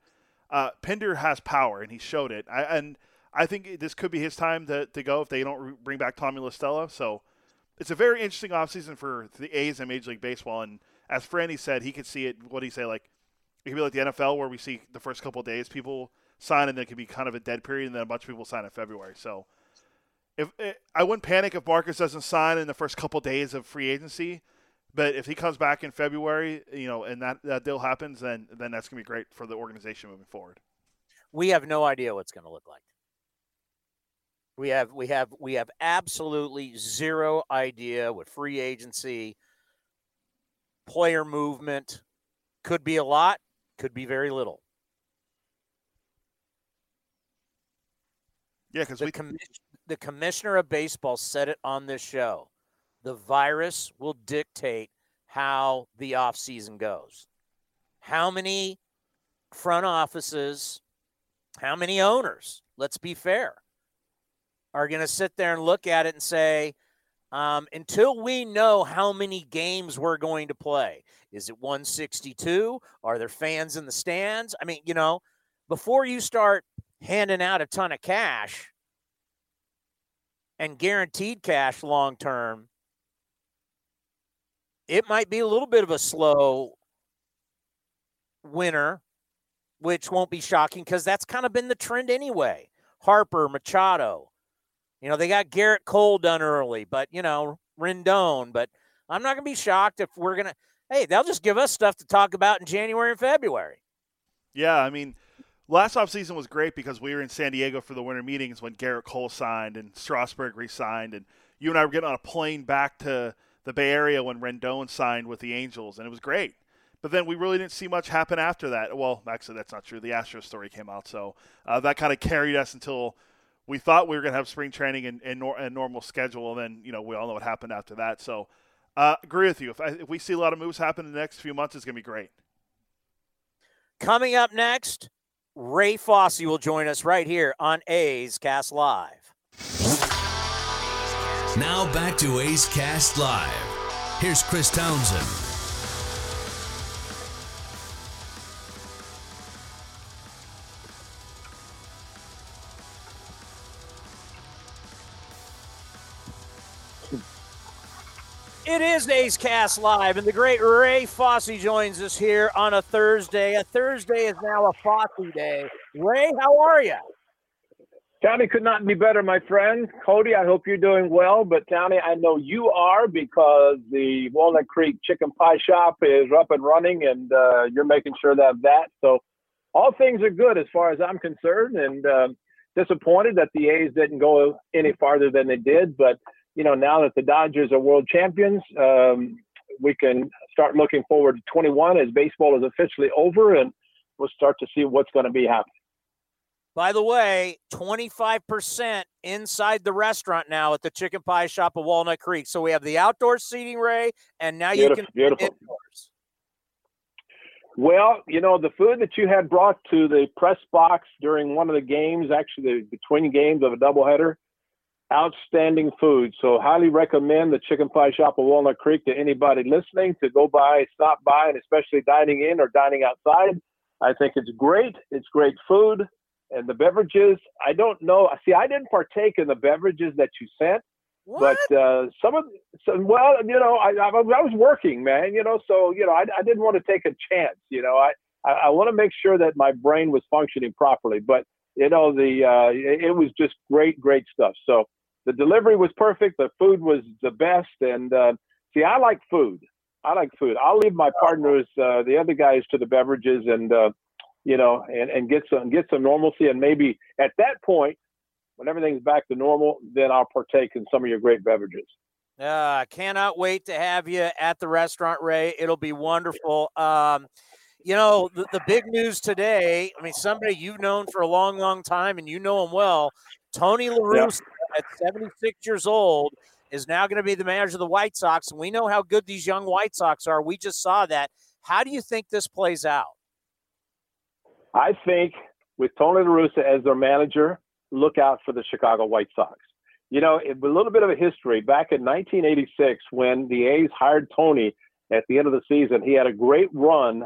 Uh, Pinder has power, and he showed it. I, and I think this could be his time to, to go if they don't re- bring back Tommy La Stella. So it's a very interesting offseason for the A's and Major League Baseball. And as Franny said, he could see it. What do he say? Like it could be like the NFL, where we see the first couple days people sign, and then it could be kind of a dead period, and then a bunch of people sign in February. So if eh, I wouldn't panic if Marcus doesn't sign in the first couple days of free agency, but if he comes back in February, you know, and that that deal happens, then then that's gonna be great for the organization moving forward. We have no idea what's going to look like. We have we have we have absolutely zero idea what free agency, player movement could be a lot, could be very little. Yeah, because we commission, the commissioner of baseball said it on this show. The virus will dictate how the offseason goes. How many front offices, how many owners, let's be fair, are going to sit there and look at it and say, um, until we know how many games we're going to play, is it 162? Are there fans in the stands? I mean, you know, before you start handing out a ton of cash and guaranteed cash long term, it might be a little bit of a slow winner, which won't be shocking because that's kind of been the trend anyway. Harper, Machado, you know, they got Gerrit Cole done early, but, you know, Rendon. But I'm not going to be shocked if we're going to, hey, they'll just give us stuff to talk about in January and February. Yeah, I mean, last offseason was great because we were in San Diego for the winter meetings when Gerrit Cole signed and Strasburg re-signed, and you and I were getting on a plane back to the Bay Area when Rendon signed with the Angels, and it was great. But then we really didn't see much happen after that. Well, actually, that's not true. The Astros story came out, so uh, that kind of carried us until we thought we were going to have spring training and, and, nor- and, normal schedule, and then you know we all know what happened after that. So, uh, agree with you. If, I, if we see a lot of moves happen in the next few months, it's going to be great. Coming up next, Ray Fosse will join us right here on A's Cast Live. Now back to A's Cast Live. Here's Chris Townsend. It is A's Cast Live, and the great Ray Fosse joins us here on a Thursday. A Thursday is now a Fosse day. Ray, how are you? Tony could not be better, my friend. Cody, I hope you're doing well. But Tony, I know you are because the Walnut Creek Chicken Pie Shop is up and running, and uh, you're making sure that that. So all things are good as far as I'm concerned, and um, disappointed that the A's didn't go any farther than they did, but you know, now that the Dodgers are world champions, um, we can start looking forward to 21 as baseball is officially over, and we'll start to see what's going to be happening. By the way, 25% inside the restaurant now at the chicken pie shop of Walnut Creek. So we have the outdoor seating, Ray, and now Beautiful, you can beautiful. indoors. Well, you know, the food that you had brought to the press box during one of the games, actually the between games of a doubleheader, outstanding food. So highly recommend the chicken pie shop of Walnut Creek to anybody listening to go by, stop by, and especially dining in or dining outside. I think it's great. It's great food. And the beverages, I don't know. See, I didn't partake in the beverages that you sent. What? But uh, some of some, well, you know, I, I, I was working, man. You know, so you know, I, I didn't want to take a chance. You know, I I, I want to make sure that my brain was functioning properly. But you know, the uh, it, it was just great, great stuff. So the delivery was perfect. The food was the best. And uh, see, I like food. I like food. I'll leave my partners, uh, the other guys, to the beverages, and uh, you know, and, and get some get some normalcy. And maybe at that point, when everything's back to normal, then I'll partake in some of your great beverages. Uh, cannot wait to have you at the restaurant, Ray. It'll be wonderful. Um, you know, the, the big news today, I mean, somebody you've known for a long, long time and you know him well, Tony La Russa at 76 years old is now going to be the manager of the White Sox. And we know how good these young White Sox are. We just saw that. How do you think this plays out? I think with Tony La Russa as their manager, look out for the Chicago White Sox. You know, a little bit of a history. Back in 1986, when the A's hired Tony at the end of the season, he had a great run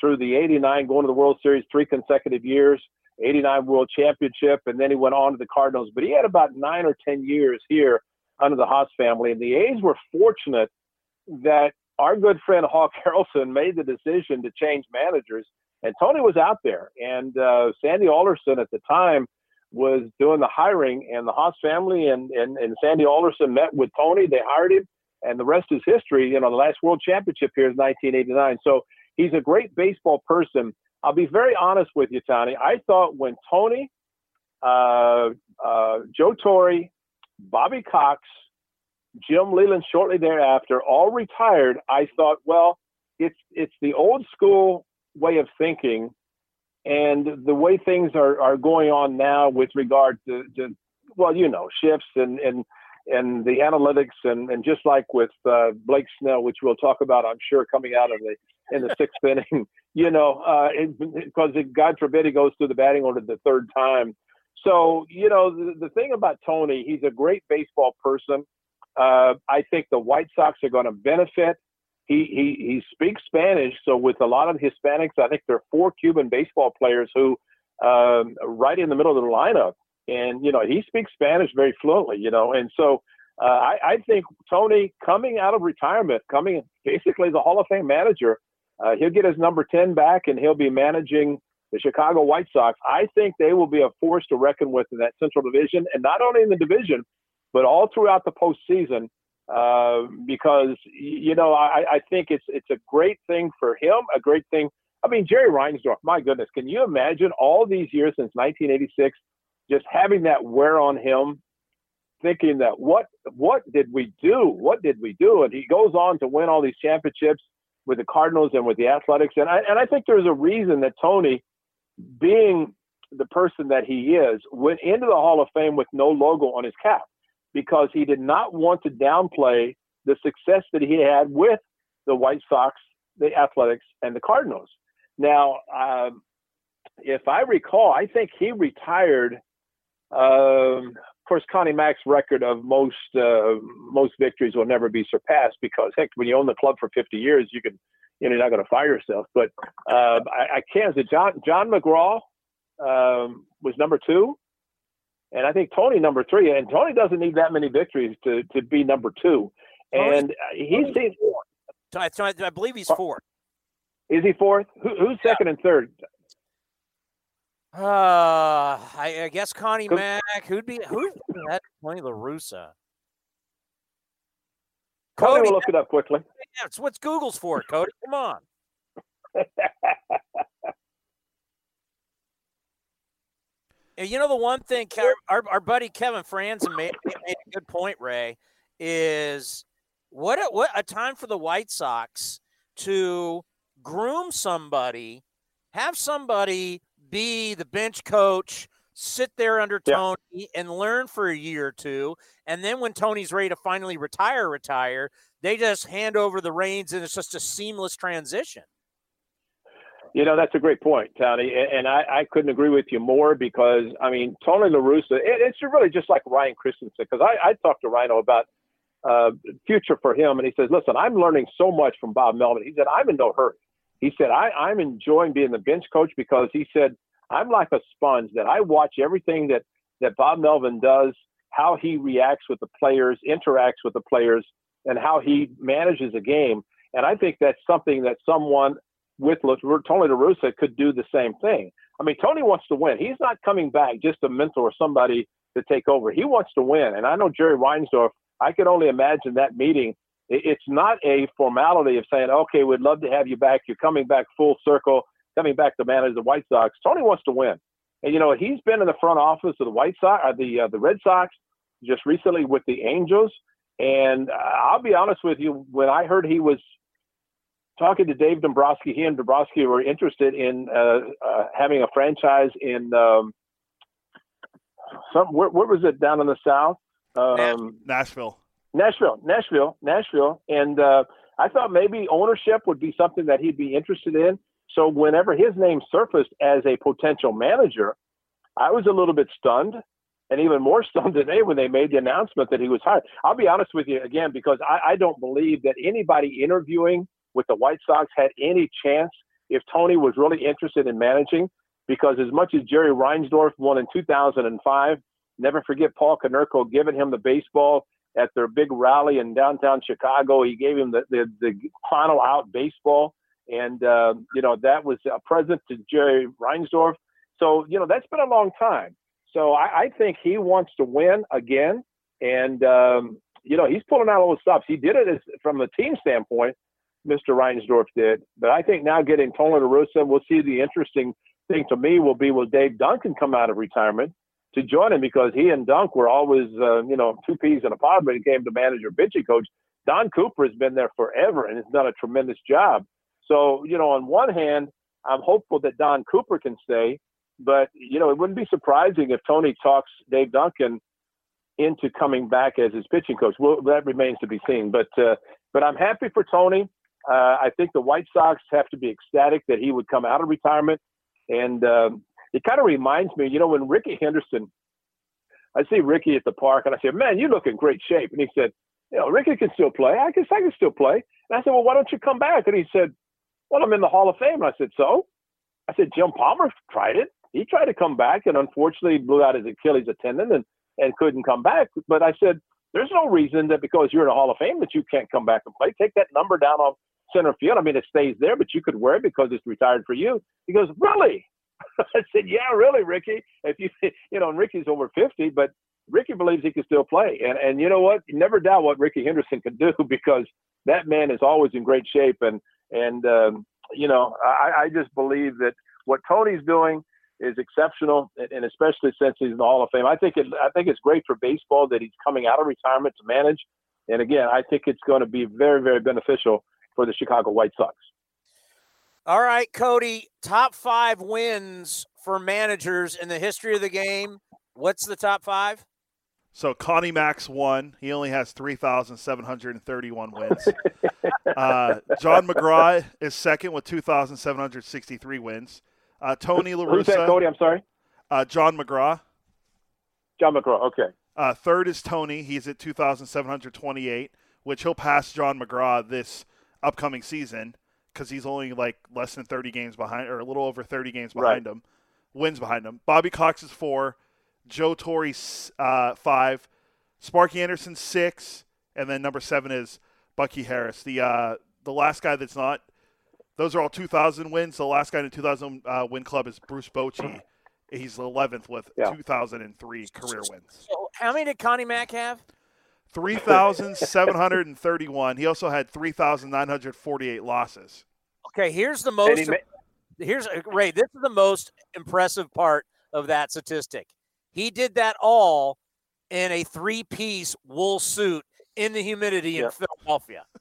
through the 89, going to the World Series three consecutive years, 89 World Championship, and then he went on to the Cardinals. But he had about nine or 10 years here under the Haas family. And the A's were fortunate that our good friend Hawk <laughs> Harrelson made the decision to change managers. And Tony was out there. And uh, Sandy Alderson at the time was doing the hiring, and the Haas family and, and, and Sandy Alderson met with Tony. They hired him, and the rest is history. You know, the last World Championship here is 1989. So he's a great baseball person. I'll be very honest with you, Tony. I thought when Tony, uh, uh, Joe Torre, Bobby Cox, Jim Leyland shortly thereafter all retired, I thought, well, it's it's the old school way of thinking and the way things are, are going on now with regard to, to well, you know, shifts and, and, and the analytics and, and just like with uh, Blake Snell, which we'll talk about, I'm sure, coming out of the in the sixth <laughs> inning, you know, uh, because God forbid he goes through the batting order the third time. So, you know, the, the thing about Tony, he's a great baseball person. Uh, I think the White Sox are going to benefit he, he he speaks Spanish. So with a lot of Hispanics, I think there are four Cuban baseball players who um, right in the middle of the lineup, and you know he speaks Spanish very fluently. You know, and so uh, I, I think Tony coming out of retirement, coming basically the Hall of Fame manager, uh, he'll get his number ten back, and he'll be managing the Chicago White Sox. I think they will be a force to reckon with in that Central Division, and not only in the division, but all throughout the postseason. Uh, because you know I, I think it's it's a great thing for him, a great thing. I mean Jerry Reinsdorf, my goodness, can you imagine all these years since 1986, just having that wear on him, thinking that what what did we do? What did we do? And he goes on to win all these championships with the Cardinals and with the Athletics, and I and I think there's a reason that Tony, being the person that he is, went into the Hall of Fame with no logo on his cap because he did not want to downplay the success that he had with the White Sox, the Athletics, and the Cardinals. Now, um, if I recall, I think he retired. Um, of course, Connie Mack's record of most uh, most victories will never be surpassed because heck, when you own the club for 50 years, you can you know you're not going to fire yourself. But uh, I, I can't. John John McGraw um, was number two. And I think Tony number three, and Tony doesn't need that many victories to, to be number two. And he's seen. I, I believe he's fourth. Is he fourth? Who, who's second yeah. and third? Uh, I, I guess Connie Mack. Who'd be who'd be that? Tony La Russa. Cody will look it up quickly. <laughs> That's it's what's Google's for, Cody. Come on. <laughs> You know the one thing our, our buddy Kevin Frandsen made, made a good point, Ray, is what a, what a time for the White Sox to groom somebody, have somebody be the bench coach, sit there under Yeah. Tony and learn for a year or two. And then when Tony's ready to finally retire, retire, they just hand over the reins and it's just a seamless transition. You know, that's a great point, Tony. And, I, I couldn't agree with you more because, I mean, Tony La Russa, it, it's really just like Ryan Christenson. Because I, I talked to Rhino about uh, future for him, and he says, listen, I'm learning so much from Bob Melvin. He said, I'm in no hurry. He said, I, I'm enjoying being the bench coach because he said, I'm like a sponge that I watch everything that, that Bob Melvin does, how he reacts with the players, interacts with the players, and how he manages a game. And I think that's something that someone with Tony La Russa could do the same thing. I mean, Tony wants to win. He's not coming back just to mentor somebody to take over. He wants to win. And I know Jerry Reinsdorf, I could only imagine that meeting. It- It's not a formality of saying, okay, we'd love to have you back. You're coming back full circle, coming back to manage the White Sox. Tony wants to win. And, you know, he's been in the front office of the White Sox, uh, the, uh, the Red Sox, just recently with the Angels. And uh, I'll be honest with you, when I heard he was talking to Dave Dombrowski, he and Dombrowski were interested in uh, uh, having a franchise in um, some. Where, where was it down in the south? Um, Nashville. Nashville, Nashville, Nashville, and uh, I thought maybe ownership would be something that he'd be interested in. So whenever his name surfaced as a potential manager, I was a little bit stunned, and even more <laughs> stunned today when they made the announcement that he was hired. I'll be honest with you again because I, I don't believe that anybody interviewing with the White Sox had any chance if Tony was really interested in managing. Because as much as Jerry Reinsdorf won in 2005, never forget Paul Konerko giving him the baseball at their big rally in downtown Chicago. He gave him the, the, the final out baseball. And, uh, you know, that was a present to Jerry Reinsdorf. So, you know, that's been a long time. So I, I think he wants to win again. And, um, you know, he's pulling out all the stops. He did it as, from a team standpoint, Mr. Reinsdorf did. But I think now getting Tony La Russa, we'll see the interesting thing to me will be will Dave Duncan come out of retirement to join him because he and Dunk were always, uh, you know, two peas in a pod when it came to manager pitching coach. Don Cooper has been there forever and has done a tremendous job. So, you know, on one hand, I'm hopeful that Don Cooper can stay, but you know, it wouldn't be surprising if Tony talks Dave Duncan into coming back as his pitching coach. Well, that remains to be seen. But uh, but I'm happy for Tony. Uh, I think the White Sox have to be ecstatic that he would come out of retirement, and um, it kind of reminds me, you know, when Rickey Henderson, I see Rickey at the park, and I said, "Man, you look in great shape," and he said, "You know, Rickey can still play. I guess I can still play." And I said, "Well, why don't you come back?" And he said, "Well, I'm in the Hall of Fame." And I said, "So?" I said, "Jim Palmer tried it. He tried to come back, and unfortunately blew out his Achilles tendon and and couldn't come back." But I said, "There's no reason that because you're in the Hall of Fame that you can't come back and play. Take that number down on center field. I mean, it stays there, but you could wear it because it's retired for you." He goes, "Really?" <laughs> I said, "Yeah, really, Rickey. If you, <laughs> you know, and Rickey's over 50, but Rickey believes he can still play. And and you know what? Never doubt what Rickey Henderson can <laughs> do because that man is always in great shape. And and um, you know, I, I just believe that what Tony's doing is exceptional, and, and especially since he's in the Hall of Fame. I think it I think it's great for baseball that he's coming out of retirement to manage. And again, I think it's going to be very very beneficial for the Chicago White Sox. All right, Cody, top five wins for managers in the history of the game. What's the top five? So Connie Mack's won. He only has 3,731 wins. <laughs> uh, John McGraw is second with 2,763 wins. Uh, Tony La Who's that, Cody? I'm sorry. uh, John McGraw. John McGraw. Okay. Uh, third is Tony. He's at 2,728, which he'll pass John McGraw this upcoming season because he's only like less than 30 games behind, or a little over 30 games behind him, wins behind him. Bobby Cox is four, Joe Torre uh, five, Sparky Anderson six, and then number seven is Bucky Harris. The uh, the last guy that's not. Those are all 2,000 wins. The last guy in the 2,000 uh, win club is Bruce Bochy. He's 11th with Yeah. 2,003 career wins. So how many did Connie Mack have? 3,731. He also had 3,948 losses. Okay, here's the most. he ma- here's uh, Ray. This is the most impressive part of that statistic. He did that all in a three-piece wool suit in the humidity in Philadelphia. <laughs>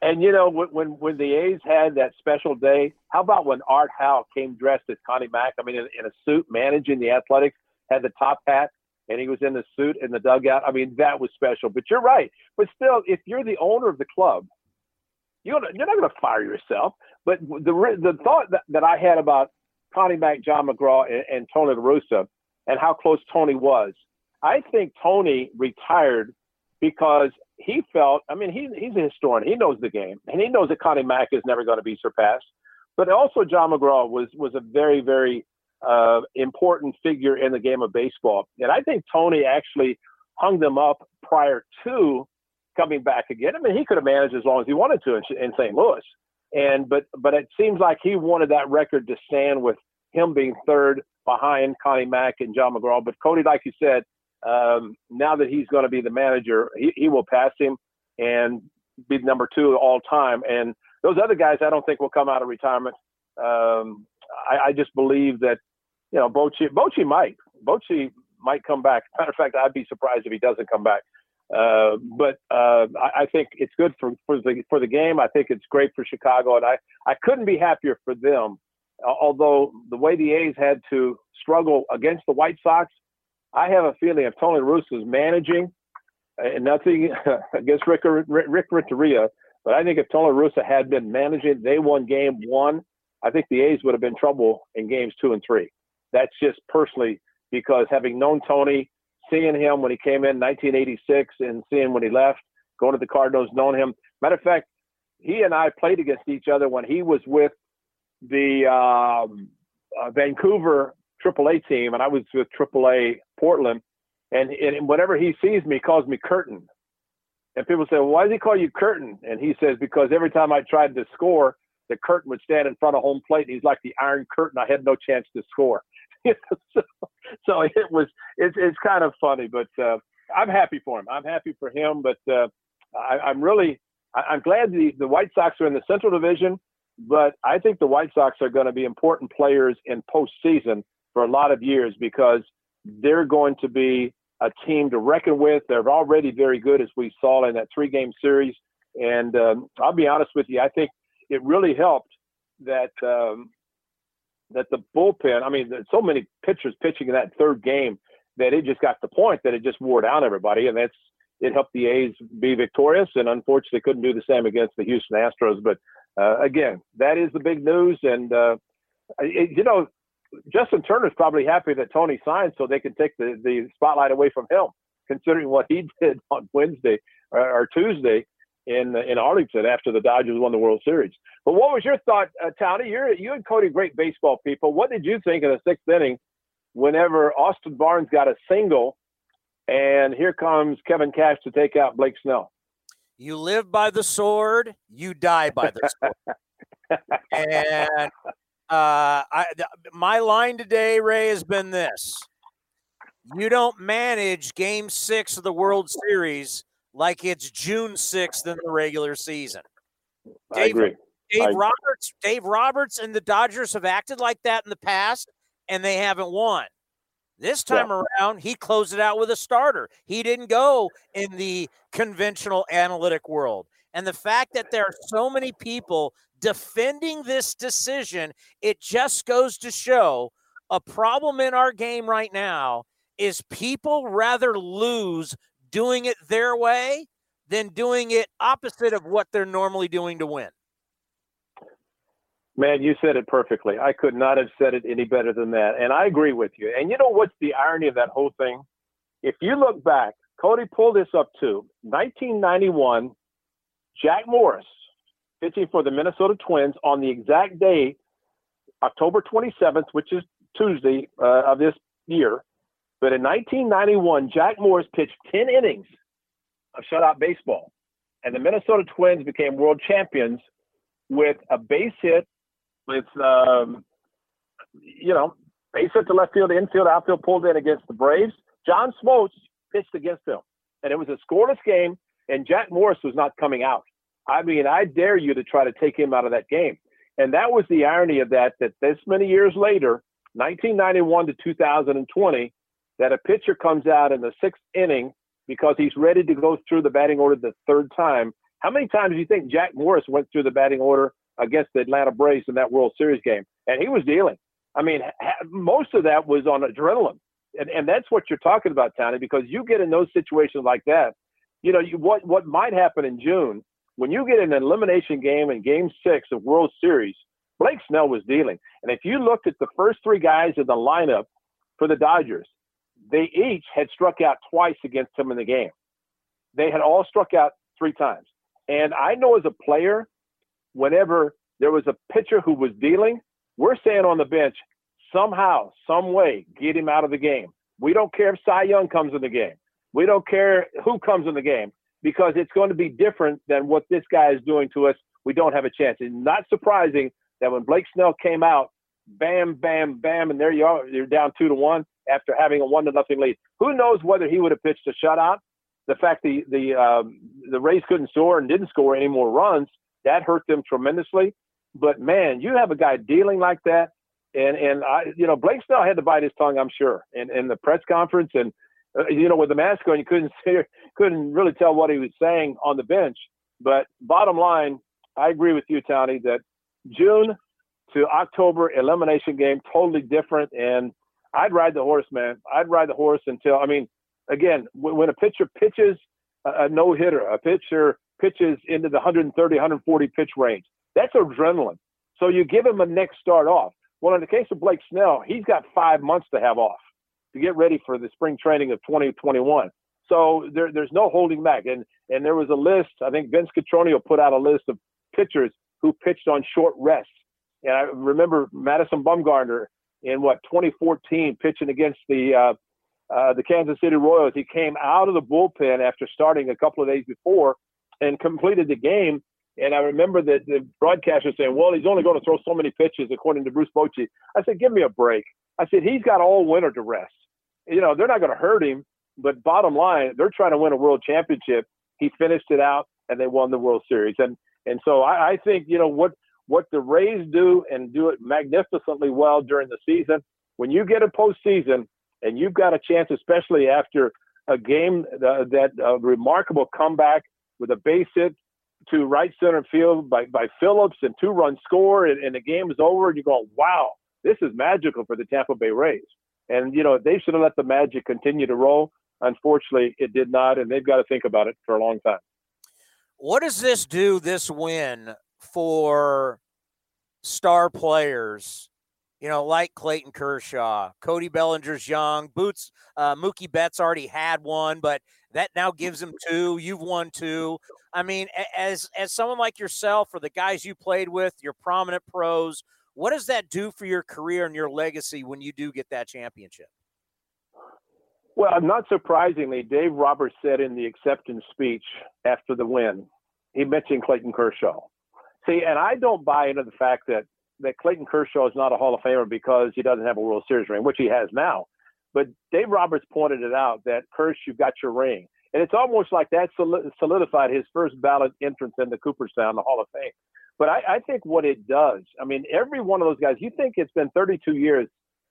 And you know when, when when the A's had that special day, how about when Art Howe came dressed as Connie Mack? I mean, in, in a suit, managing the Athletics, had the top hat, and he was in the suit in the dugout. I mean, that was special. But you're right. But still, if you're the owner of the club, you're not, you're not going to fire yourself. But the the thought that, that I had about Connie Mack, John McGraw, and, and Tony La Russa, and how close Tony was, I think Tony retired because he felt. I mean, he, he's a historian. He knows the game, and he knows that Connie Mack is never going to be surpassed. But also, John McGraw was was a very very uh, important figure in the game of baseball. And I think Tony actually hung them up prior to coming back again. I mean, he could have managed as long as he wanted to in, in St. Louis. And but but it seems like he wanted that record to stand with him being third behind Connie Mack and John McGraw. But Cody, like you said, um, now that he's going to be the manager, he, he will pass him and be number two all time. And those other guys, I don't think will come out of retirement. Um, I, I, just believe that you know, Bochy, Bochy might, Bochy might come back. Matter of fact, I'd be surprised if he doesn't come back. Uh, but uh, I, I, think it's good for, for the for the game. I think it's great for Chicago, and I, I couldn't be happier for them. Although the way the A's had to struggle against the White Sox, I have a feeling if Tony Russo is managing, and nothing <laughs> against Rick Rick Renteria, but I think if Tony Russo had been managing, they won game one. I think the A's would have been trouble in games two and three. That's just personally because having known Tony, seeing him when he came in 1986 and seeing when he left, going to the Cardinals, knowing him. Matter of fact, he and I played against each other when he was with the um, uh, Vancouver AAA team, and I was with AAA Portland. And, and whenever he sees me, he calls me Curtain. And people say, well, why does he call you Curtain? And he says, because every time I tried to score, the curtain would stand in front of home plate. And he's like the Iron Curtain. I had no chance to score. <laughs> so, so it was it's it's kind of funny, but uh, I'm happy for him. I'm happy for him, but uh, I, am really I, am glad the the White Sox are in the Central Division, but I think the White Sox are going to be important players in postseason for a lot of years because they're going to be a team to reckon with. They're already very good, as we saw in that three game series. And um, I'll be honest with you, I think it really helped that um, that the bullpen, I mean, so many pitchers pitching in that third game that it just got to the point that it just wore down everybody. And that's, it helped the A's be victorious. And unfortunately, couldn't do the same against the Houston Astros. But uh, again, that is the big news. And, uh, it, you know, Justin Turner's probably happy that Tony signed so they can take the, the spotlight away from him, considering what he <laughs> did on Wednesday or, or Tuesday in in Arlington after the Dodgers won the World Series. But what was your thought, uh, Tony? You're you and Cody, great baseball people. What did you think in the sixth inning? Whenever Austin Barnes got a single, and here comes Kevin Cash to take out Blake Snell. You live by the sword, you die by the sword. <laughs> and uh, I, my line today, Ray, has been this: You don't manage Game Six of the World Series like it's June 6th in the regular season. Dave, I agree. Dave I Roberts, Dave Roberts and the Dodgers have acted like that in the past and they haven't won. This time yeah. around, he closed it out with a starter. He didn't go in the conventional analytic world. And the fact that there are so many people defending this decision, it just goes to show a problem in our game right now is people rather lose doing it their way than doing it opposite of what they're normally doing to win. Man, you said it perfectly. I could not have said it any better than that. And I agree with you. And you know what's the irony of that whole thing? If you look back, Cody pulled this up too. 1991, Jack Morris pitching for the Minnesota Twins on the exact day, October 27th, which is Tuesday uh, of this year, but in 1991, Jack Morris pitched 10 innings of shutout baseball, and the Minnesota Twins became world champions with a base hit, with um, you know base hit to left field, infield, outfield pulled in against the Braves. John Smoltz pitched against them, and it was a scoreless game, and Jack Morris was not coming out. I mean, I dare you to try to take him out of that game. And that was the irony of that, that this many years later, 1991 to 2020, that a pitcher comes out in the sixth inning because he's ready to go through the batting order the third time How many times do you think Jack Morris went through the batting order against the Atlanta Braves in that World Series game? And he was dealing. I mean, most of that was on adrenaline. And, and that's what you're talking about, Tony, because you get in those situations like that. You know, you, what, what might happen in June when you get an elimination game in game six of World Series, Blake Snell was dealing. And if you looked at the first three guys in the lineup for the Dodgers, they each had struck out twice against him in the game. They had all struck out three times. And I know as a player, whenever there was a pitcher who was dealing, we're saying on the bench, somehow, some way, get him out of the game. We don't care if Cy Young comes in the game. We don't care who comes in the game because it's going to be different than what this guy is doing to us. We don't have a chance. It's not surprising that when Blake Snell came out, bam, bam, bam, and there you are, you're down two to one after having a one to nothing lead. Who knows whether he would have pitched a shutout? The fact the the um, the Rays couldn't score and didn't score any more runs that hurt them tremendously. But man, you have a guy dealing like that, and and I, you know, Blake Snell had to bite his tongue, I'm sure, in in the press conference, and uh, you know, with the mask on, you couldn't <laughs> see, couldn't really tell what he was saying on the bench. But bottom line, I agree with you, Tony, that June to October elimination game totally different, and I'd ride the horse, man. I'd ride the horse until I mean, again, when a pitcher pitches a, a no hitter, a pitcher pitches into the 130, 140 pitch range. That's adrenaline. So you give him a next start off. Well, in the case of Blake Snell, he's got five months to have off to get ready for the spring training of 2021. So there, there's no holding back. And and there was a list. I think Vince Cotroneo put out a list of pitchers who pitched on short rests. And I remember Madison Bumgarner in what 2014 pitching against the uh, uh, the Kansas City Royals. He came out of the bullpen after starting a couple of days before and completed the game. And I remember that the broadcaster saying, "Well, he's only going to throw so many pitches, according to Bruce Bochy." I said, "Give me a break." I said, "He's got all winter to rest. You know, they're not going to hurt him, but bottom line, they're trying to win a world championship. He finished it out, and they won the World Series. And and so I, I think you know what what the Rays do and do it magnificently well during the season. When you get a postseason and you've got a chance, especially after a game uh, that uh, remarkable comeback with a base hit to right center field by, by Phillips and two run score and, and the game is over and you go, wow, this is magical for the Tampa Bay Rays. And, you know, they should have let the magic continue to roll. Unfortunately, it did not, and they've got to think about it for a long time. What does this do, this win, for star players you know, like Clayton Kershaw, Cody Bellinger's young, Boots, uh, Mookie Betts already had one, but that now gives him two. You've won two. I mean, as as someone like yourself or the guys you played with, your prominent pros, what does that do for your career and your legacy when you do get that championship? Well, not surprisingly, Dave Roberts said in the acceptance speech after the win, he mentioned Clayton Kershaw. See, and I don't buy into the fact that that Clayton Kershaw is not a Hall of Famer because he doesn't have a World Series ring, which he has now. But Dave Roberts pointed it out that Kersh, you've got your ring. And it's almost like that solidified his first ballot entrance into Cooperstown, the Hall of Fame. But I, I think what it does, I mean, every one of those guys, you think it's been 32 years,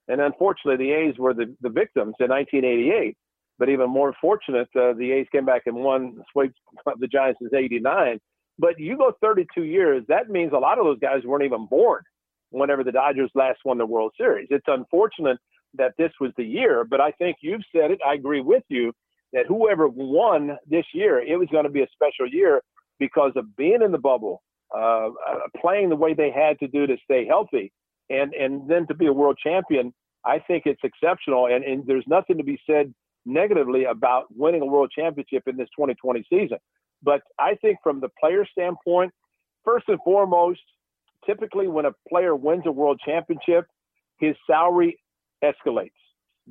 and unfortunately the A's were the, the victims in 1988. But even more fortunate, uh, the A's came back and won, swept the Giants since 89. But you go 32 years, that means a lot of those guys weren't even born whenever the Dodgers last won the World Series. It's unfortunate that this was the year, but I think you've said it. I agree with you that whoever won this year, it was going to be a special year because of being in the bubble, uh, uh, playing the way they had to do to stay healthy, and and then to be a world champion. I think it's exceptional, and, and there's nothing to be said negatively about winning a world championship in this 2020 season. But I think from the player standpoint, first and foremost, typically when a player wins a world championship, his salary escalates.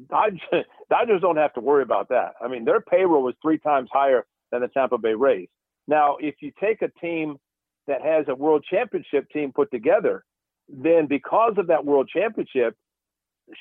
Dodgers, <laughs> Dodgers don't have to worry about that. I mean, their payroll was three times higher than the Tampa Bay Rays. Now, if you take a team that has a world championship team put together, then because of that world championship,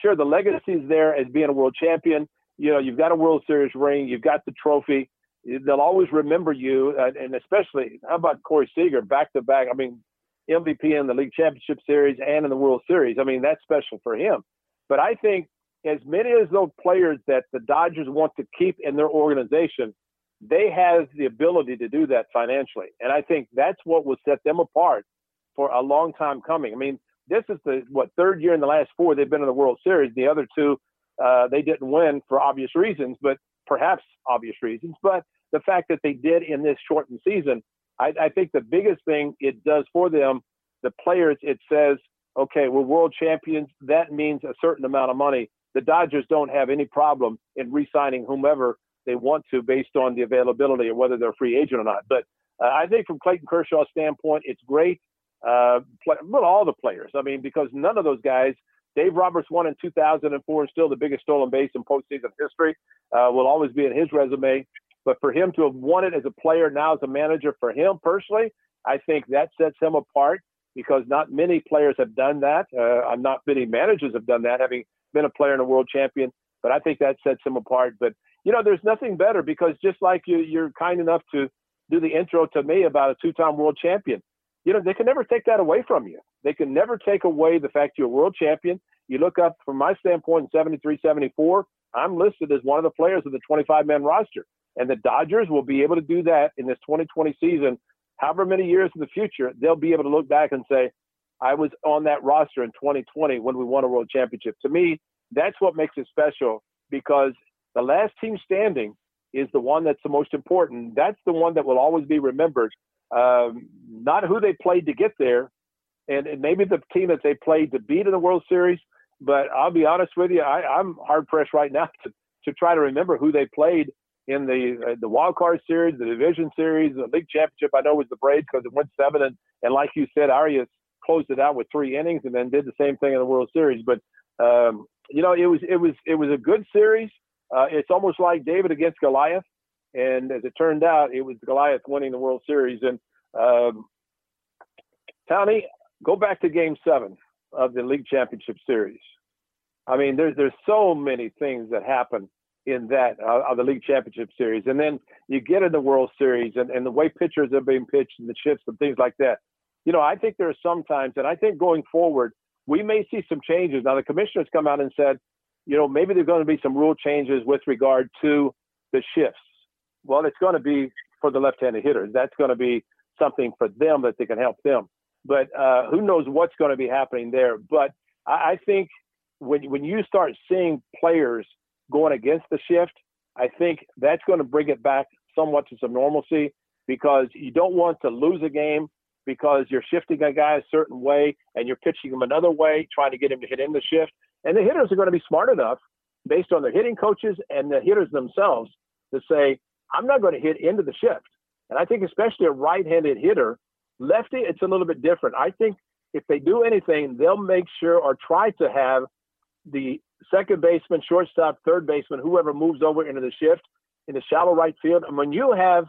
sure, the legacy is there as being a world champion. You know, you've got a World Series ring, you've got the trophy. They'll always remember you, and especially how about Corey Seager back to back? I mean, MVP in the league championship series and in the World Series. I mean, that's special for him. But I think as many as those players that the Dodgers want to keep in their organization, they have the ability to do that financially. And I think that's what will set them apart for a long time coming. I mean, this is the what third year in the last four they've been in the World Series. The other two uh, they didn't win for obvious reasons, but perhaps obvious reasons. But the fact that they did in this shortened season, I, I think the biggest thing it does for them, the players, it says, okay, we're world champions. That means a certain amount of money. The Dodgers don't have any problem in re-signing whomever they want to based on the availability or whether they're free agent or not. But uh, I think from Clayton Kershaw's standpoint, it's great. Uh, well, all the players. I mean, because none of those guys, Dave Roberts won in 2004 and still the biggest stolen base in postseason history, uh, will always be in his resume. But for him to have won it as a player, now as a manager, for him personally, I think that sets him apart because not many players have done that. Uh, I'm not many managers have done that, having been a player and a world champion. But I think that sets him apart. But you know, there's nothing better because just like you, you're kind enough to do the intro to me about a two-time world champion. You know, they can never take that away from you. They can never take away the fact you're a world champion. You look up from my standpoint in 73, 74, I'm listed as one of the players of the 25 man roster. And the Dodgers will be able to do that in this 2020 season. However many years in the future, they'll be able to look back and say, I was on that roster in 2020 when we won a world championship. To me, that's what makes it special because the last team standing is the one that's the most important. That's the one that will always be remembered. Um, not who they played to get there, and, and, maybe the team that they played to beat in the World Series. But I'll be honest with you, I, am hard pressed right now <laughs> to, to try to remember who they played in the uh, the wild card series, the division series, the league championship. I know was the Braves because it went seven, and and like you said, Urias closed it out with three innings, and then did the same thing in the World Series. But um, you know, it was it was it was a good series. Uh, it's almost like David against Goliath, and as it turned out, it was Goliath winning the World Series. And um, Tony, go back to Game Seven of the League Championship Series. I mean, there's there's so many things that happen in that uh, of the League Championship Series, and then you get in the World Series, and, and the way pitchers are being pitched, and the shifts and things like that. You know, I think there are some times, and I think going forward, we may see some changes. Now, the commissioners come out and said, you know, maybe there's going to be some rule changes with regard to the shifts. Well, it's going to be for the left-handed hitters. That's going to be something for them that they can help them. But uh, who knows what's going to be happening there? But I, I think when when you start seeing players going against the shift, I think that's going to bring it back somewhat to some normalcy because you don't want to lose a game because you're shifting a guy a certain way and you're pitching him another way, trying to get him to hit in the shift. And the hitters are going to be smart enough, based on their hitting coaches and the hitters themselves, to say, I'm not going to hit into the shift. And I think, especially a right handed hitter, lefty, it's a little bit different. I think if they do anything, they'll make sure or try to have the second baseman, shortstop, third baseman, whoever moves over into the shift in the shallow right field. And when you have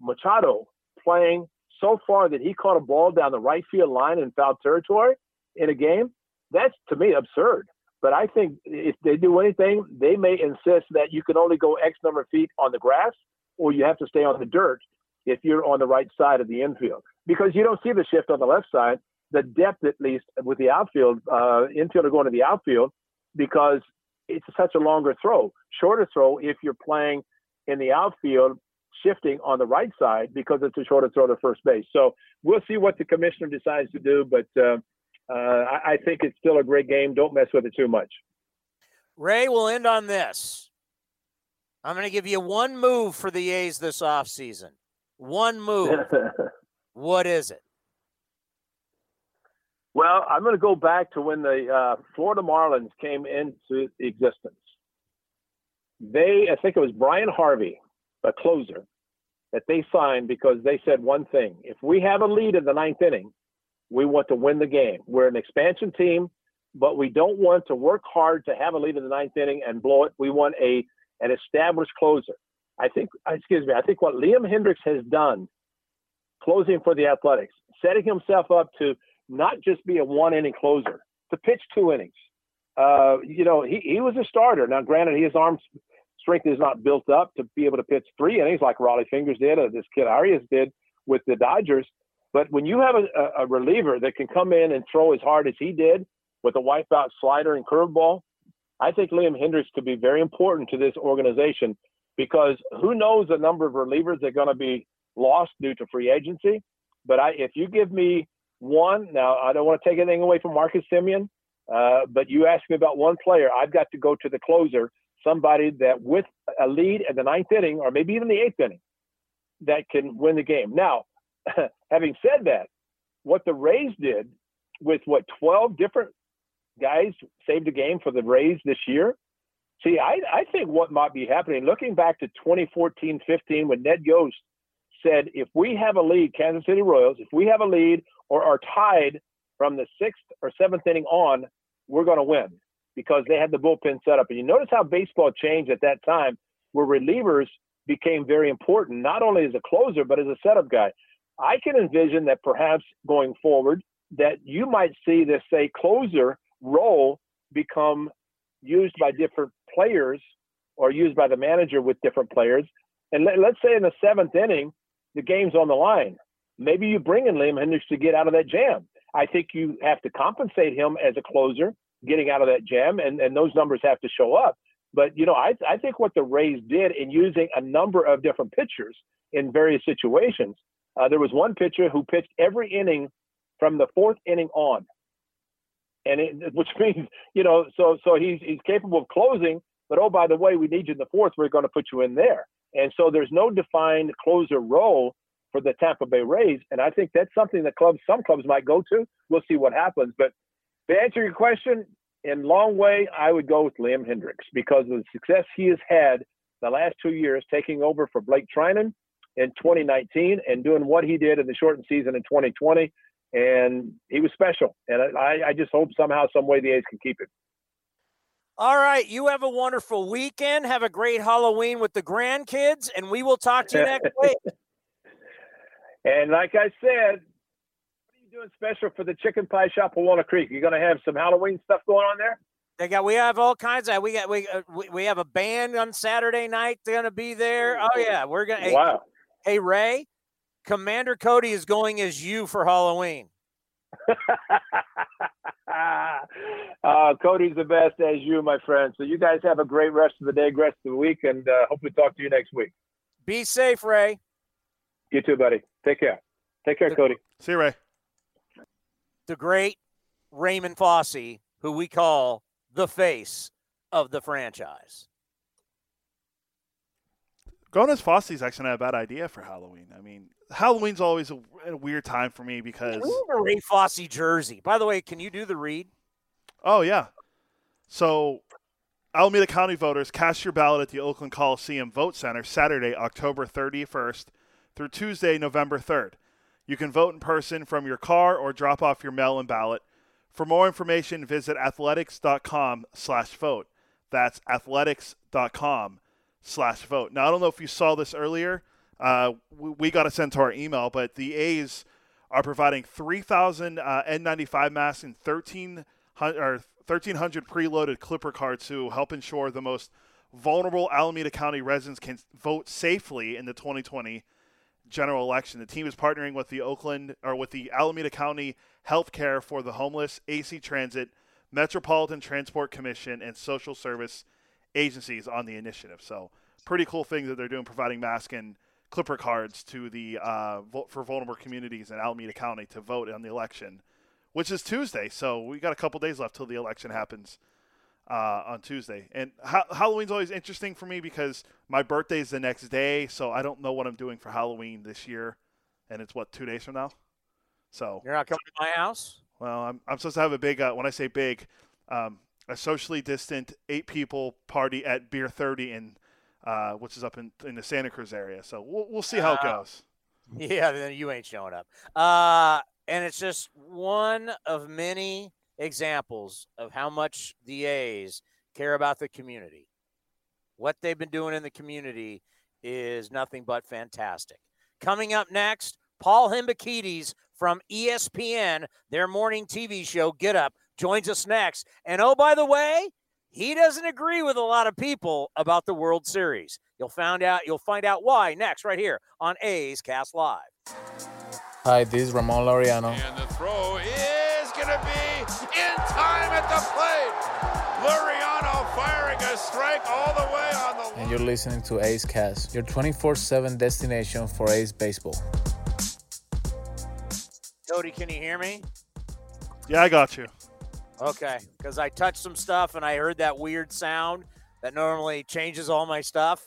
Machado playing so far that he caught a ball down the right field line in foul territory in a game, that's to me absurd. But I think if they do anything, they may insist that you can only go X number of feet on the grass or you have to stay on the dirt if you're on the right side of the infield because you don't see the shift on the left side. The depth, at least with the outfield, uh, infielder going to the outfield because it's such a longer throw, shorter throw if you're playing in the outfield, shifting on the right side because it's a shorter throw to first base. So we'll see what the commissioner decides to do, but uh, uh, I, I think it's still a great game. Don't mess with it too much. Ray, we'll end on this. I'm going to give you one move for the A's this offseason. One move. <laughs> what is it? Well, I'm going to go back to when the uh, Florida Marlins came into existence. They, I think it was Bryan Harvey, a closer, that they signed because they said one thing: if we have a lead in the ninth inning, we want to win the game. We're an expansion team, but we don't want to work hard to have a lead in the ninth inning and blow it. We want a an established closer. I think, excuse me, I think what Liam Hendriks has done, closing for the Athletics, setting himself up to not just be a one inning closer, to pitch two innings. Uh, you know, he, he was a starter. Now, granted, his arm strength is not built up to be able to pitch three innings like Rollie Fingers did, or this kid Urias did with the Dodgers. But when you have a, a reliever that can come in and throw as hard as he did with a wipeout slider and curveball, I think Liam Hendriks could be very important to this organization because who knows the number of relievers that are going to be lost due to free agency. But I, if you give me one, now I don't want to take anything away from Marcus Semien, uh, but you asked me about one player, I've got to go to the closer, somebody that with a lead in the ninth inning or maybe even the eighth inning, that can win the game. Now, <laughs> having said that, what the Rays did with what 12 different guys saved a game for the Rays this year. See, I, I think what might be happening, looking back to 2014 15, when Ned Yost said, if we have a lead, Kansas City Royals, if we have a lead or are tied from the sixth or seventh inning on, we're going to win because they had the bullpen set up. And you notice how baseball changed at that time, where relievers became very important, not only as a closer, but as a setup guy. I can envision that perhaps going forward, that you might see this, say, closer role become used by different players or used by the manager with different players. And let, us say in the seventh inning, the game's on the line. Maybe you bring in Liam Hendriks to get out of that jam. I think you have to compensate him as a closer getting out of that jam, and, and those numbers have to show up. But, you know, I, I think what the Rays did in using a number of different pitchers in various situations, uh, there was one pitcher who pitched every inning from the fourth inning on. And it, <laughs> which means, you know, so so he's he's capable of closing, but oh by the way, we need you in the fourth. We're going to put you in there. And so there's no defined closer role for the Tampa Bay Rays, and I think that's something that clubs, some clubs might go to. We'll see what happens. But to answer your question, in long way, I would go with Liam Hendriks because of the success he has had the last two years, taking over for Blake Treinen in 2019 and doing what he did in the shortened season in 2020. And he was special. And I, I just hope somehow, some way, the A's can keep him. All right. You have a wonderful weekend. Have a great Halloween with the grandkids, and we will talk to you <laughs> next week. And like I said, what are you doing special for the chicken pie shop at Walnut Creek? You're going to have some Halloween stuff going on there? They got. We have all kinds of. We got. We uh, we, we have a band on Saturday night. They're going to be there. Oh yeah, we're going. to Wow. Hey, hey Ray, Commander Cody is going as you for Halloween. uh, <laughs> Cody's the best as you, my friend. So you guys have a great rest of the day, rest of the week, and uh, hopefully talk to you next week. Be safe, Ray. You too, buddy. Take care. Take care, Cody. See you, Ray. The great Raymond Fosse, who we call the face of the franchise. Going as Fosse is actually not a bad idea for Halloween. I mean, Halloween's always a, a weird time for me because. We have a Ray Fosse jersey. By the way, can you do the read? Oh yeah. So, Alameda County voters cast your ballot at the Oakland Coliseum Vote Center Saturday, October 31st through Tuesday, November 3rd. You can vote in person from your car or drop off your mail-in ballot. For more information, visit athletics.com slash vote. That's athletics.com slash vote. Now, I don't know if you saw this earlier. Uh, we, we got to send to our email, but the A's are providing 3,000 uh, N95 masks and 1,300, or 1,300 preloaded Clipper cards to help ensure the most vulnerable Alameda County residents can vote safely in the 2020 general election. The team is partnering with the Oakland or with the Alameda County Healthcare for the Homeless, AC Transit, Metropolitan Transport Commission, and social service agencies on the initiative. So, pretty cool thing that they're doing, providing mask and clipper cards to the uh, vote for vulnerable communities in Alameda County to vote on the election, which is Tuesday. So we got a couple days left till the election happens uh, on Tuesday. And ha- Halloween's always interesting for me because my birthday's the next day, so I don't know what I'm doing for Halloween this year. And it's what two days from now. So You're not coming to my house. well, I'm I'm supposed to have a big. Uh, when I say big, um, a socially distant eight people party at Beer Thirty in, uh, which is up in in the Santa Cruz area. So we'll we'll see how it Ah. goes. <laughs> Yeah, then you ain't showing up. Uh, and it's just one of many examples of how much the A's care about the community. What they've been doing in the community is nothing but fantastic. Coming up next, Paul Hembekides from ESPN, their morning TV show Get Up, joins us next. And oh, by the way, he doesn't agree with a lot of people about the World Series. You'll find out. You'll find out why next, right here on A's Cast Live. Hi, this is Ramon Laureano. And the throw is going to be in time at the plate. Laureano firing a strike all the way on the. And you're listening to A's Cast, your 24 7 destination for A's Baseball. Cody, can you hear me? Yeah, I got you. Okay, because I touched some stuff and I heard that weird sound that normally changes all my stuff.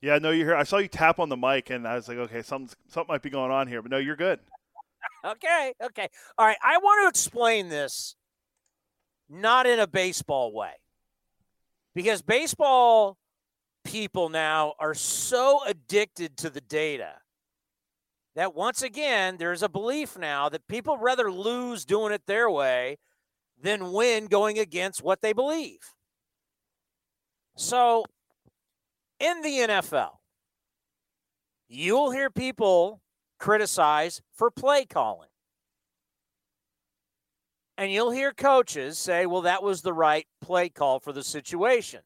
Yeah, no, you're here. I saw you tap on the mic, and I was like, okay, something something might be going on here, but no, you're good. <laughs> okay, okay. All right, I want to explain this not in a baseball way. Because baseball people now are so addicted to the data that once again, there's a belief now that people rather lose doing it their way than win going against what they believe. So, in the NFL, you'll hear people criticize for play calling. And you'll hear coaches say, well, that was the right play call for the situation.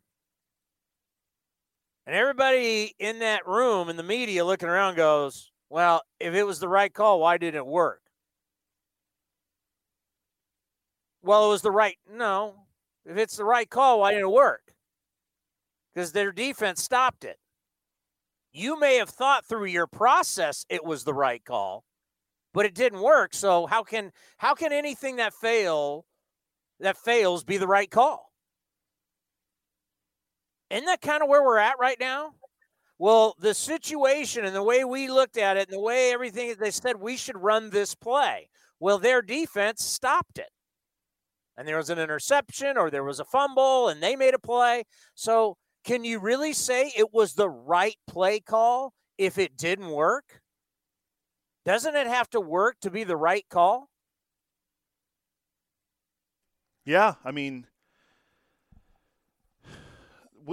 And everybody in that room in the media looking around goes, well, if it was the right call, why didn't it work? Well, it was the right. No. If it's the right call, why didn't it work? Because their defense stopped it. You may have thought through your process it was the right call, but it didn't work. So how can how can anything that fail that fails be the right call? Isn't that kind of where we're at right now? Well, the situation and the way we looked at it and the way everything they said we should run this play. Well, their defense stopped it. And there was an interception or there was a fumble and they made a play. So, can you really say it was the right play call if it didn't work? Doesn't it have to work to be the right call? Yeah, I mean,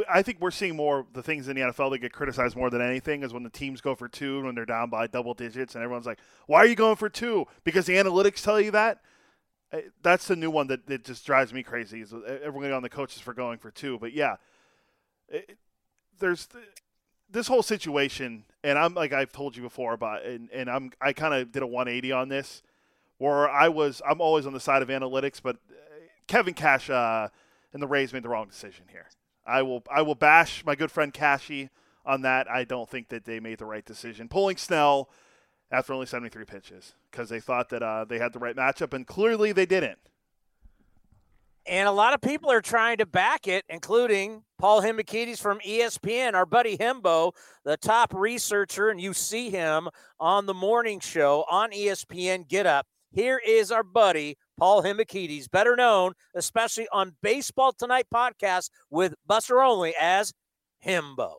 I think we're seeing more the things in the NFL that get criticized more than anything is when the teams go for two when they're down by double digits and everyone's like, "Why are you going for two? Because the analytics tell you that." That's the new one that, that just drives me crazy. Is uh, everyone on the coaches for going for two? But yeah, it, there's this whole situation, and I'm like I've told you before about, and, and I'm I kind of did a 180 on this, where I was I'm always on the side of analytics, but uh, Kevin Cash uh, and the Rays made the wrong decision here. I will I will bash my good friend Cashy on that. I don't think that they made the right decision pulling Snell after only 73 pitches because they thought that uh, they had the right matchup, and clearly they didn't. And a lot of people are trying to back it, including Paul Hembekides from ESPN, our buddy Himbo, the top researcher, and you see him on the morning show on ESPN Get Up. Here is our buddy Paul Hembekides, better known, especially on Baseball Tonight podcast with Buster Olney as Himbo.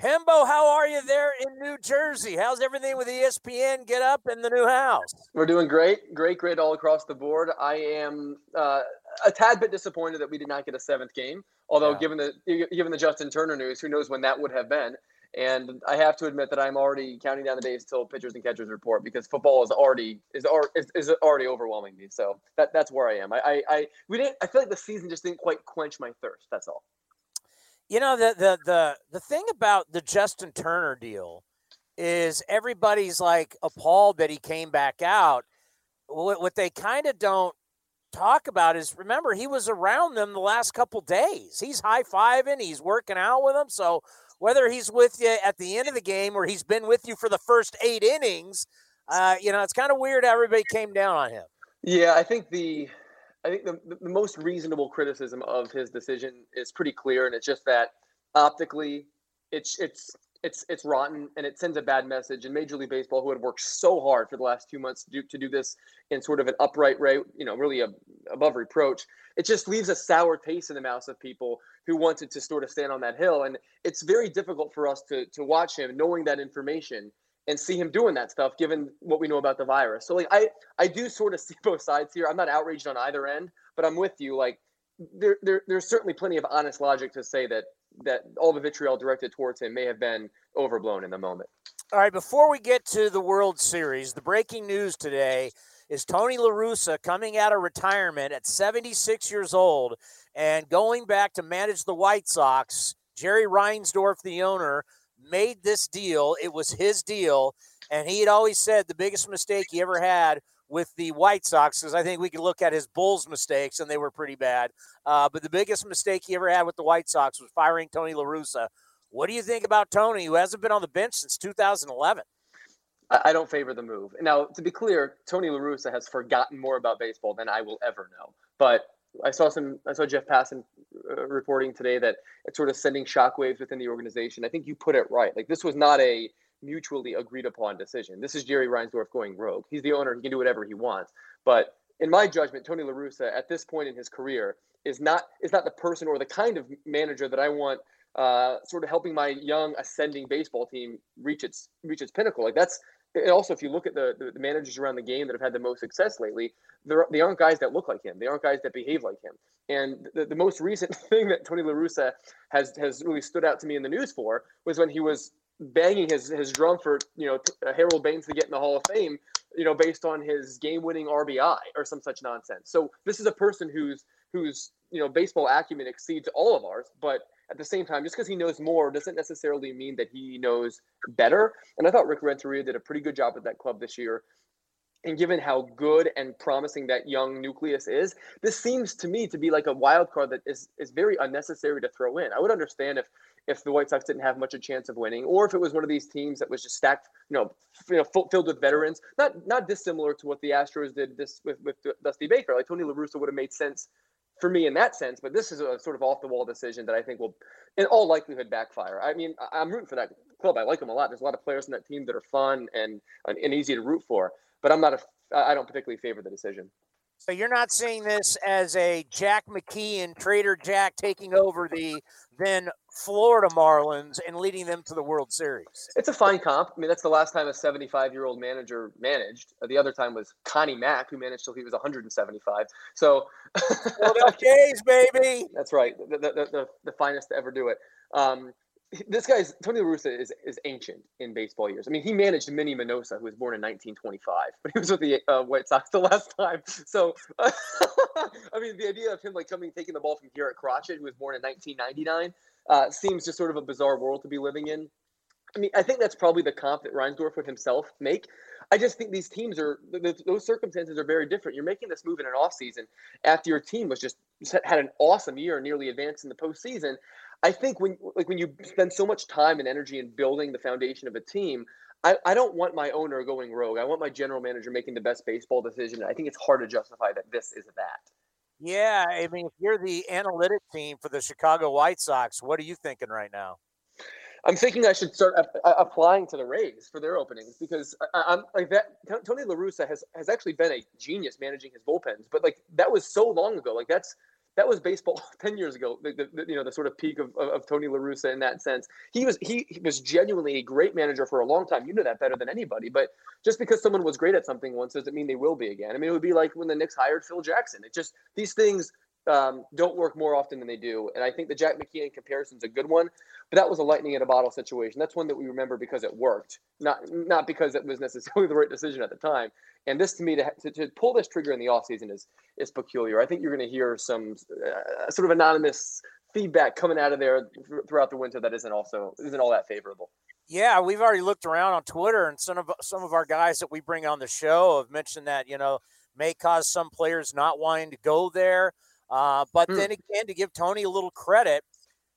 Himbo, how are you there in New Jersey? How's everything with ESPN Get Up in the new house? We're doing great, great, great all across the board. I am uh, a tad bit disappointed that we did not get a seventh game. Although, yeah. given the given the Justin Turner news, who knows when that would have been? And I have to admit that I'm already counting down the days till pitchers and catchers report because football is already is is, is already overwhelming me. So that that's where I am. I, I, I we didn't. I feel like the season just didn't quite quench my thirst. That's all. You know the the the the thing about the Justin Turner deal is everybody's like appalled that he came back out. What, what they kind of don't talk about is remember he was around them the last couple days. He's high fiving, he's working out with them. So whether he's with you at the end of the game or he's been with you for the first eight innings, uh, you know, it's kind of weird everybody came down on him. Yeah, I think the I think the, the most reasonable criticism of his decision is pretty clear, and it's just that optically, it's it's it's it's rotten and it sends a bad message. And Major League Baseball, who had worked so hard for the last two months to do, to do this in sort of an upright way, you know, really a, above reproach, it just leaves a sour taste in the mouths of people who wanted to sort of stand on that hill. And it's very difficult for us to to watch him knowing that information and see him doing that stuff given what we know about the virus. So like I I do sort of <laughs> see both sides here. I'm not outraged on either end, but I'm with you. Like there, there there's certainly plenty of honest logic to say that that all the vitriol directed towards him may have been overblown in the moment. All right, before we get to the World Series, the breaking news today is Tony La Russa coming out of retirement at 76 years old and going back to manage the White Sox. Jerry Reinsdorf, the owner, made this deal. It was his deal. And he had always said the biggest mistake he ever had with the White Sox because I think we could look at his Bulls mistakes and they were pretty bad. Uh, but the biggest mistake he ever had with the White Sox was firing Tony La Russa. What do you think about Tony, who hasn't been on the bench since 2011? I don't favor the move. Now, to be clear, Tony La Russa has forgotten more about baseball than I will ever know. But I saw some. I saw Jeff Passan uh, reporting today that it's sort of sending shockwaves within the organization. I think you put it right. Like this was not a mutually agreed upon decision. This is Jerry Reinsdorf going rogue. He's the owner. He can do whatever he wants. But in my judgment, Tony La Russa at this point in his career is not is not the person or the kind of manager that I want uh, sort of helping my young ascending baseball team reach its reach its pinnacle. Like that's also if you look at the, the, managers around the game that have had the most success lately, they aren't guys that look like him. They aren't guys that behave like him. And the, the most recent <laughs> thing that Tony La Russa has has really stood out to me in the news for was when he was banging his his drum for you know uh, Harold Baines to get in the Hall of Fame, you know, based on his game-winning RBI or some such nonsense. So this is a person who's whose you know baseball acumen exceeds all of ours, but at the same time, just because he knows more doesn't necessarily mean that he knows better. And I thought Rick Renteria did a pretty good job with that club this year. And given how good and promising that young nucleus is, this seems to me to be like a wild card that is is very unnecessary to throw in. I would understand if if the White Sox didn't have much of a chance of winning, or if it was one of these teams that was just stacked, you know, you know, filled with veterans, not not dissimilar to what the Astros did this with with Dusty Baker. Like Tony La Russa would have made sense for me in that sense, but this is a sort of off the wall decision that I think will, in all likelihood, backfire. I mean, I'm rooting for that club. I like them a lot. There's a lot of players in that team that are fun and and easy to root for, but I'm not a I don't particularly favor the decision. So you're not seeing this as a Jack McKeon, Trader Jack taking over the then Florida Marlins and leading them to the World Series. It's a fine comp. I mean, that's the last time a 75 year old manager managed. Uh, the other time was Connie Mack, who managed till he was 175. So, days, baby. <laughs> That's right. The, the, the, the, finest to ever do it. Um, this guy's Tony La Russa is is ancient in baseball years. I mean, he managed Minnie Minoso, who was born in 1925, but he was with the uh, White Sox the last time. So, uh, <laughs> I mean, the idea of him like coming taking the ball from Garrett Crochet, who was born in 1999, uh, seems just sort of a bizarre world to be living in. I mean, I think that's probably the comp that Reinsdorf would himself make. I just think these teams are those circumstances are very different. You're making this move in an off season after your team was just had an awesome year, nearly advanced in the postseason. I think when like when you spend so much time and energy in building the foundation of a team, I, I don't want my owner going rogue. I want my general manager making the best baseball decision. I think it's hard to justify that this is that. Yeah, I mean, if you're the analytic team for the Chicago White Sox, what are you thinking right now? I'm thinking I should start applying to the Rays for their openings because I, am like that. Tony La Russa has has actually been a genius managing his bullpens, but like that was so long ago. Like that's that was baseball <laughs> 10 years ago the, the, you know the sort of peak of, of, of tony La Russa in that sense. He was he, he, was genuinely a great manager for a long time. You know that better than anybody but just because someone was great at something once doesn't mean they will be again. I mean it would be like when the Knicks hired phil jackson. It just these things um, don't work more often than they do. And I think the Jack McKeon comparison is a good one, but that was a lightning in a bottle situation. That's one that we remember because it worked, not not because it was necessarily <laughs> the right decision at the time. And this to me to, to, to pull this trigger in the offseason is is peculiar. I think you're going to hear some uh, sort of anonymous feedback coming out of there throughout the winter that isn't also isn't all that favorable. Yeah, we've already looked around on Twitter, and some of some of our guys that we bring on the show have mentioned that you know may cause some players not wanting to go there. Uh, but mm. then again, to give Tony a little credit,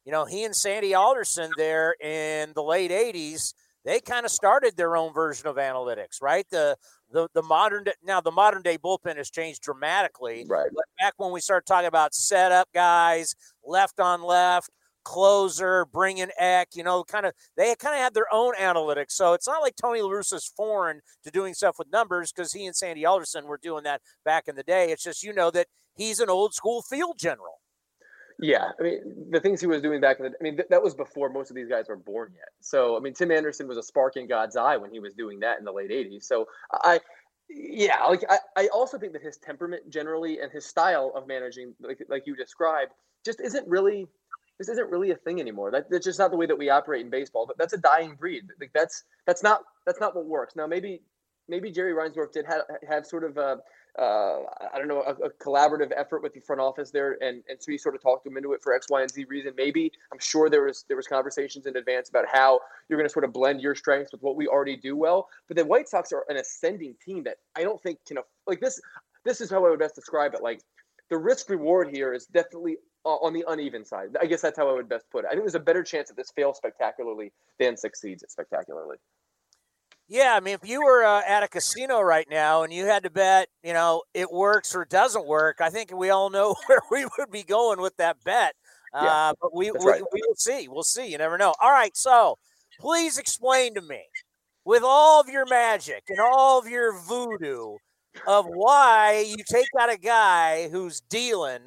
you know, he and Sandy Alderson there in the late 80s, they kind of started their own version of analytics, right? The the the modern day, now the modern day bullpen has changed dramatically. Right. But back when we started talking about setup guys, left on left, closer, bringing Eck, you know, kind of they kind of had their own analytics. So it's not like Tony La Russa's foreign to doing stuff with numbers because he and Sandy Alderson were doing that back in the day. It's just you know that he's an old school field general. Yeah, I mean the things he was doing back in the I mean th- that was before most of these guys were born yet. So I mean Tim Anderson was a spark in God's eye when he was doing that in the late '80s. So I, yeah, like I, I also think that his temperament generally and his style of managing, like like you described, just isn't really this isn't really a thing anymore. That, that's just not the way that we operate in baseball. But that's a dying breed. Like that's that's not that's not what works. Now maybe maybe Jerry Reinsdorf did have, have sort of a uh, I don't know, a, a, collaborative effort with the front office there, and and so you sort of talked them into it for X, Y, and Z reason. Maybe I'm sure there was there was conversations in advance about how you're going to sort of blend your strengths with what we already do well. But the White Sox are an ascending team that I don't think can like this. This is how I would best describe it. Like the risk reward here is definitely on the uneven side. I guess that's how I would best put it. I think there's a better chance that this fails spectacularly than succeeds spectacularly. Yeah, I mean, if you were uh, at a casino right now and you had to bet, you know, it works or doesn't work, I think we all know <laughs> where we would be going with that bet. Uh, yeah, but we, we, right. we will see. We'll see. You never know. All right. So please explain to me, with all of your magic and all of your voodoo, of why you take out a guy who's dealing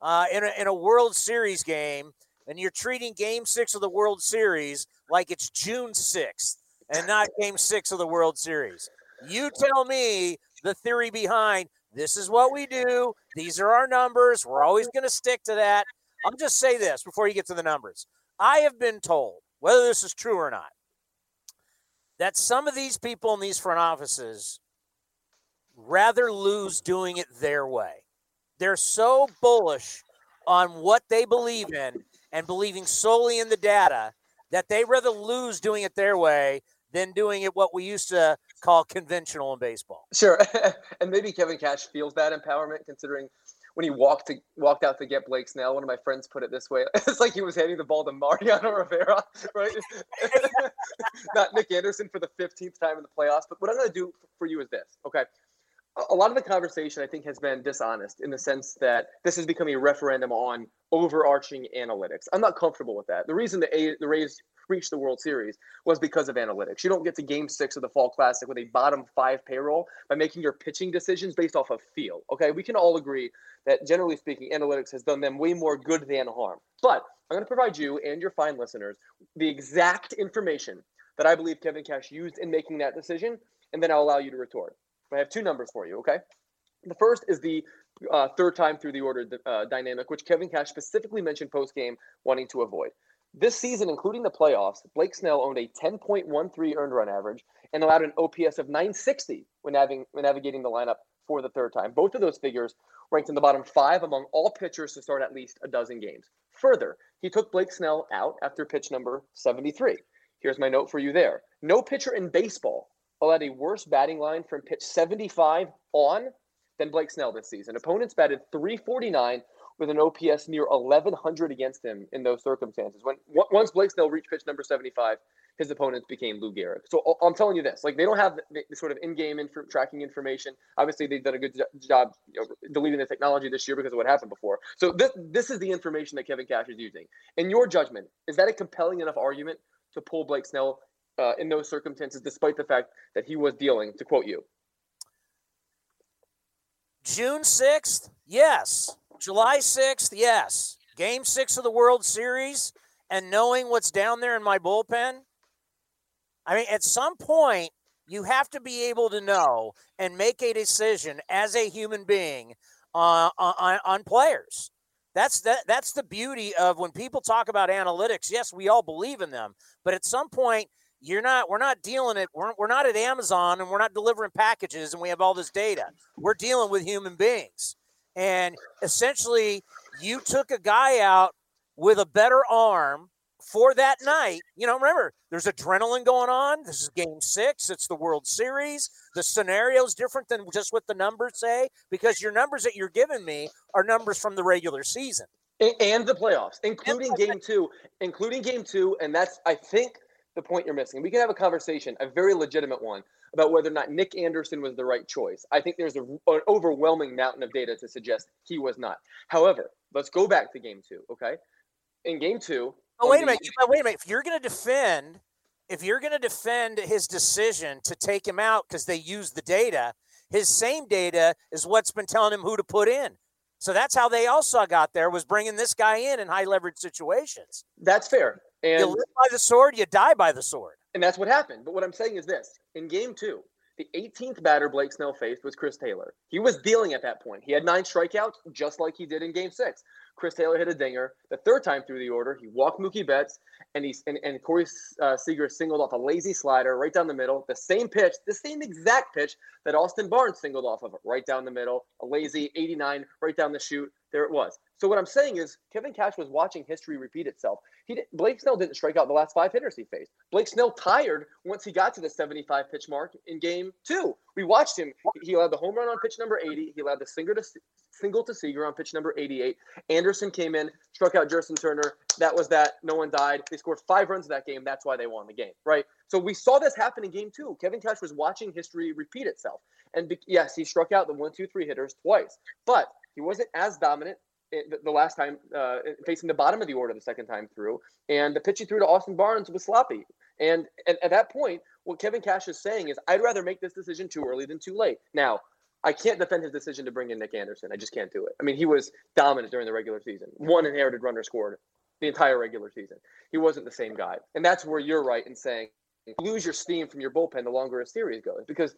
uh, in, a, in a World Series game and you're treating game six of the World Series like it's June 6th and not game six of the World Series. You tell me the theory behind this is what we do. These are our numbers. We're always going to stick to that. I'll just say this before you get to the numbers. I have been told, whether this is true or not, that some of these people in these front offices rather lose doing it their way. They're so bullish on what they believe in and believing solely in the data that they rather lose doing it their way than doing it what we used to call conventional in baseball. Sure, <laughs> and maybe Kevin Cash feels that empowerment, considering when he walked to walked out to get Blake Snell. One of my friends put it this way: <laughs> it's like he was handing the ball to Mariano <laughs> Rivera, right? Not Nick Anderson for the fifteenth time in the playoffs. But what I'm going to do for you is this, okay? A lot of the conversation, I think, has been dishonest in the sense that this has become a referendum on overarching analytics. I'm not comfortable with that. The reason the, a- the Rays reached the World Series was because of analytics. You don't get to game six of the Fall Classic with a bottom five payroll by making your pitching decisions based off of feel. Okay, we can all agree that generally speaking, analytics has done them way more good than harm. But I'm going to provide you and your fine listeners the exact information that I believe Kevin Cash used in making that decision, and then I'll allow you to retort. I have two numbers for you, okay? The first is the uh, third time through the order uh, dynamic, which Kevin Cash specifically mentioned post game wanting to avoid. This season, including the playoffs, Blake Snell owned a 10.13 earned run average and allowed an OPS of 960 when, having, when navigating the lineup for the third time. Both of those figures ranked in the bottom five among all pitchers to start at least a dozen games. Further, he took Blake Snell out after pitch number 73. Here's my note for you there. No pitcher in baseball allowed a worse batting line from pitch 75 on than Blake Snell this season. Opponents batted 349 with an OPS near 1100 against him in those circumstances. When once Blake Snell reached pitch number 75, his opponents became Lou Gehrig. So I'm telling you this: like they don't have the, the sort of in-game inf- tracking information. Obviously, they've done a good job you know, deleting the technology this year because of what happened before. So this this is the information that Kevin Cash is using. In your judgment, is that a compelling enough argument to pull Blake Snell uh, in those circumstances, despite the fact that he was dealing, to quote you? June 6th, yes. July 6th, yes. Game six of the World Series, and knowing what's down there in my bullpen. I mean, at some point, you have to be able to know and make a decision as a human being uh, on, on players. That's that. That's the beauty of when people talk about analytics. Yes, we all believe in them, but at some point, you're not. We're not dealing it. We're, we're not at Amazon, and we're not delivering packages, and we have all this data. We're dealing with human beings. And essentially, you took a guy out with a better arm for that night. You know, remember, there's adrenaline going on. This is game six, it's the World Series. The scenario is different than just what the numbers say because your numbers that you're giving me are numbers from the regular season and the playoffs, including game two, including game two. And that's, I think, the point you're missing. We can have a conversation, a very legitimate one, about whether or not Nick Anderson was the right choice. I think there's a, an overwhelming mountain of data to suggest he was not. However, let's go back to game two, okay? In game two. Oh, wait a minute. Wait a minute. If you're going to defend, if you're going to defend his decision to take him out because they used the data, his same data is what's been telling him who to put in. So that's how they also got there was bringing this guy in in high leverage situations. That's fair. And you live by the sword, you die by the sword. And that's what happened. But what I'm saying is this in game two, the 18th batter Blake Snell faced was Chris Taylor. He was dealing at that point. He had nine strikeouts, just like he did in game six. Chris Taylor hit a dinger. The third time through the order, he walked Mookie Betts, and he's and, and Corey uh, Seager singled off a lazy slider right down the middle. The same pitch, the same exact pitch that Austin Barnes singled off of, right down the middle. A lazy 89 right down the chute. There it was. So what I'm saying is Kevin Cash was watching history repeat itself. He did, Blake Snell didn't strike out the last five hitters he faced. Blake Snell tired once he got to the 75 pitch mark in game two. We watched him. He allowed the home run on pitch number 80. He allowed the single to single to Seager on pitch number 88. Anderson came in, struck out Justin Turner. That was that. No one died. They scored five runs that game. That's why they won the game, right? So we saw this happen in game two. Kevin Cash was watching history repeat itself. And be, yes, he struck out the one, two, three hitters twice, but he wasn't as dominant the last time uh, facing the bottom of the order the second time through, and the pitch he threw to Austin Barnes was sloppy. And at, at that point, what Kevin Cash is saying is, I'd rather make this decision too early than too late. Now, I can't defend his decision to bring in Nick Anderson. I just can't do it. I mean, he was dominant during the regular season. One inherited runner scored the entire regular season. He wasn't the same guy, and that's where you're right in saying lose your steam from your bullpen the longer a series goes because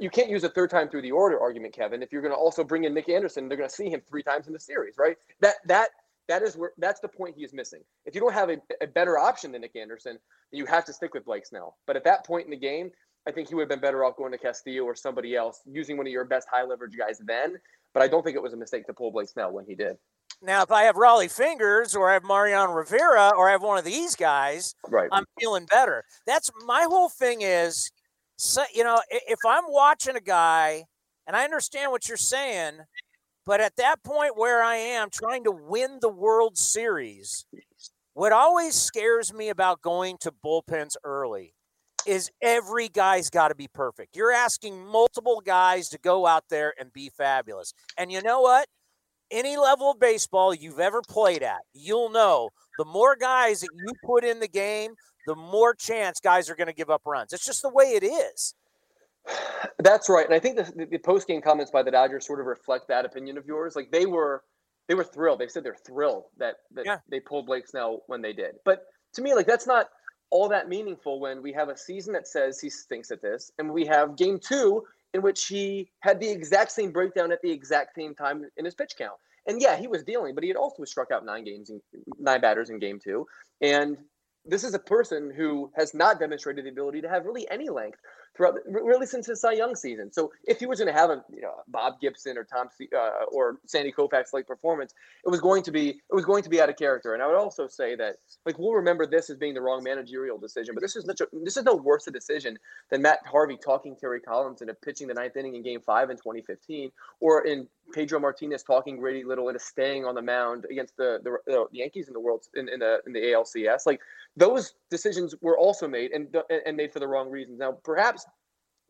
you can't use a third time through the order argument, Kevin. If you're going to also bring in Nick Anderson, they're going to see him three times in the series, right? That that that is where that's the point he is missing. If you don't have a, a better option than Nick Anderson, you have to stick with Blake Snell. But at that point in the game, I think he would have been better off going to Castillo or somebody else, using one of your best high leverage guys then. But I don't think it was a mistake to pull Blake Snell when he did. Now, if I have Rollie Fingers or I have Mariano Rivera or I have one of these guys, right. I'm feeling better. That's my whole thing is so, you know, if I'm watching a guy, and I understand what you're saying, but at that point where I am trying to win the World Series, what always scares me about going to bullpens early is every guy's got to be perfect. You're asking multiple guys to go out there and be fabulous. And you know what? Any level of baseball you've ever played at, you'll know the more guys that you put in the game, the more chance guys are going to give up runs. It's just the way it is. <sighs> That's right, and I think the, the post game comments by the Dodgers sort of reflect that opinion of yours. Like they were, they were thrilled. They said they're thrilled that that yeah. they pulled Blake Snell when they did. But to me, like that's not all that meaningful when we have a season that says he stinks at this, and we have game two in which he had the exact same breakdown at the exact same time in his pitch count. And yeah, he was dealing, but he had also struck out nine games, in, nine batters in game two, and this is a person who has not demonstrated the ability to have really any length throughout, really since his Cy Young season. So if he was going to have a you know Bob Gibson or Tom uh, or Sandy Koufax like performance, it was going to be it was going to be out of character. And I would also say that like we'll remember this as being the wrong managerial decision, but this is such a, this is no worse a decision than Matt Harvey talking Terry Collins into pitching the ninth inning in Game Five in 2015, or in Pedro Martinez talking Grady Little into staying on the mound against the the, the Yankees in the world in, in the in the ALCS. Like those decisions were also made and and made for the wrong reasons. Now, perhaps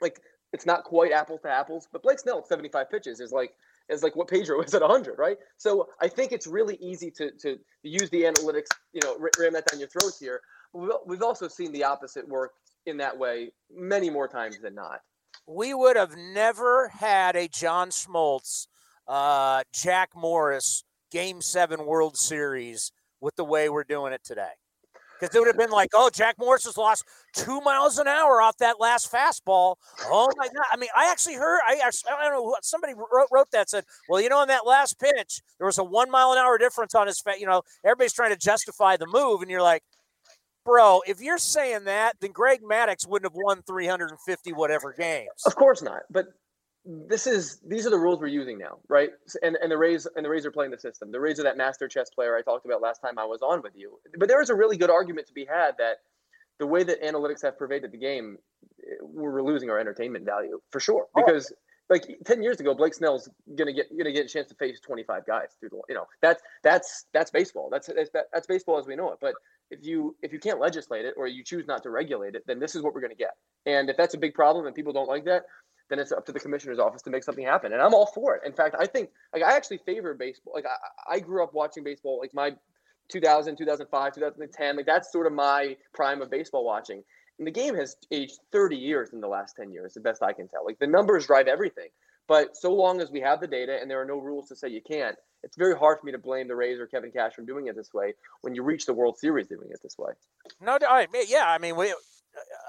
like it's not quite apples to apples, but Blake Snell at 75 pitches is like is like what Pedro <laughs> is at 100, right? So I think it's really easy to to use the analytics, you know, ram that down your throat here. We've also seen the opposite work in that way many more times than not. We would have never had a John Smoltz, uh, Jack Morris Game Seven World Series with the way we're doing it today because it would have been like, oh, Jack Morris has lost two miles an hour off that last fastball. Oh my god! I mean, I actually heard. I I don't know. Somebody wrote, wrote that said, well, you know, in that last pitch, there was a one mile an hour difference on his. Fa-. You know, everybody's trying to justify the move, and you're like, bro, if you're saying that, then Greg Maddux wouldn't have won 350 whatever games. Of course not. But this is these are the rules we're using now, right? And and the Rays and the Rays are playing the system. The Rays are that master chess player I talked about last time I was on with you. But there is a really good argument to be had that the way that analytics have pervaded the game, eh, we're losing our entertainment value for sure. Oh. Because oh. like ten years ago, Blake Snell's gonna get gonna get a chance to face twenty five guys through the you know that's that's that's baseball. That's that's, that's baseball as we know it. But if you if you can't legislate it or you choose not to regulate it, then this is what we're to get. And if that's a big problem and people don't like that, then it's up to the commissioner's office to make something happen. And I'm all for it. In fact, I think like I actually favor baseball. Like I, I grew up watching baseball. Like my 2000, 2005, 2010. Like that's sort of my prime of baseball watching. And the game has aged 30 years in the last 10 years, the best I can tell. Like the numbers drive everything. But so long as we have the data and there are no rules to say you can't, it's very hard for me to blame the Rays or Kevin Cash from doing it this way when you reach the World Series doing it this way. No, I, yeah, I mean, we,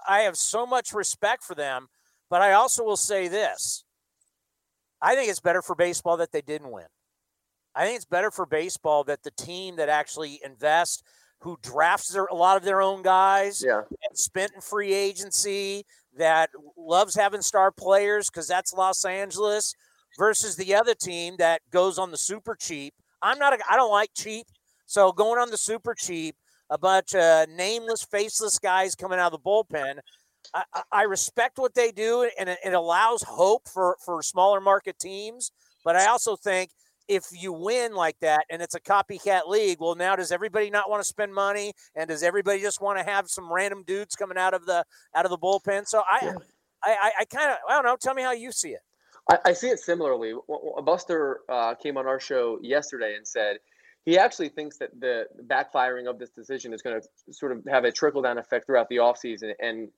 I have so much respect for them but I also will say this I think it's better for baseball that they didn't win. I think it's better for baseball that the team that actually invests, who drafts their, a lot of their own guys, Yeah. and spent in free agency, that loves having star players because that's Los Angeles, versus the other team that goes on the super cheap. I'm not. A, I don't like cheap, so going on the super cheap, a bunch of nameless, faceless guys coming out of the bullpen. I, I- I respect what they do, and it, it allows hope for for smaller market teams. But I also think if you win like that and it's a copycat league, well, now does everybody not want to spend money, and does everybody just want to have some random dudes coming out of the out of the bullpen? So I, I, I, I kind of I don't know. Tell me how you see it. I, I see it similarly. W- w- Buster uh, came on our show yesterday and said he actually thinks that the backfiring of this decision is going to sort of have a trickle down effect throughout the offseason and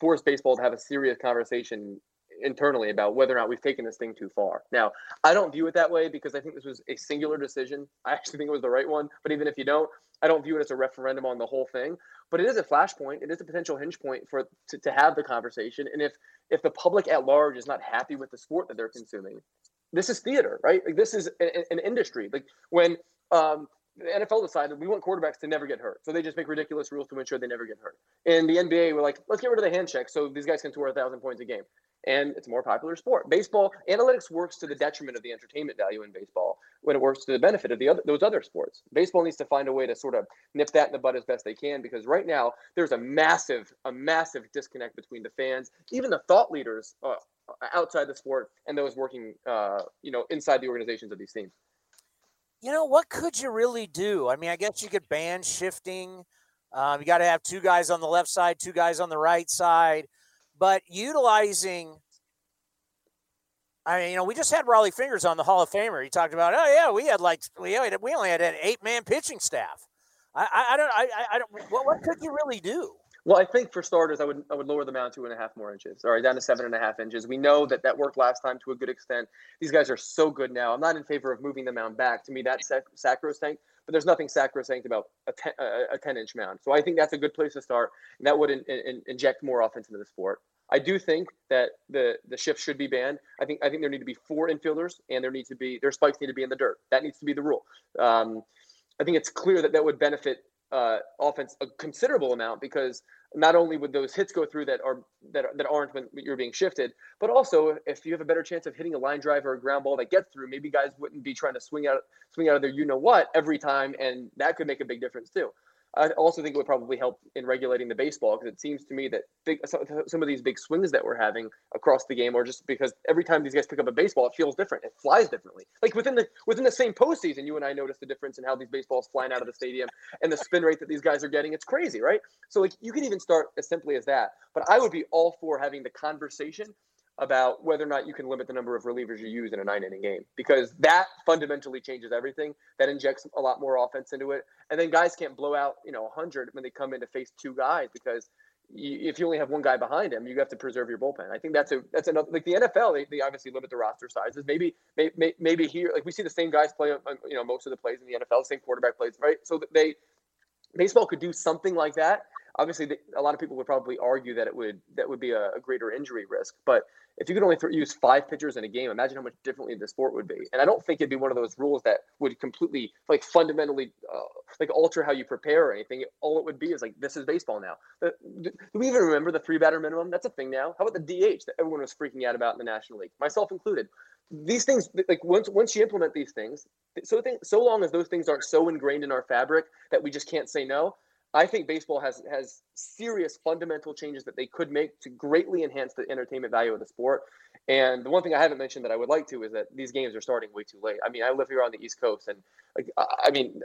force baseball to have a serious conversation internally about whether or not we've taken this thing too far. Now, I don't view it that way because I think this was a singular decision. <laughs> I actually think it was the right one. But even if you don't, I don't view it as a referendum on the whole thing. But it is a flashpoint. It is a potential hinge point for to, to have the conversation. And if if the public at large is not happy with the sport that they're consuming, this is theater, right? Like this is a- an industry. Like when um, the NFL decided we want quarterbacks to never get hurt, so they just make ridiculous rules to ensure they never get hurt. And the NBA, we're like, let's get rid of the hand check so these guys can score a thousand points a game, and it's a more popular sport. Baseball analytics works to the detriment of the entertainment value in baseball when it works to the benefit of the other those other sports. Baseball needs to find a way to sort of nip that in the bud as best they can because right now there's a massive a massive disconnect between the fans, even the thought leaders uh, outside the sport, and those working uh, you know inside the organizations of these teams. You know, what could you really do? I mean, I guess you could ban shifting. Um, you got to have two guys on the left side, two guys on the right side, but utilizing. I mean, you know, we just had Rollie Fingers on the Hall of Famer. He talked about, oh yeah, we had like we only had an eight man pitching staff. I, I, I don't, I, I- I don't. What, what could you really do? Well, I think for starters, I would I would lower the mound two and a half more inches. Right, down to seven and a half inches. We know that that worked last time to a good extent. These guys are so good now. I'm not in favor of moving the mound back. To me, that's sac- sacrosanct. But there's nothing sacrosanct about a ten, a, a 10 inch mound. So I think that's a good place to start, and that would in, in, inject more offense into the sport. I do think that the the shift should be banned. I think I think there need to be four infielders, and there needs to be their spikes need to be in the dirt. That needs to be the rule. Um, I think it's clear that that would benefit uh, offense a considerable amount because not only would those hits go through that are that, that aren't when you're being shifted, but also if you have a better chance of hitting a line drive or a ground ball that gets through, maybe guys wouldn't be trying to swing out swing out of their you know what every time, and that could make a big difference too. I also think it would probably help in regulating the baseball because it seems to me that big some, of these big swings that we're having across the game are just because every time these guys pick up a baseball, it feels different. It flies differently. Like within the within the same postseason, you and I noticed the difference in how these baseballs flying out of the stadium and the spin rate that these guys are getting. It's crazy, right? So like you can even start as simply as that. But I would be all for having the conversation about whether or not you can limit the number of relievers you use in a nine inning game because that fundamentally changes everything. That injects a lot more offense into it. And then guys can't blow out, you know, 100 when they come in to face two guys because you, if you only have one guy behind him, you have to preserve your bullpen. I think that's a that's another like the NFL. They, they obviously limit the roster sizes. Maybe maybe maybe here like we see the same guys play on you know most of the plays in the NFL, same quarterback plays, right? So they baseball could do something like that. Obviously, a lot of people would probably argue that it would that would be a, a greater injury risk. But if you could only th- use five pitchers in a game, imagine how much differently the sport would be. And I don't think it'd be one of those rules that would completely like fundamentally uh, like alter how you prepare or anything. All it would be is like this is baseball now. Do we even remember the three batter minimum? That's a thing now. How about the DH that everyone was freaking out about in the National League, myself included? These things, like once once you implement these things, so so long as those things aren't so ingrained in our fabric that we just can't say no. I think baseball has has serious fundamental changes that they could make to greatly enhance the entertainment value of the sport. And the one thing I haven't mentioned that I would like to is that these games are starting way too late. I mean, I live here on the East Coast, and like, I I mean,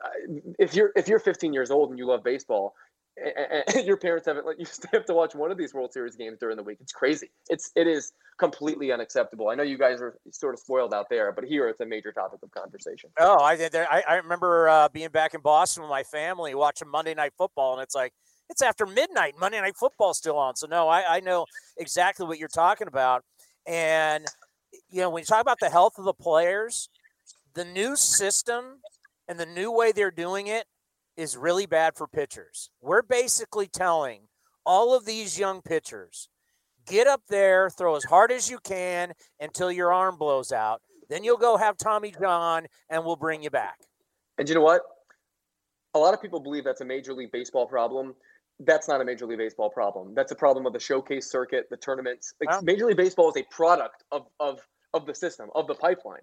if you're if you're 15 years old and you love baseball, <laughs> and your parents haven't let you <laughs> up to watch one of these World Series games during the week, it's crazy. It's it is completely unacceptable. I know you guys are sort of spoiled out there, but here it's a major topic of conversation. Oh, I. I, I remember uh, being back in Boston with my family watching Monday Night Football, and it's like it's after midnight. Monday Night Football's still on, so no, I, I know exactly what you're talking about. And you know, when you talk about the health of the players, the new system and the new way they're doing it is really bad for pitchers. We're basically telling all of these young pitchers get up there, throw as hard as you can until your arm blows out. Then you'll go have Tommy John, and we'll bring you back. And you know what? A lot of people believe that's a Major League Baseball problem. That's not a Major League Baseball problem. That's a problem of the showcase circuit, the tournaments. Wow. Major League Baseball is a product of, of, of the system, of the pipeline.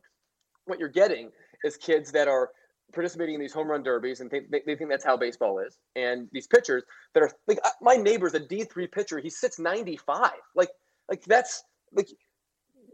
What you're getting is kids that are participating in these home run derbies and they, they think that's how baseball is. And these pitchers that are like uh, my neighbor's a D3 pitcher. He sits 95. Like, like that's like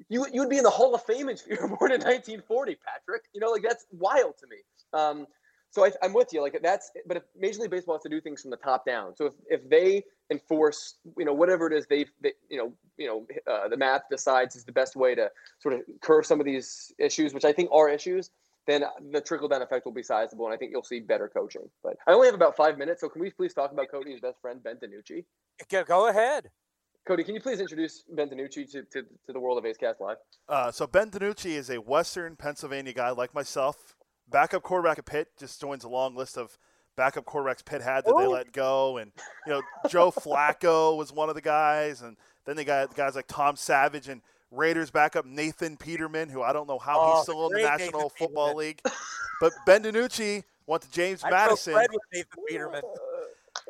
you you would be in the Hall of Fame if you were born in 1940, Patrick. You know, like that's wild to me. Um, so I, I'm with you. Like that's, but if Major League Baseball has to do things from the top down. So if, if they enforce, you know, whatever it is they, they you know, you know, uh, the math decides is the best way to sort of curve some of these issues, which I think are issues. Then the trickle down effect will be sizable, and I think you'll see better coaching. But I only have about five minutes, so can we please talk about Cody's best friend Ben DiNucci? Go- Go ahead. Cody, can you please introduce Ben DiNucci to, to, to the world of A's Cast Live? Uh, so Ben DiNucci is a Western Pennsylvania guy like myself. Backup quarterback at Pitt just joins a long list of backup quarterbacks Pitt had that they let go, and you know Joe <laughs> Flacco was one of the guys, and then they got guys like Tom Savage and Raiders backup Nathan Peterman, who I don't know how Oh, he's still in the National Nathan Football Peterman. League, but Ben DiNucci went to James <laughs> I broke Madison. bread with Nathan Peterman. <laughs>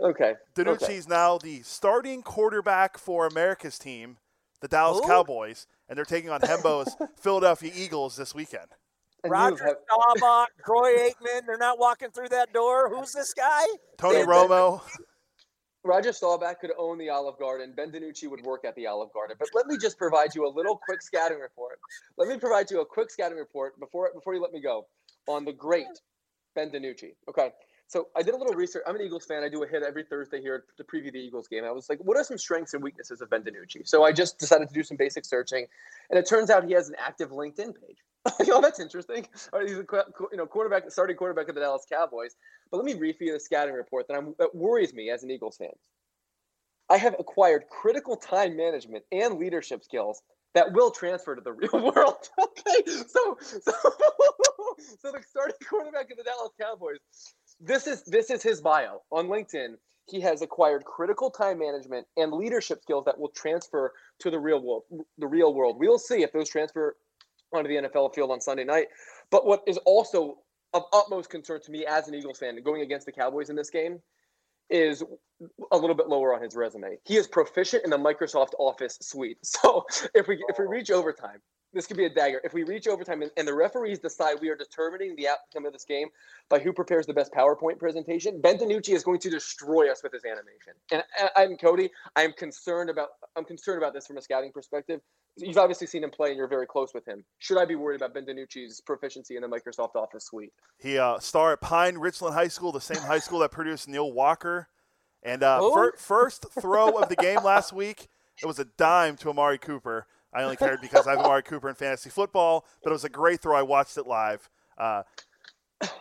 Okay. DiNucci's okay. now the starting quarterback for America's team, the Dallas Who? Cowboys, and they're taking on Hembo's <laughs> Philadelphia Eagles this weekend. And Roger have- Staubach, Troy Aikman, they're not walking through that door. Who's this guy? Tony Ben- Romo. Roger Staubach could own the Olive Garden. Ben DiNucci would work at the Olive Garden. But let me just provide you a little quick scouting report. Let me provide you a quick scouting report before before you let me go on the great Ben DiNucci. Okay. So I did a little research. I'm an Eagles fan. I do a hit every Thursday here to preview the Eagles game. I was like, what are some strengths and weaknesses of Ben DiNucci? So I just decided to do some basic searching, and it turns out he has an active LinkedIn page. <laughs> oh, that's interesting. He's a you know quarterback, starting quarterback of the Dallas Cowboys. But let me read for you the scouting report that, I'm, that worries me as an Eagles fan. I have acquired critical time management and leadership skills that will transfer to the <laughs> real world. <laughs> okay, so so so the starting quarterback of the Dallas Cowboys. This is this is his bio on LinkedIn. He has acquired critical time management and leadership skills that will transfer to the real world. The real world. We'll see if those transfer onto the NFL field on Sunday night. But what is also of utmost concern to me as an Eagles fan going against the Cowboys in this game is a little bit lower on his resume. He is proficient in the Microsoft Office suite. <laughs> So if we if we reach oh. overtime, this could be a dagger. If we reach overtime and, and the referees decide we are determining the outcome of this game by who prepares the best PowerPoint presentation, Ben DiNucci is going to destroy us with his animation. And I- I'm Cody. I'm concerned about I'm concerned about this from a scouting perspective. You've obviously seen him play, and you're very close with him. Should I be worried about Ben DiNucci's proficiency in the Microsoft Office suite? He uh, star at Pine Richland High School, the same high school that produced Neil Walker. And uh, Who? fir- first throw of the game last week, it was a dime to Amari Cooper. I only cared because I have Amari Cooper in fantasy football, but it was a great throw. I watched it live. Uh,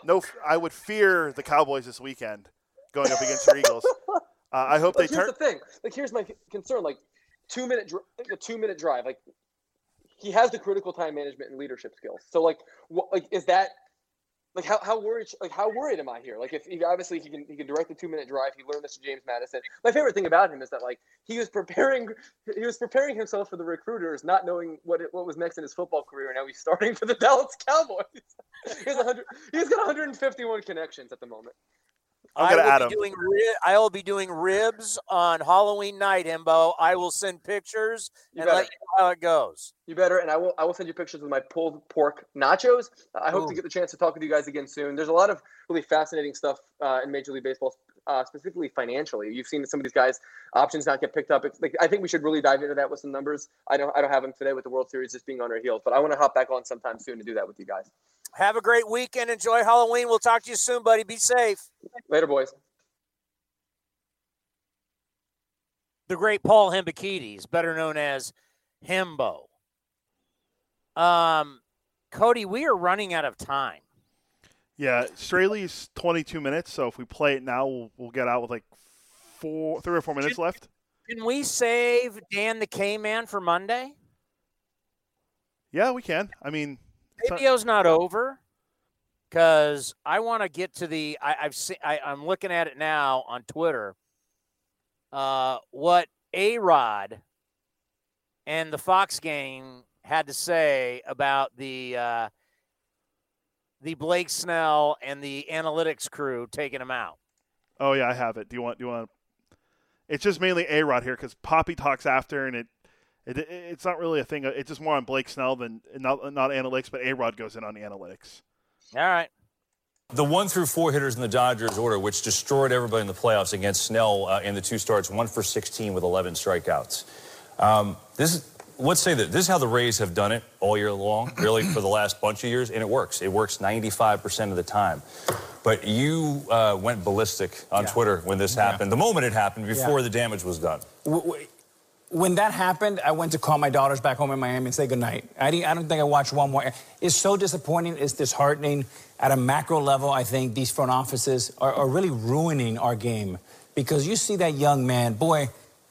no, I would fear the Cowboys this weekend going up against your Eagles. <laughs> Uh, I hope Like, they here's turn. the thing. Like, here's my concern. Like, two minute, dr- two minute drive. Like, he has the critical time management and leadership skills. So, like, what, like, is that, like, how, how worried, like, how worried am I here? Like, if he obviously he can he can direct the two minute drive. He learned this to James Madison. My favorite thing about him is that like he was preparing, he was preparing himself for the recruiters, not knowing what it, what was next in his football career. Now he's starting for the <laughs> Dallas Cowboys. he's 100. He's got 151 connections at the moment. I'm I gonna will add be him. doing ri- I will be doing ribs on Halloween night, Hembo. I will send pictures You and better. let you know how it goes. You better, and I will. I will send you pictures with my pulled pork nachos. I hope to get the chance to talk with you guys again soon. There's a lot of really fascinating stuff uh, in Major League Baseball, uh, specifically financially. You've seen some of these guys' options not get picked up. It's like, I think we should really dive into that with some numbers. I don't. I don't have them today with the World Series just being on our heels, but I want to hop back on sometime soon to do that with you guys. Have a great weekend. Enjoy Halloween. We'll talk to you soon, buddy. Be safe. Later, boys. The great Paul Hembekides, better known as Hembo. Um, Cody, we are running out of time. Yeah, Straily's 22 minutes, so if we play it now, we'll, we'll get out with like four, three or four minutes left. Can we save Dan the K Man for Monday? Yeah, we can. I mean, it's not- not over because I want to get to the. I, I've seen. I, I'm looking at it now on Twitter. Uh, what A Rod and the Fox gang had to say about the uh, the Blake Snell and the analytics crew taking him out. Oh yeah, I have it. Do you want? Do you want? It's just mainly A Rod here because Papi talks after, and it, it it's not really a thing. It's just more on Blake Snell than not not analytics, but A Rod goes in on the analytics. All right. The one through four hitters in the Dodgers order, which destroyed everybody in the playoffs against Snell uh, in the two starts, one for 16 with 11 strikeouts. Um, this is, let's say that this is how the Rays have done it all year long, <clears throat> really for the last bunch of years, and it works. It works 95% of the time. But you uh, went ballistic on Yeah. Twitter when this Yeah. happened. The moment it happened, before Yeah. the damage was done. When that happened, I went to call my daughters back home in Miami and say goodnight. I, didn't, I don't think I watched one more. It's so disappointing. It's disheartening. At a macro level, I think these front offices are, are really ruining our game because you see that young man, boy,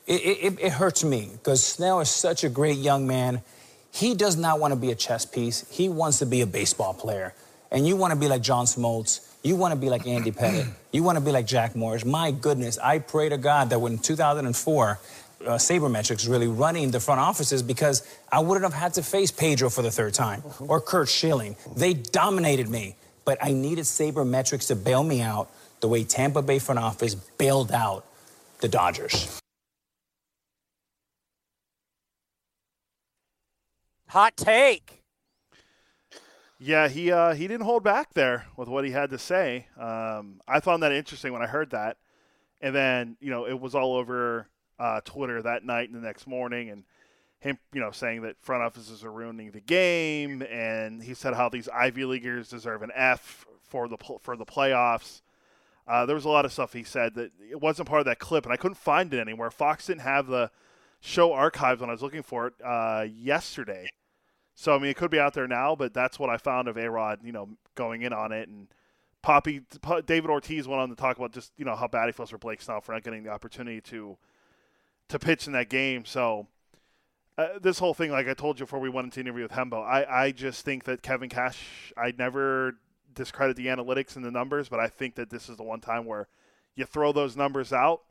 it, it, it hurts me because Snell is such a great young man. He does not want to be a chess piece. He wants to be a baseball player. And you want to be like John Smoltz. You want to be like Andy Pettitte. You want to be like Jack Morris. My goodness, I pray to God that when 2004, uh, Sabermetrics really running the front offices because I wouldn't have had to face Pedro for the third time or Curt Schilling. They dominated me, but I needed Sabermetrics to bail me out the way Tampa Bay front office bailed out the Dodgers. Hot take. Yeah, he uh, he didn't hold back there with what he had to say. Um, I found that interesting when I heard that, and then you know it was all over uh, Twitter that night and the next morning, and him you know saying that front offices are ruining the game, and he said how these Ivy Leaguers deserve an F for the for the playoffs. Uh, there was a lot of stuff he said that it wasn't part of that clip, and I couldn't find it anywhere. Fox didn't have the show archives when I was looking for it uh, yesterday. So I mean, it could be out there now, but that's what I found of A Rod, you know, going in on it. And Papi, David Ortiz went on to talk about just you know how bad he feels for Blake Snell for not getting the opportunity to to pitch in that game. So uh, this whole thing, like I told you before we went into interview with Hembo, I I just think that Kevin Cash, I never discredit the analytics and the numbers, but I think that this is the one time where you throw those numbers out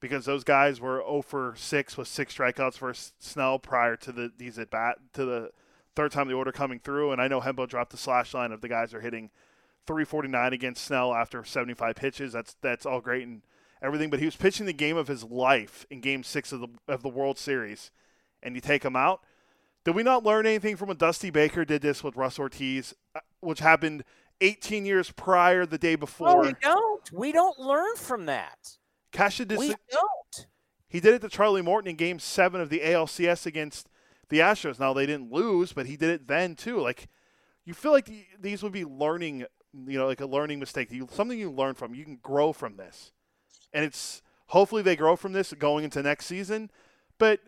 because those guys were 0 for 6 with six strikeouts for Snell prior to the these at bat to the third time the order coming through. And I know Hembo dropped the slash line of the guys are hitting 349 against Snell after 75 pitches. That's that's all great and everything, but he was pitching the game of his life in Game Six of the of the World Series, and you take him out. Did we not learn anything from when Dusty Baker did this with Russ Ortiz, uh, which happened 18 years prior, the day before? No, we don't. We don't learn from that. Cash did. We don't. He did it to Charlie Morton in Game Seven of the ALCS against the Astros. Now they didn't lose, but he did it then too. Like you feel like the, these would be learning, you know, like a learning mistake. You, something you learn from. You can grow from this, and it's hopefully they grow from this going into next season. But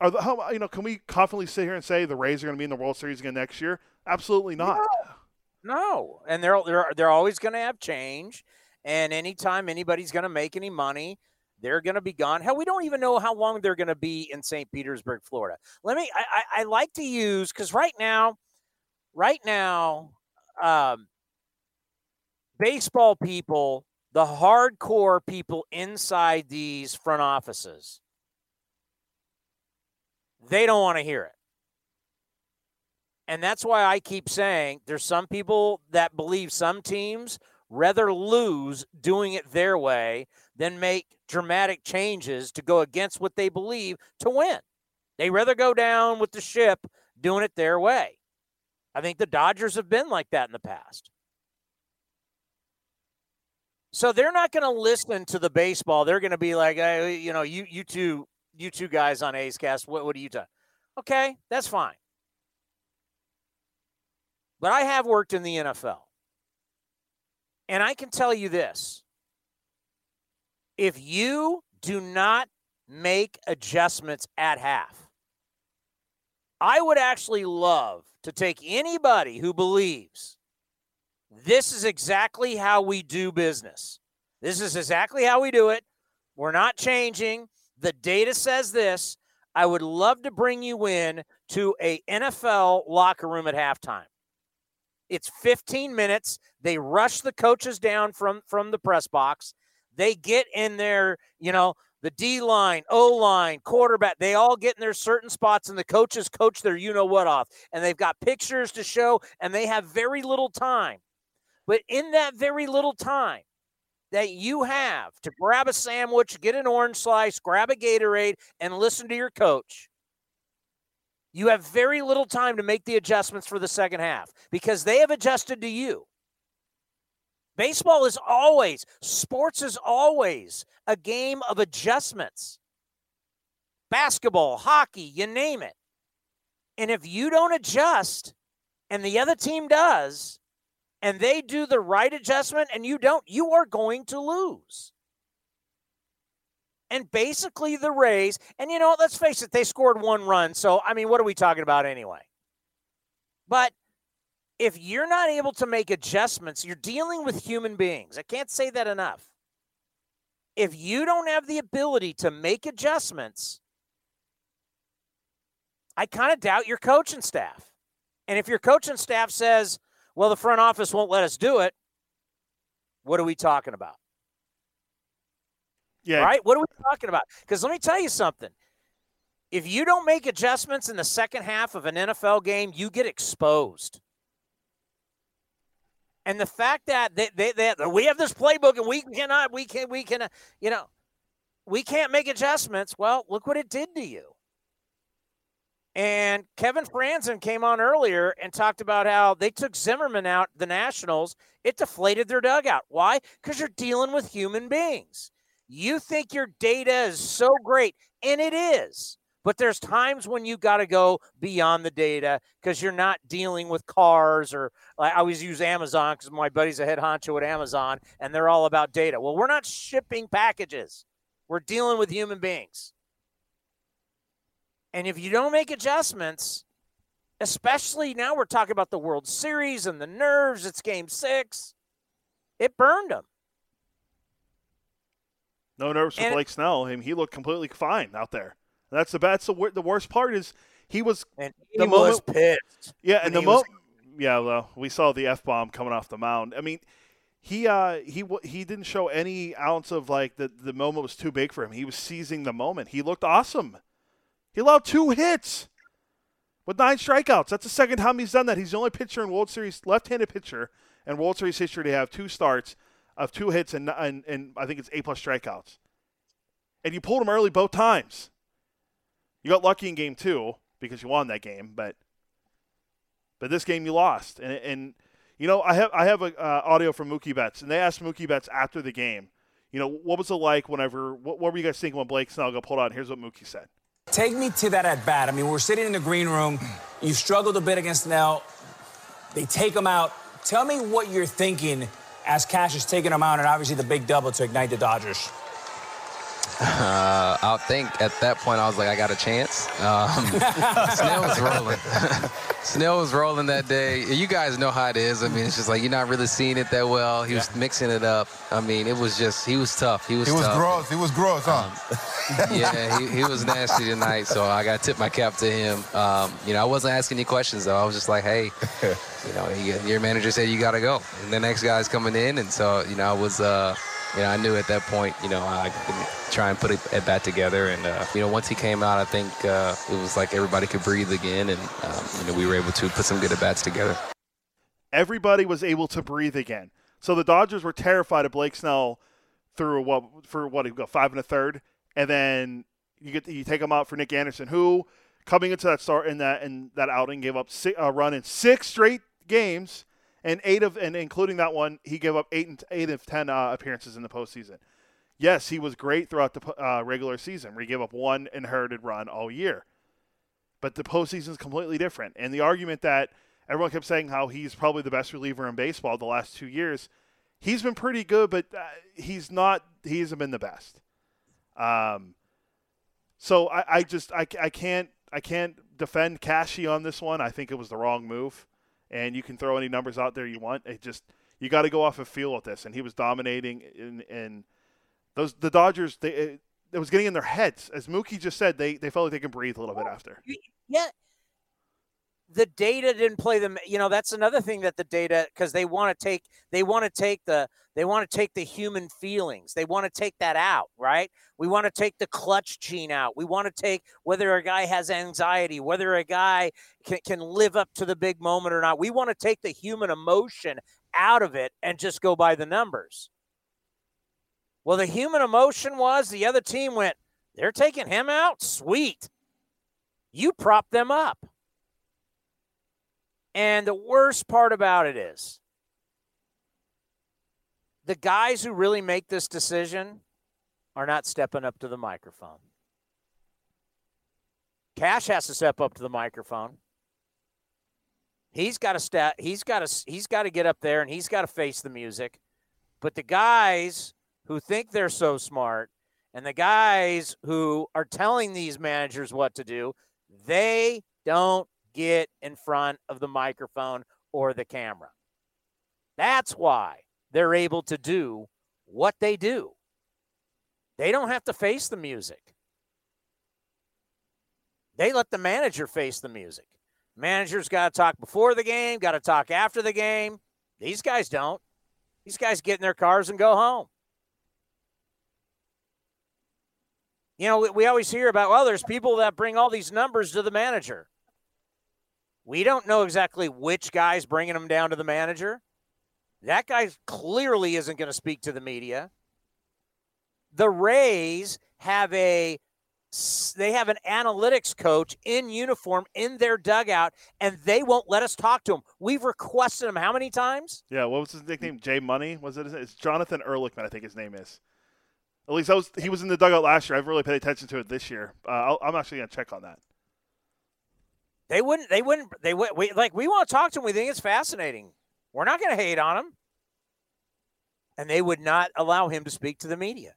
are the how you know? Can we confidently sit here and say the Rays are going to be in the World Series again next year? Absolutely not. No, and they're they're they're always going to have change, and anytime anybody's going to make any money, they're going to be gone. Hell, we don't even know how long they're going to be in St. Petersburg, Florida. Let me. I I, I like to use because right now, right now, um, baseball people, the hardcore people inside these front offices, they don't want to hear it. And that's why I keep saying there's some people that believe some teams rather lose doing it their way than make dramatic changes to go against what they believe to win. They rather go down with the ship doing it their way. I think the Dodgers have been like that in the past. So they're not going to listen to the baseball. They're going to be like, hey, you know, you you two you two guys on A's Cast, what what are you doing? Okay, that's fine. But I have worked in the NFL. And I can tell you this if you do not make adjustments at half, I would actually love to take anybody who believes this is exactly how we do business. This is exactly how we do it. We're not changing. The data says this. I would love to bring you in to a NFL locker room at halftime. It's 15 minutes. They rush the coaches down from from the press box. They get in their, you know, the D line, O line, quarterback, they all get in their certain spots, and the coaches coach their you know what off. And they've got pictures to show, and they have very little time. But in that very little time that you have to grab a sandwich, get an orange slice, grab a Gatorade, and listen to your coach, you have very little time to make the adjustments for the second half because they have adjusted to you. Baseball is always, sports is always a game of adjustments. Basketball, hockey, you name it. And if you don't adjust and the other team does, and they do the right adjustment and you don't, you are going to lose. And basically, the Rays, and you know, let's face it, they scored one run. So, I mean, what are we talking about anyway? But if you're not able to make adjustments, you're dealing with human beings. I can't say that enough. If you don't have the ability to make adjustments, I kind of doubt your coaching staff. And if your coaching staff says, well, the front office won't let us do it, what are we talking about? Yeah. Right? What are we talking about? Because let me tell you something. If you don't make adjustments in the second half of an NFL game, you get exposed. And the fact that they, they, they, we have this playbook and we cannot, we can, we can, uh, you know, we can't make adjustments. Well, look what it did to you. And Kevin Frandsen came on earlier and talked about how they took Zimmermann out, the Nationals. It deflated their dugout. Why? Because you're dealing with human beings. You think your data is so great, and it is. But there's times when you got to go beyond the data because you're not dealing with cars or I always use Amazon because my buddy's a head honcho at Amazon and they're all about data. Well, we're not shipping packages. We're dealing with human beings. And if you don't make adjustments, especially now we're talking about the World Series and the nerves, it's game six, it burned them. No nerves for Blake Snell. Him, he looked completely fine out there. That's the that's the the worst part is he was and he the was moment, pissed. Yeah, and the moment yeah, well, we saw the f bomb coming off the mound. I mean, he uh he he didn't show any ounce of like the the moment was too big for him. He was seizing the moment. He looked awesome. He allowed two hits with nine strikeouts. That's the second time he's done that. He's the only pitcher in World Series left-handed pitcher in World Series history to have two starts of two hits and and, and I think it's eight plus strikeouts. And you pulled him early both times. You got lucky in game two because you won that game, but but this game you lost. And and you know I have I have a uh, audio from Mookie Betts, and they asked Mookie Betts after the game, you know, what was it like whenever? What, what were you guys thinking when Blake Snell got pulled out? Here's what Mookie said. Take me to that at bat. I mean, we're sitting in the green room. You struggled a bit against Snell. They take him out. Tell me what you're thinking as Cash is taking him out, and obviously the big double to ignite the Dodgers. Uh, I think at that point I was like, I got a chance. Um, <laughs> Snell was rolling. <laughs> Snell was rolling that day. You guys know how it is. I mean, it's just like you're not really seeing it that well. He yeah. was mixing it up. I mean, it was just he was tough. He was. He was tough. gross. He was gross, huh? Um, yeah, he, he, was nasty tonight. So I got to tip my cap to him. Um, you know, I wasn't asking any questions though. I was just like, hey, <laughs> you know, he, your manager said you got to go, and the next guy's coming in, and so you know, I was. Uh, you know, I knew at that point, you know, I could try and put it at bat together. And, uh, you know, once he came out, I think uh, it was like everybody could breathe again. And, um, you know, we were able to put some good at bats together. Everybody was able to breathe again. So the Dodgers were terrified of Blake Snell through what, for what, he got five and a third. And then you get you take him out for Nick Anderson, who coming into that start in that in that outing gave up a run in six straight games and eight of and including that one, he gave up eight and eight of ten uh, appearances in the postseason. Yes, he was great throughout the uh, regular season, he gave up one inherited run all year. But the postseason is completely different, and the argument that everyone kept saying how he's probably the best reliever in baseball the last two years, he's been pretty good, but uh, he's not. He hasn't been the best. Um, so I, I just I, I can't I can't defend Cashy on this one. I think it was the wrong move and you can throw any numbers out there you want. It just you got to go off of feel with this, and he was dominating in, in those the Dodgers. They it, it, was getting in their heads, as Mookie just said. They they felt like they can breathe a little bit oh, after. Yeah, the data didn't play them. You know, that's another thing that the data because they want to take they want to take the they want to take the human feelings. They want to take that out, right? We want to take the clutch gene out. We want to take whether a guy has anxiety, whether a guy can, can live up to the big moment or not. We want to take the human emotion out of it and just go by the numbers. Well, the human emotion was the other team went, they're taking him out? Sweet. You prop them up. And the worst part about it is the guys who really make this decision are not stepping up to the microphone. Cash has to step up to the microphone. He's got to step. He's got to. He's got to get up there and he's got to face the music. But the guys who think they're so smart and the guys who are telling these managers what to do, they don't get in front of the microphone or the camera. That's why they're able to do what they do. They don't have to face the music. They let the manager face the music. Manager's got to talk before the game, got to talk after the game. These guys don't. These guys get in their cars and go home. You know, we, always hear about, well, there's people that bring all these numbers to the manager. We don't know exactly which guy's bringing them down to the manager. That guy clearly isn't going to speak to the media. The Rays have a they have an analytics coach in uniform in their dugout, and they won't let us talk to him. We've requested him how many times? Yeah, what was his nickname? Jay Money was it? It's Jonathan Erlichman, I think his name is. At least was. He was in the dugout last year. I haven't really paid attention to it this year. Uh, i am actually going to check on that. They wouldn't. They wouldn't. They would. We like. We want to talk to him. We think it's fascinating. We're not going to hate on him. And they would not allow him to speak to the media.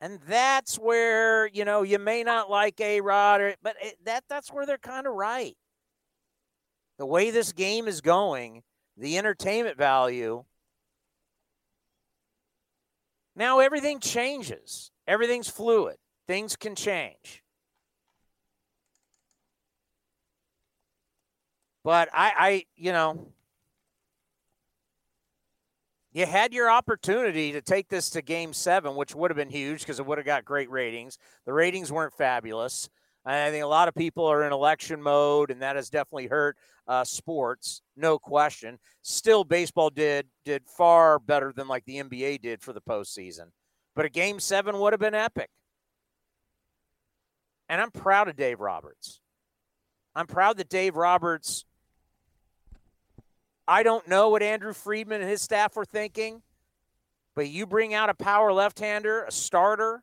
And that's where, you know, you may not like A Rod, but it, that that's where they're kind of right. The way this game is going, the entertainment value. Now everything changes. Everything's fluid. Things can change. But I, I, you know, you had your opportunity to take this to game seven, which would have been huge because it would have got great ratings. The ratings weren't fabulous. I think a lot of people are in election mode, and that has definitely hurt uh, sports, no question. Still, baseball did did far better than like the NBA did for the postseason. But a game seven would have been epic. And I'm proud of Dave Roberts. I'm proud that Dave Roberts I don't know what Andrew Friedman and his staff were thinking, but you bring out a power left hander, a starter.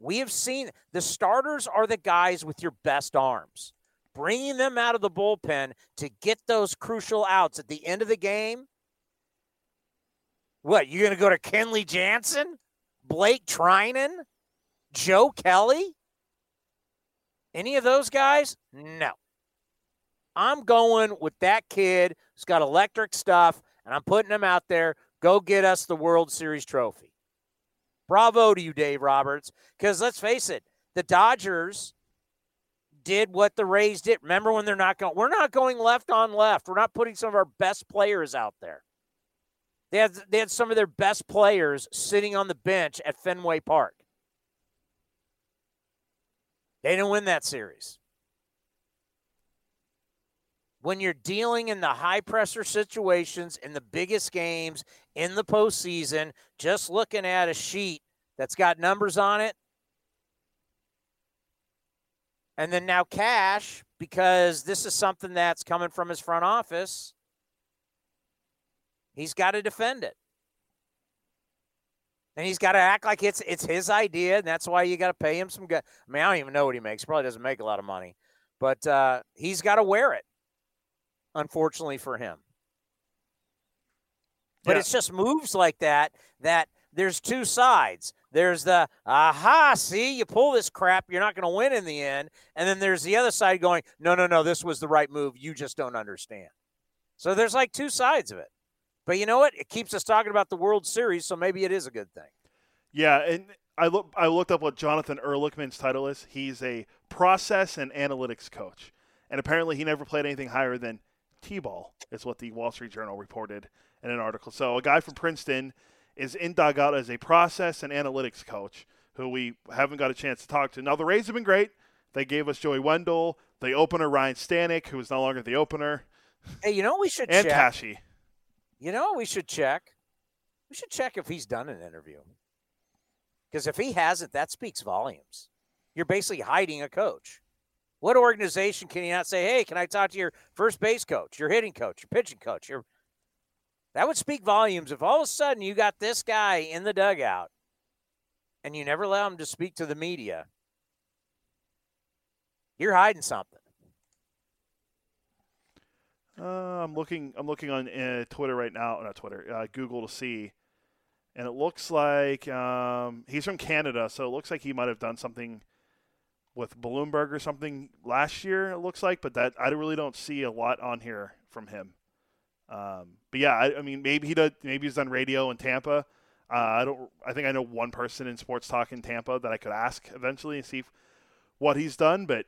We have seen the starters are the guys with your best arms. Bringing them out of the bullpen to get those crucial outs at the end of the game. What, you're going to go to Kenley Jansen? Blake Treinen? Joe Kelly? Any of those guys? No. I'm going with that kid who's got electric stuff, and I'm putting him out there. Go get us the World Series trophy. Bravo to you, Dave Roberts. Because let's face it, the Dodgers did what the Rays did. Remember when they're not going, we're not going left on left. We're not putting some of our best players out there. They had, they had some of their best players sitting on the bench at Fenway Park. They didn't win that series when you're dealing in the high pressure situations in the biggest games in the postseason, just looking at a sheet that's got numbers on it. And then now Cash, because this is something that's coming from his front office. He's got to defend it. And he's got to act like it's it's his idea, and that's why you got to pay him some good. I mean, I don't even know what he makes. Probably doesn't make a lot of money, but uh, he's got to wear it unfortunately for him. But yeah. it's just moves like that that there's two sides. There's the aha, see, you pull this crap, you're not going to win in the end. And then there's the other side going, no, no, no, this was the right move. You just don't understand. So there's like two sides of it. But you know what? It keeps us talking about the World Series, so maybe it is a good thing. Yeah, and I look I looked up what Jonathan Erlichman's title is. He's a process and analytics coach. and apparently he never played anything higher than T-ball, is what the Wall Street Journal reported in an article. So a guy from Princeton is in dugout as a process and analytics coach, who we haven't got a chance to talk to. Now the Rays have been great. They gave us Joey Wendle, the opener Ryan Stanek, who is no longer the opener. Hey, you know we should and check? You know we should check? We should check if he's done an interview. Because if he hasn't, that speaks volumes. You're basically hiding a coach. What organization can you not say, hey, can I talk to your first base coach, your hitting coach, your pitching coach? Your that would speak volumes if all of a sudden you got this guy in the dugout and you never allow him to speak to the media. You're hiding something. Uh, I'm looking. I'm looking on uh, Twitter right now. Not Twitter. Uh, Google to see, and it looks like um, he's from Canada. So it looks like he might have done something with Bloomberg or something last year. It looks like, but that I really don't see a lot on here from him. Um, but yeah, I, I, mean, maybe he does. Maybe he's done radio in Tampa. Uh, I don't. I think I know one person in sports talk in Tampa that I could ask eventually and see if, what he's done. But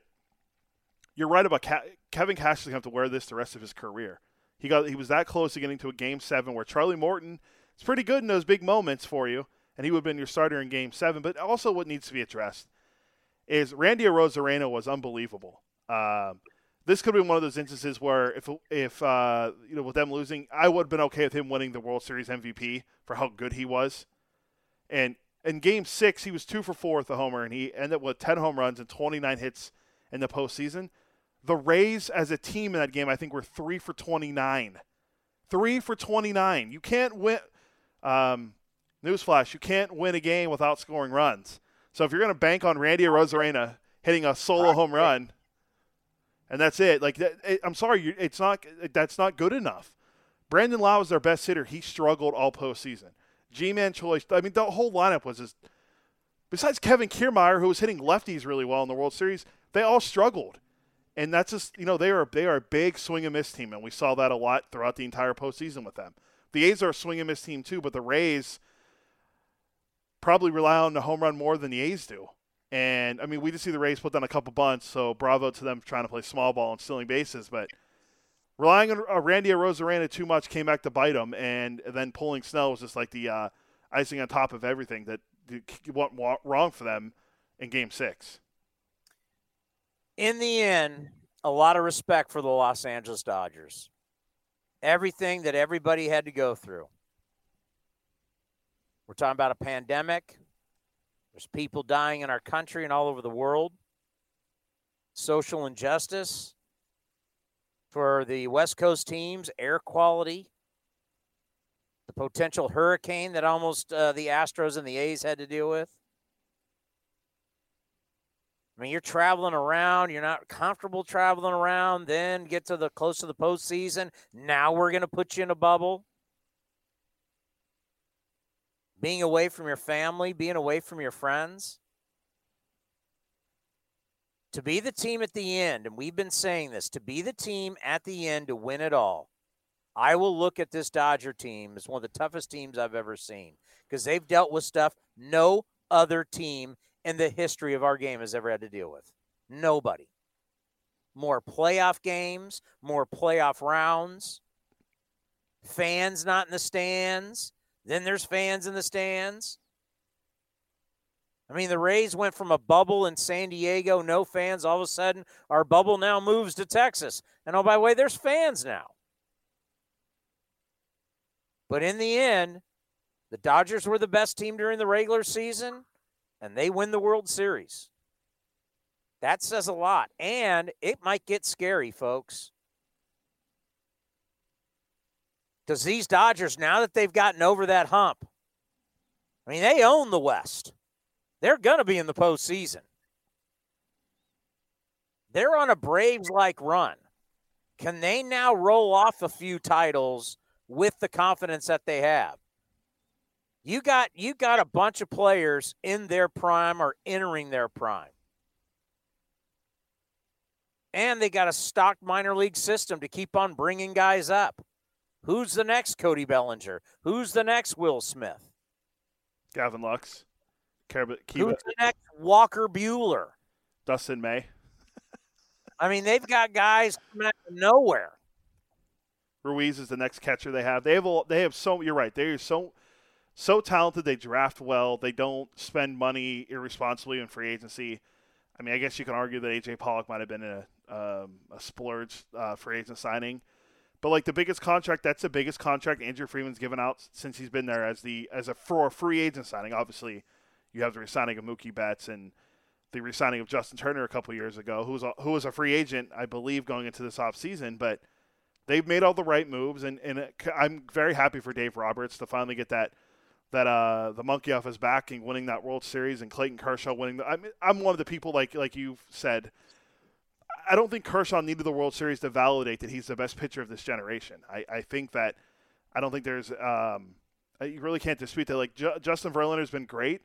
you're right about Kevin Cash is going to have to wear this the rest of his career. He got he was that close to getting to a game seven where Charlie Morton is pretty good in those big moments for you, and he would have been your starter in game seven. But also, what needs to be addressed is Randy Arozarena was unbelievable. Um, this could be one of those instances where if if uh, you know with them losing, I would have been okay with him winning the World Series MVP for how good he was. And in Game Six, he was two for four with a homer, and he ended up with ten home runs and 29 hits in the postseason. The Rays as a team in that game, I think, were three for 29. Three for 29. You can't win. Um, newsflash: You can't win a game without scoring runs. So if you're going to bank on Randy Arozarena hitting a solo home run, and that's it, like it, I'm sorry, it's not. That's not good enough. Brandon Lowe was their best hitter. He struggled all postseason. Ji-Man Choi. I mean, the whole lineup was just. Besides Kevin Kiermaier, who was hitting lefties really well in the World Series, they all struggled and that's just you know they are they are a big swing and miss team, and we saw that a lot throughout the entire postseason with them. The A's are a swing and miss team too, but the Rays probably rely on the home run more than the A's do. And I mean, we just see the Rays put down a couple bunts, so bravo to them trying to play small ball and stealing bases. But relying on uh, Randy Arozarena too much came back to bite them, and then pulling Snell was just like the uh, icing on top of everything that went wrong for them in Game Six in the end, a lot of respect for the Los Angeles Dodgers. Everything that everybody had to go through. We're talking about a pandemic. There's people dying in our country and all over the world. Social injustice for the West Coast teams, air quality, the potential hurricane that almost uh, the Astros and the A's had to deal with. I mean, you're traveling around, you're not comfortable traveling around, then get to the close to the postseason. Now we're going to put you in a bubble. Being away from your family, being away from your friends. To be the team at the end, and we've been saying this, to be the team at the end to win it all. I will look at this Dodger team as one of the toughest teams I've ever seen because they've dealt with stuff no other team in the history of our game has ever had to deal with. Nobody. More playoff games, more playoff rounds, fans not in the stands. Then there's fans in the stands. I mean, the Rays went from a bubble in San Diego, no fans. All of a sudden, our bubble now moves to Texas. And oh, by the way, there's fans now. But in the end, the Dodgers were the best team during the regular season and they win the World Series. That says a lot. And it might get scary, folks. Because these Dodgers, now that they've gotten over that hump, I mean, they own the West. They're going to be in the postseason. They're on a Braves like run. Can they now roll off a few titles with the confidence that they have? You got you got a bunch of players in their prime or entering their prime. And they got a stocked minor league system to keep on bringing guys up. Who's the next Cody Bellinger? Who's the next Will Smith? Gavin Lux. Who's the next Walker Buehler? Dustin May. I mean, they've got guys coming out of nowhere. Ruiz is the next catcher they have. They have a, they have so you're right. They are so so talented. They draft well. They don't spend money irresponsibly in free agency. I mean, I guess you can argue that AJ Pollock might have been a um, a splurge uh, free agent signing, but like the biggest contract, that's the biggest contract Andrew Friedman's given out since he's been there as the as a for a free agent signing. Obviously, you have the resigning of Mookie Betts and the resigning of Justin Turner a couple years ago, who was a, who was a free agent, I believe, going into this offseason. But they've made all the right moves, and, and I'm very happy for Dave Roberts to finally get that that uh, the monkey off his back and winning that World Series, and Clayton Kershaw winning. The, I'm I'm one of the people like like you've said. I don't think Kershaw needed the World Series to validate that he's the best pitcher of this generation. I, I think that I don't think there's um, you really can't dispute that. Like J- Justin Verlander has been great,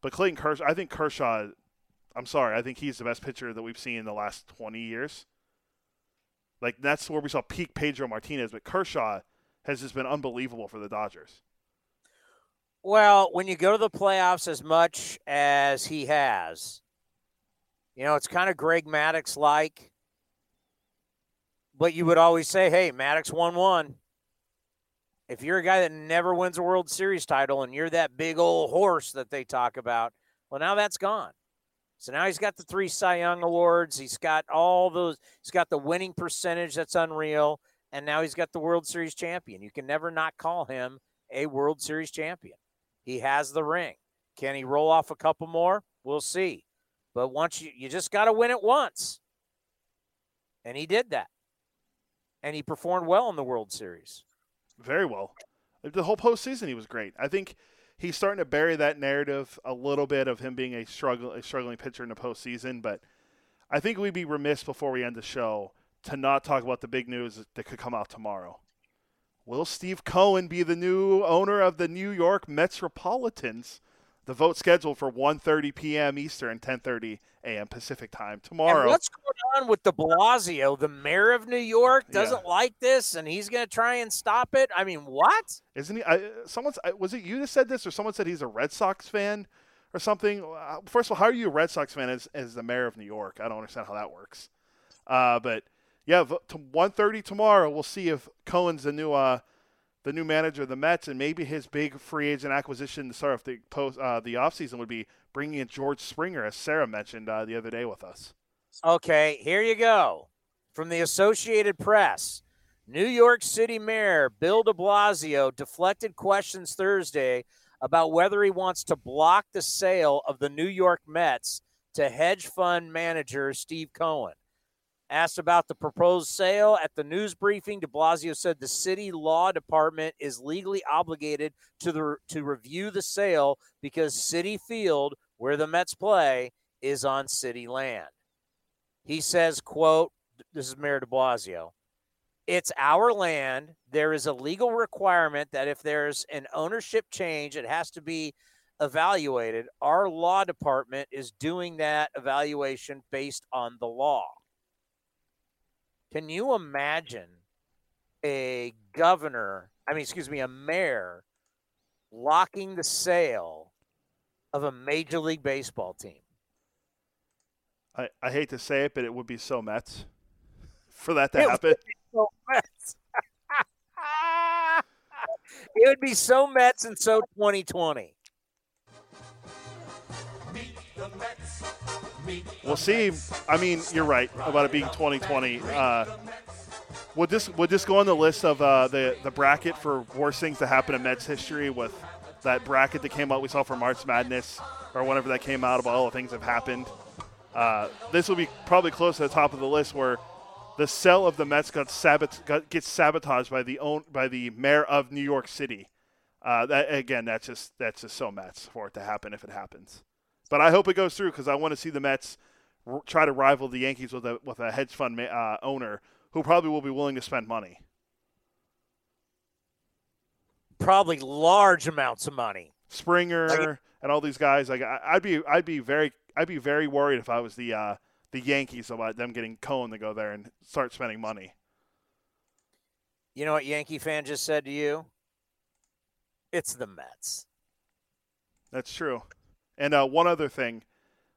but Clayton Kershaw, I think Kershaw. I'm sorry, I think he's the best pitcher that we've seen in the last 20 years. Like that's where we saw peak Pedro Martinez, but Kershaw has just been unbelievable for the Dodgers. Well, when you go to the playoffs as much as he has, you know, it's kind of Greg Maddux like. But you would always say, hey, Maddux won one. If you're a guy that never wins a World Series title and you're that big old horse that they talk about, well, now that's gone. So now he's got the three Cy Young awards. He's got all those. He's got the winning percentage that's unreal, and now he's got the World Series champion. You can never not call him a World Series champion. He has the ring. Can he roll off a couple more? We'll see. But once you you just got to win it once, and he did that, and he performed well in the World Series. Very well. The whole postseason, he was great. I think he's starting to bury that narrative a little bit of him being a struggle a struggling pitcher in the postseason. But I think we'd be remiss before we end the show to not talk about the big news that could come out tomorrow. Will Steve Cohen be the new owner of the New York Metropolitans? The vote scheduled for 1:30 p.m. Eastern, 10:30 a.m. Pacific time tomorrow. And what's going on with De Blasio? The mayor of New York doesn't yeah. like this, and he's going to try and stop it. I mean, what? Isn't he? I, someone's was it you that said this, or someone said he's a Red Sox fan or something? Uh, first of all, how are you a Red Sox fan as, as the mayor of New York? I don't understand how that works. Uh, but yeah, to 1:30 tomorrow, we'll see if Cohen's the new uh, the new manager of the Mets, and maybe his big free agent acquisition to start off the post uh, the offseason would be bringing in George Springer, as Sarah mentioned uh, the other day with us. Okay, here you go from the Associated Press. New York City Mayor Bill de Blasio deflected questions Thursday about whether he wants to block the sale of the New York Mets to hedge fund manager Steve Cohen. Asked about the proposed sale at the news briefing, de Blasio said the city law department is legally obligated to the to review the sale because Citi Field, where the Mets play, is on city land. He says, quote, this is Mayor de Blasio. It's our land. There is a legal requirement that if there's an ownership change, it has to be evaluated. Our law department is doing that evaluation based on the law. Can you imagine a governor, I mean, excuse me, a mayor locking the sale of a Major League Baseball team? I, I hate to say it, but it would be so Mets <laughs> for that to it happen. so Mets. <laughs> it would be so Mets and so 2020. We'll see. I mean, you're right about it being 2020. Uh, would this would this go on the list of uh, the the bracket for worst things to happen in Mets history with that bracket that came out we saw for March Madness or whenever that came out about all the things that have happened? Uh, this will be probably close to the top of the list where the sale of the Mets got, sabot- got gets sabotaged by the own by the mayor of New York City. Uh, that again, that's just that's just so Mets for it to happen if it happens. But I hope it goes through because I want to see the Mets r- try to rival the Yankees with a with a hedge fund ma- uh, owner who probably will be willing to spend money. Probably large amounts of money. Springer like, and all these guys. Like I, would be, I'd be very, I'd be very worried if I was the uh, the Yankees about them getting Cohen to go there and start spending money. You know what Yankee fan just said to you? It's the Mets. That's true. And uh, one other thing,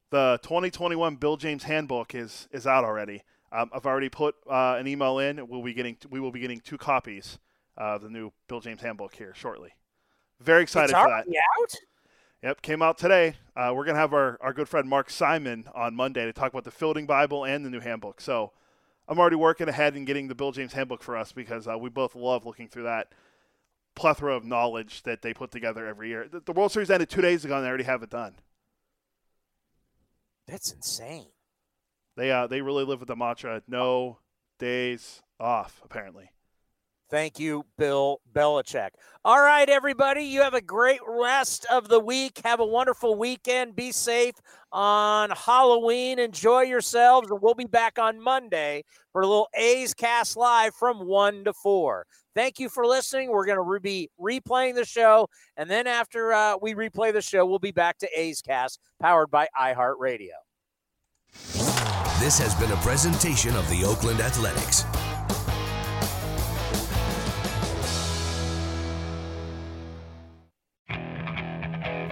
the 2021 Bill James Handbook is is out already. Um, I've already put uh, an email in. We'll be getting we will be getting two copies of the new Bill James Handbook here shortly. Very excited for that. out. Yep, came out today. Uh, we're gonna have our, our good friend Mark Simon on Monday to talk about the Fielding Bible and the new handbook. So I'm already working ahead and getting the Bill James Handbook for us because uh, we both love looking through that plethora of knowledge that they put together every year. The, the World Series ended two days ago and they already have it done. That's insane. They uh, they really live with the mantra no days off apparently. Thank you, Bill Belichick. All right, everybody, you have a great rest of the week. Have a wonderful weekend. Be safe on Halloween. Enjoy yourselves, and we'll be back on Monday for a little A's Cast Live from 1 to 4. Thank you for listening. We're going to be replaying the show, and then after uh, we replay the show, we'll be back to A's Cast, powered by iHeartRadio. This has been a presentation of the Oakland Athletics.